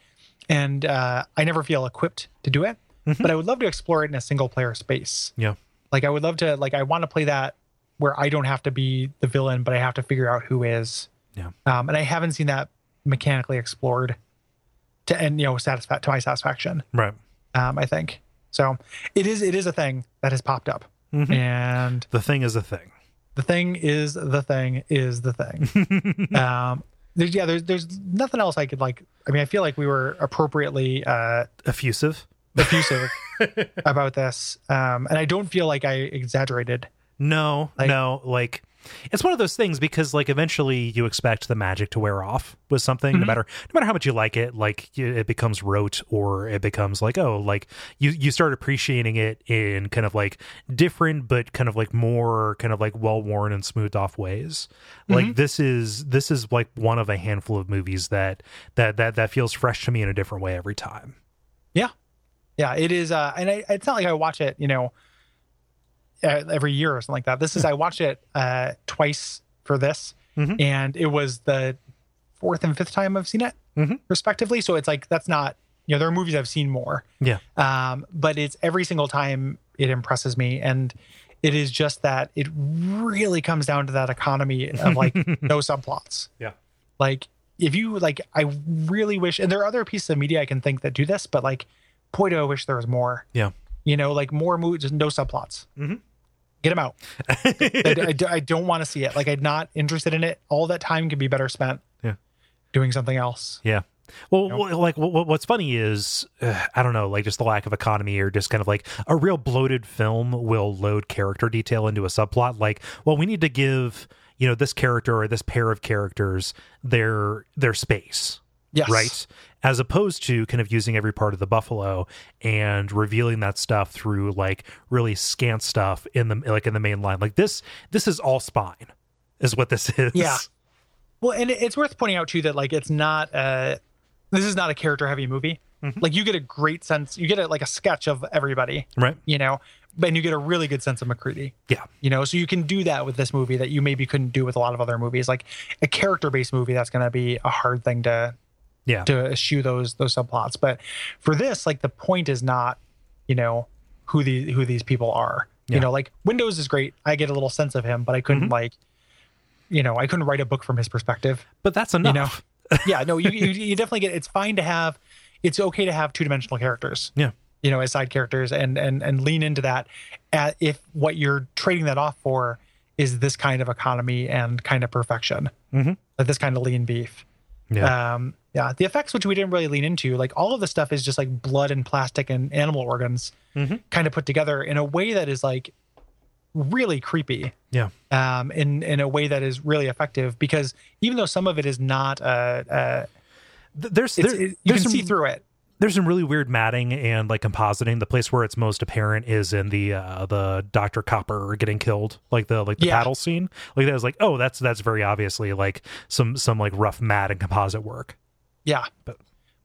and uh, I never feel equipped to do it. But I would love to explore it in a single player space. yeah. Like I would love to like I want to play that where I don't have to be the villain, but I have to figure out who is. Yeah. Um, and I haven't seen that mechanically explored to and you know satisfa- to my satisfaction. Right. Um, I think so. It is it is a thing that has popped up, and The thing is a thing. the thing is the thing is the thing. (laughs) um, there's, yeah, there's there's nothing else I could like. I mean, I feel like we were appropriately uh, Effusive. effusive (laughs) about this, um, and I don't feel like I exaggerated. No, Like- no, like it's one of those things because like eventually you expect the magic to wear off with something Mm-hmm. no matter no matter how much you like it like it becomes rote or it becomes like oh like you you start appreciating it in kind of like different but kind of like more kind of like well-worn and smoothed off ways Mm-hmm. like this is this is like one of a handful of movies that that that that feels fresh to me in a different way every time Yeah, yeah, it is. Uh, and I, it's not like I watch it, you know, every year or something like that. This is I watched it uh, twice for this, and it was the fourth and fifth time I've seen it, respectively. So it's like that's not you know there are movies I've seen more, yeah. Um, but it's every single time it impresses me and. It is just that it really comes down to that economy of like (laughs) no subplots. Yeah. Like if you like i really wish and there are other pieces of media i can think that do this but like boy do i wish there was more. Yeah. You know like more movies just no subplots. Mm-hmm. Get him out I, I I don't want to see it like i'm not interested in it all that time can be better spent Yeah. doing something else Yeah. Well, wh- like wh- what's funny is uh, I don't know, like just the lack of economy or just kind of like a real bloated film will load character detail into a subplot. Like, well, we need to give you know this character or this pair of characters their their space, yes right? As opposed to kind of using every part of the buffalo and revealing that stuff through like really scant stuff in the like in the main line. Like this, this is all spine, is what this is. Yeah. well and it's worth pointing out too that like it's not uh this is not a character heavy movie Mm-hmm. like you get a great sense you get a, like a sketch of everybody Right. you know and you get a really good sense of MacReady. Yeah. You know, so you can do that with this movie that you maybe couldn't do with a lot of other movies. Like a character based movie, that's going to be a hard thing to Yeah. to eschew those those subplots. But for this, like the point is not, you know, who the who these people are. Yeah. You know, like Windows is great. I get a little sense of him, but I couldn't Mm-hmm. like, you know, I couldn't write a book from his perspective. But that's You know, enough. yeah, no, you, you you definitely get. It's fine to have. It's okay to have two dimensional characters Yeah. you know, as side characters and and and lean into that. At, if what you're trading that off for is this kind of economy and kind of perfection, Mhm. like this kind of lean beef. Yeah. Um, yeah, the effects which we didn't really lean into, like all of the stuff is just like blood and plastic and animal organs, Mm-hmm. kind of put together in a way that is like really creepy yeah. um, in in a way that is really effective because even though some of it is not uh, uh There's there- it, you there's can see some- through it there's some really weird matting and like compositing. The place where it's most apparent is in the uh the Dr. Copper getting killed, like the like the Yeah. paddle scene. Like that was like, oh, that's that's very obviously like some some like rough matte and composite work. Yeah. But-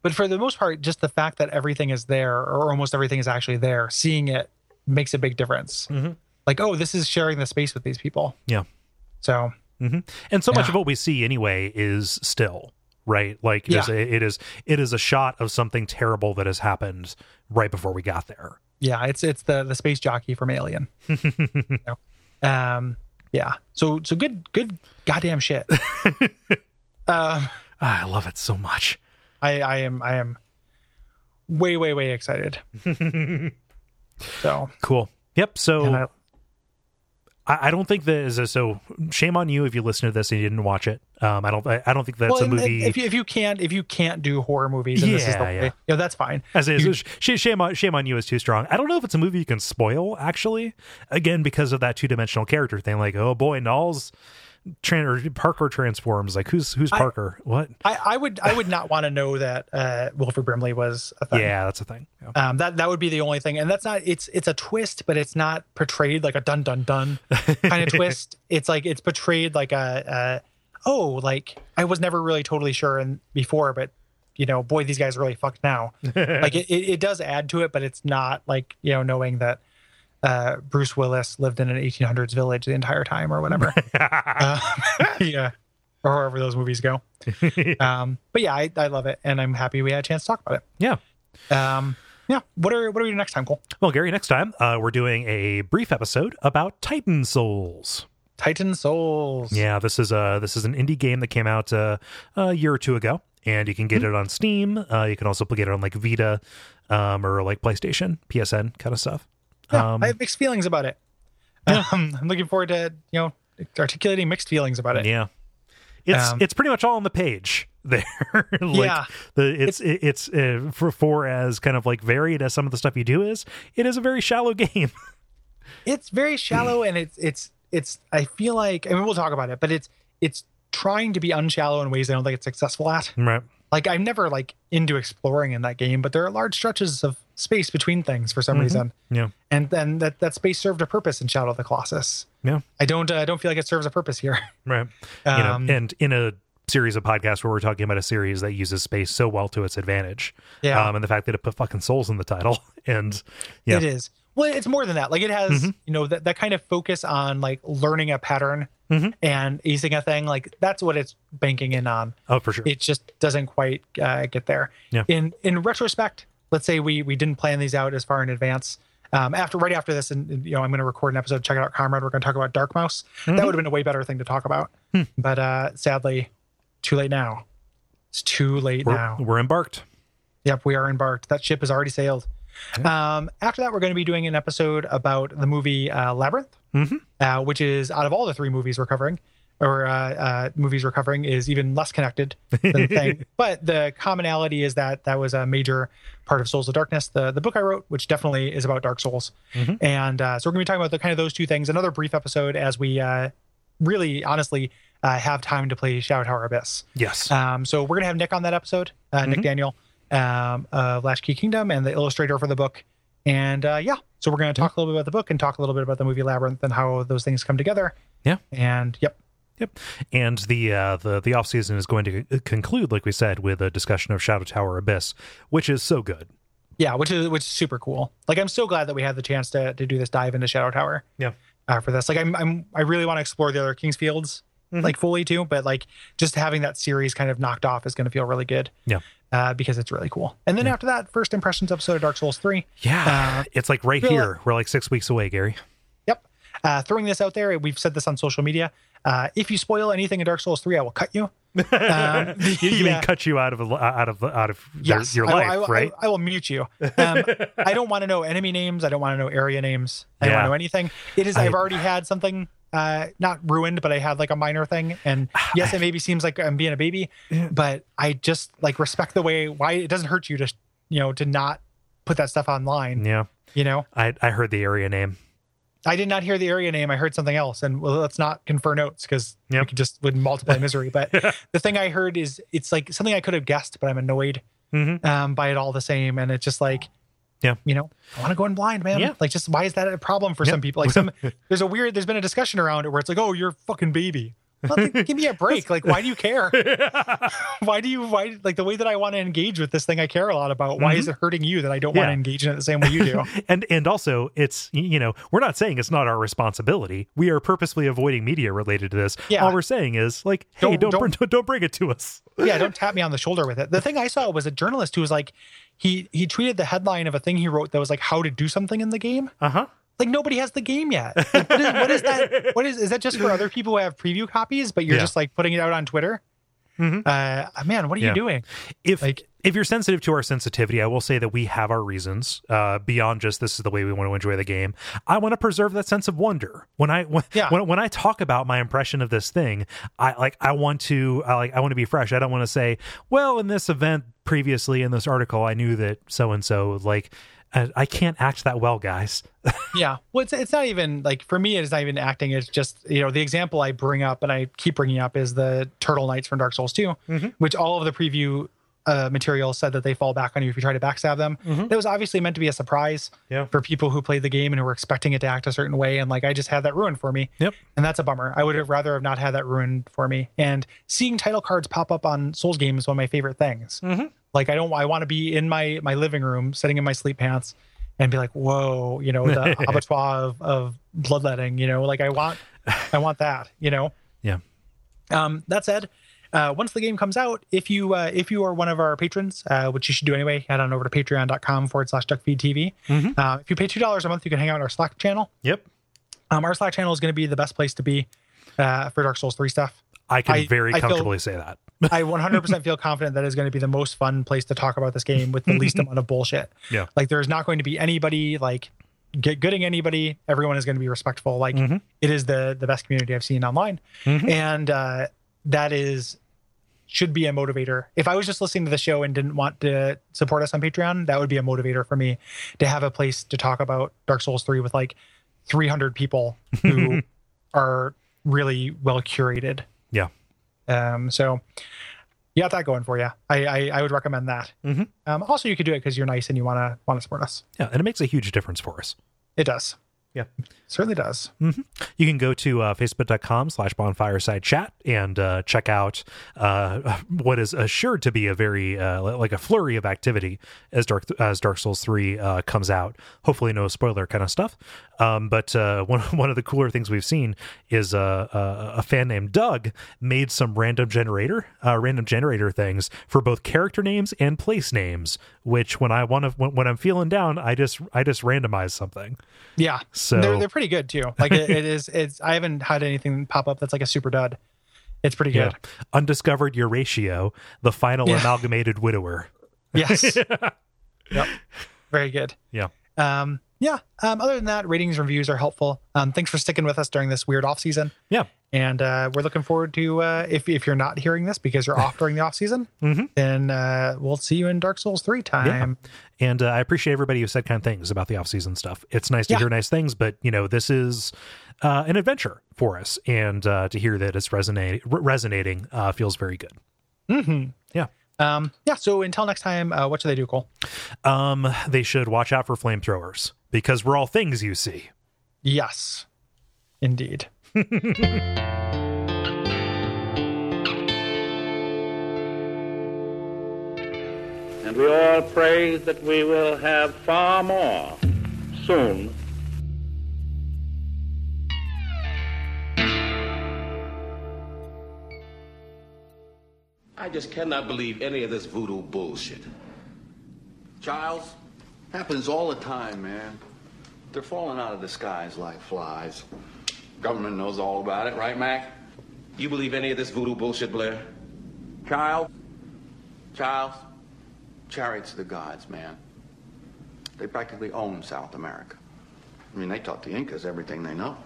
But for the most part, just the fact that everything is there or almost everything is actually there, seeing it makes a big difference. Mm-hmm. Like, oh, this is sharing the space with these people. Yeah. So, hmm And so much of what we see anyway is still right. Like Yeah. it is it is a shot of something terrible that has happened right before we got there. yeah, it's it's the the space jockey from Alien. (laughs) You know? Um yeah. So so good good goddamn shit. um, (laughs) Ah, I love it so much. I I am I am way way way excited. (laughs) so Cool. Yep. So I, I, I don't think that is a, so. Shame on you if you listen to this and you didn't watch it. Um, I don't. I, I don't think that's well, a movie. if you if you can't if you can't do horror movies, and this is the Yeah, yeah. you know, that's fine. As You- is, sh- shame on shame on you is too strong. I don't know if it's a movie you can spoil. Actually, again because of that two dimensional character thing. Like, oh boy, Nauls, tran- or Parker transforms. Like, who's who's I- Parker? what? I, I would I would not want to know that uh, Wilford Brimley was a thing. Yeah, that's a thing. Yeah. Um, that that would be the only thing, and that's not. It's it's a twist, but it's not portrayed like a dun dun dun kind of (laughs) twist. It's like it's portrayed like a, a oh, like I was never really totally sure and before, but you know, boy, these guys are really fucked now. (laughs) like it, it, it does add to it, but it's not like you know knowing that uh, Bruce Willis lived in an 1800s village the entire time or whatever. uh, (laughs) (laughs) yeah, or wherever those movies go. (laughs) Um, but yeah, I, I love it, and I'm happy we had a chance to talk about it. yeah. Um, yeah, what are what are we doing next time, Kole? Well, Gary, next time uh, we're doing a brief episode about Titan Souls. Titan Souls. Yeah, this is a this is an indie game that came out uh, a year or two ago, and you can get it on Steam. Uh, you can also get it on like Vita um, or like PlayStation, PSN kind of stuff. Yeah, Um, I have mixed feelings about it. Um, I'm looking forward to you know articulating mixed feelings about it. Yeah, it's Um, it's pretty much all on the page (laughs) there. (laughs) like, Yeah. the it's it's, it's uh, for for as kind of like varied as some of the stuff you do is. It is a very shallow (laughs) game. It's very shallow, and it's it's it's. I feel like I mean we'll talk about it, but it's it's trying to be unshallow in ways I don't think it's successful at. right. Like I'm never like into exploring in that game, but there are large stretches of space between things for some Mm-hmm. reason, Yeah. and then that that space served a purpose in Shadow of the Colossus. Yeah. I don't uh, I don't feel like it serves a purpose here. (laughs) Right. you know, Um, and in a series of podcasts where we're talking about a series that uses space so well to its advantage. Yeah. Um, and the fact that it put fucking souls in the title. (laughs) And yeah. It is. Well, it's more than that. Like it has, you know, that, that kind of focus on like learning a pattern Mhm. and easing a thing. Like that's what it's banking in on. Oh, for sure. It just doesn't quite uh, get there. Yeah. In in retrospect, let's say we we didn't plan these out as far in advance. Um, after right after this, and you know, I'm going to record an episode. Check it out, Comrade. We're going to talk about Dark Mouse. Mm-hmm. That would have been a way better thing to talk about. Hmm. But uh, sadly, too late now. It's too late we're, now. we're embarked. Yep, we are embarked. That ship has already sailed. Um, after that, we're going to be doing an episode about the movie uh, Labyrinth, Mhm. uh, which is out of all the three movies we're covering, or uh, uh, movies we're covering, is even less connected than the thing. (laughs) But the commonality is that that was a major part of Souls of Darkness, the the book I wrote, which definitely is about Dark Souls. And uh, so we're going to be talking about the kind of those two things. Another brief episode as we uh, really, honestly, uh, have time to play Shadow Tower Abyss. Yes. Um, so we're gonna have Nick on that episode, uh, Nick Daniel, um, of Kingdom, and the illustrator for the book. And uh, yeah, so we're gonna talk a little bit about the book and talk a little bit about the movie Labyrinth and how those things come together. Yeah. And yep, Yep. And the uh, the the off season is going to conclude, like we said, with a discussion of Shadow Tower Abyss, which is so good. yeah, which is which is super cool. Like I'm so glad that we had the chance to to do this dive into Shadow Tower. Yeah. Uh, for this, like I'm I'm I really want to explore the other King's Fields like fully too, but like just having that series kind of knocked off is going to feel really good. Yeah. Uh, because it's really cool. And then after that, first impressions episode of Dark Souls three. Yeah. Uh, it's like right here. We're like six weeks away, Gary. Yep. Uh, throwing this out there, we've said this on social media. Uh, if you spoil anything in Dark Souls 3, I will cut you. Um, (laughs) You, you yeah. mean cut you out of out of out of your, Yes, your life, I, right? I, I will mute you. Um, I don't want to know enemy names. I don't want to know area names. I don't want to know anything. It is. I've already had something uh, not ruined, but I had like a minor thing. And (sighs) yes, it maybe seems like I'm being a baby, but I just like respect the way why it doesn't hurt you to you know to not put that stuff online. yeah. You know, I I heard the area name. I did not hear the area name. I heard something else, and well, let's not confer notes because Yep. we could just would multiply (laughs) misery. But the thing I heard is it's like something I could have guessed, but I'm annoyed Mhm. um, by it all the same, and it's just like, Yeah. you know, I want to go in blind, man. Yeah. Like, just why is that a problem for Yeah. some people? Like, some (laughs) there's a weird. There's been a discussion around it where it's like, oh, you're a fucking baby. Well, give me a break. Like, why do you care? (laughs) (laughs) why do you why like the way that I want to engage with this thing I care a lot about? Why is it hurting you that I don't want Mm-hmm. To engage in it the same way you do? (laughs) and and also it's you know we're not saying it's not our responsibility we are purposely avoiding media related to this Yeah. all we're saying is like hey Don't- don't don't- don't, bring it to us yeah, don't tap me on the shoulder with it. The thing I saw was a journalist who was like, he he tweeted the headline of a thing he wrote that was like how to do something in the game, uh-huh like nobody has the game yet. Like, what, is, what is that? (laughs) What is is that just for other people who have preview copies, but you're Yeah. just like putting it out on Twitter? Uh, man, what are Yeah. you doing? if Like- if you're sensitive to our sensitivity, I will say that we have our reasons uh, beyond just this is the way we want to enjoy the game. I want to preserve that sense of wonder when I when, Yeah. when when I talk about my impression of this thing. I like I want to I like I want to be fresh. I don't want to say, well, in this event previously in this article, I knew that so and so. Like I, I can't act that well, guys. (laughs) Yeah. Well, it's, it's not even like for me, it's not even acting. It's just, you know, the example I bring up and I keep bringing up is the Turtle Knights from Dark Souls 2, mm-hmm. which all of the preview uh, material said that they fall back on you if you try to backstab them. Mm-hmm. That was obviously meant to be a surprise Yeah. for people who played the game and who were expecting it to act a certain way. And like, I just had that ruined for me. Yep. And that's a bummer. I would have rather have not had that ruined for me. And seeing title cards pop up on Souls games is one of my favorite things. Mm-hmm. Like I don't, I want to be in my my living room, sitting in my sleep pants, and be like, whoa, you know, the (laughs) abattoir of, of bloodletting. You know, like I want, I want that. You know. Yeah. Um, that said, uh, once the game comes out, if you uh, if you are one of our patrons, uh, which you should do anyway, head on over to patreon.com forward slash duckfeedtv. Uh, if you pay two dollars a month, you can hang out in our Slack channel. Yep. Um, our Slack channel is going to be the best place to be uh, for Dark Souls 3 stuff. I can I- very I feel- comfortably say that. (laughs) I 100% feel confident that is going to be the most fun place to talk about this game with the least (laughs) amount of bullshit. Yeah. Like there's not going to be anybody like get gooding anybody. Everyone is going to be respectful. Like Mm-hmm. it is the the best community I've seen online, and uh, that is should be a motivator. If I was just listening to the show and didn't want to support us on Patreon, that would be a motivator for me to have a place to talk about Dark Souls 3 with like 300 people who (laughs) are really well curated. Yeah. Um, so you got that going for you. I I, I would recommend that. Mm-hmm. Um, also, you could do it because you're nice and you want to want to support us. Yeah, and it makes a huge difference for us. It does. Yeah. Certainly does. You can go to uh, facebook.com slash bonfireside chat and uh, check out uh, (laughs) what is assured to be a very uh, like a flurry of activity as Dark as Dark Souls 3 uh, comes out. Hopefully, no spoiler kind of stuff. Um, but uh, (laughs) one, one of the cooler things we've seen is uh, a, a fan named Doug made some random generator uh, random generator things for both character names and place names. Which when I want to when, when I'm feeling down, I just I just randomize something. Yeah. So- they're they're pretty good too. Like it, it (laughs) is. It's. I haven't had anything pop up that's like a super dud. It's pretty good. Undiscovered Euratio, the final Yeah. amalgamated widower. Yes. (laughs) yep. Very good. Yeah. Um, yeah. Um, other than that, ratings and reviews are helpful. Um, thanks for sticking with us during this weird off season. Yeah. And uh, we're looking forward to uh, if if you're not hearing this because you're off during the off season, (laughs) then uh, we'll see you in Dark Souls three time. And uh, I appreciate everybody who said kind things about the off-season stuff. It's nice to Yeah. hear nice things, but you know, this is uh, an adventure for us, and uh, to hear that it's resonating, resonating uh, feels very good. Mm-hmm. Yeah. Um, yeah. So until next time, uh, what should they do, Kole? Um, they should watch out for flamethrowers because we're all things you see. Yes, indeed. (laughs) And we all pray that we will have far more soon I just cannot believe any of this voodoo bullshit. Childs, happens all the time, man. They're falling out of the skies like flies. Government knows all about it, right, Mac? You believe any of this voodoo bullshit, Blair? Childs? Childs? Chariots of the gods, man. They practically own South America. I mean, they taught the Incas everything they know.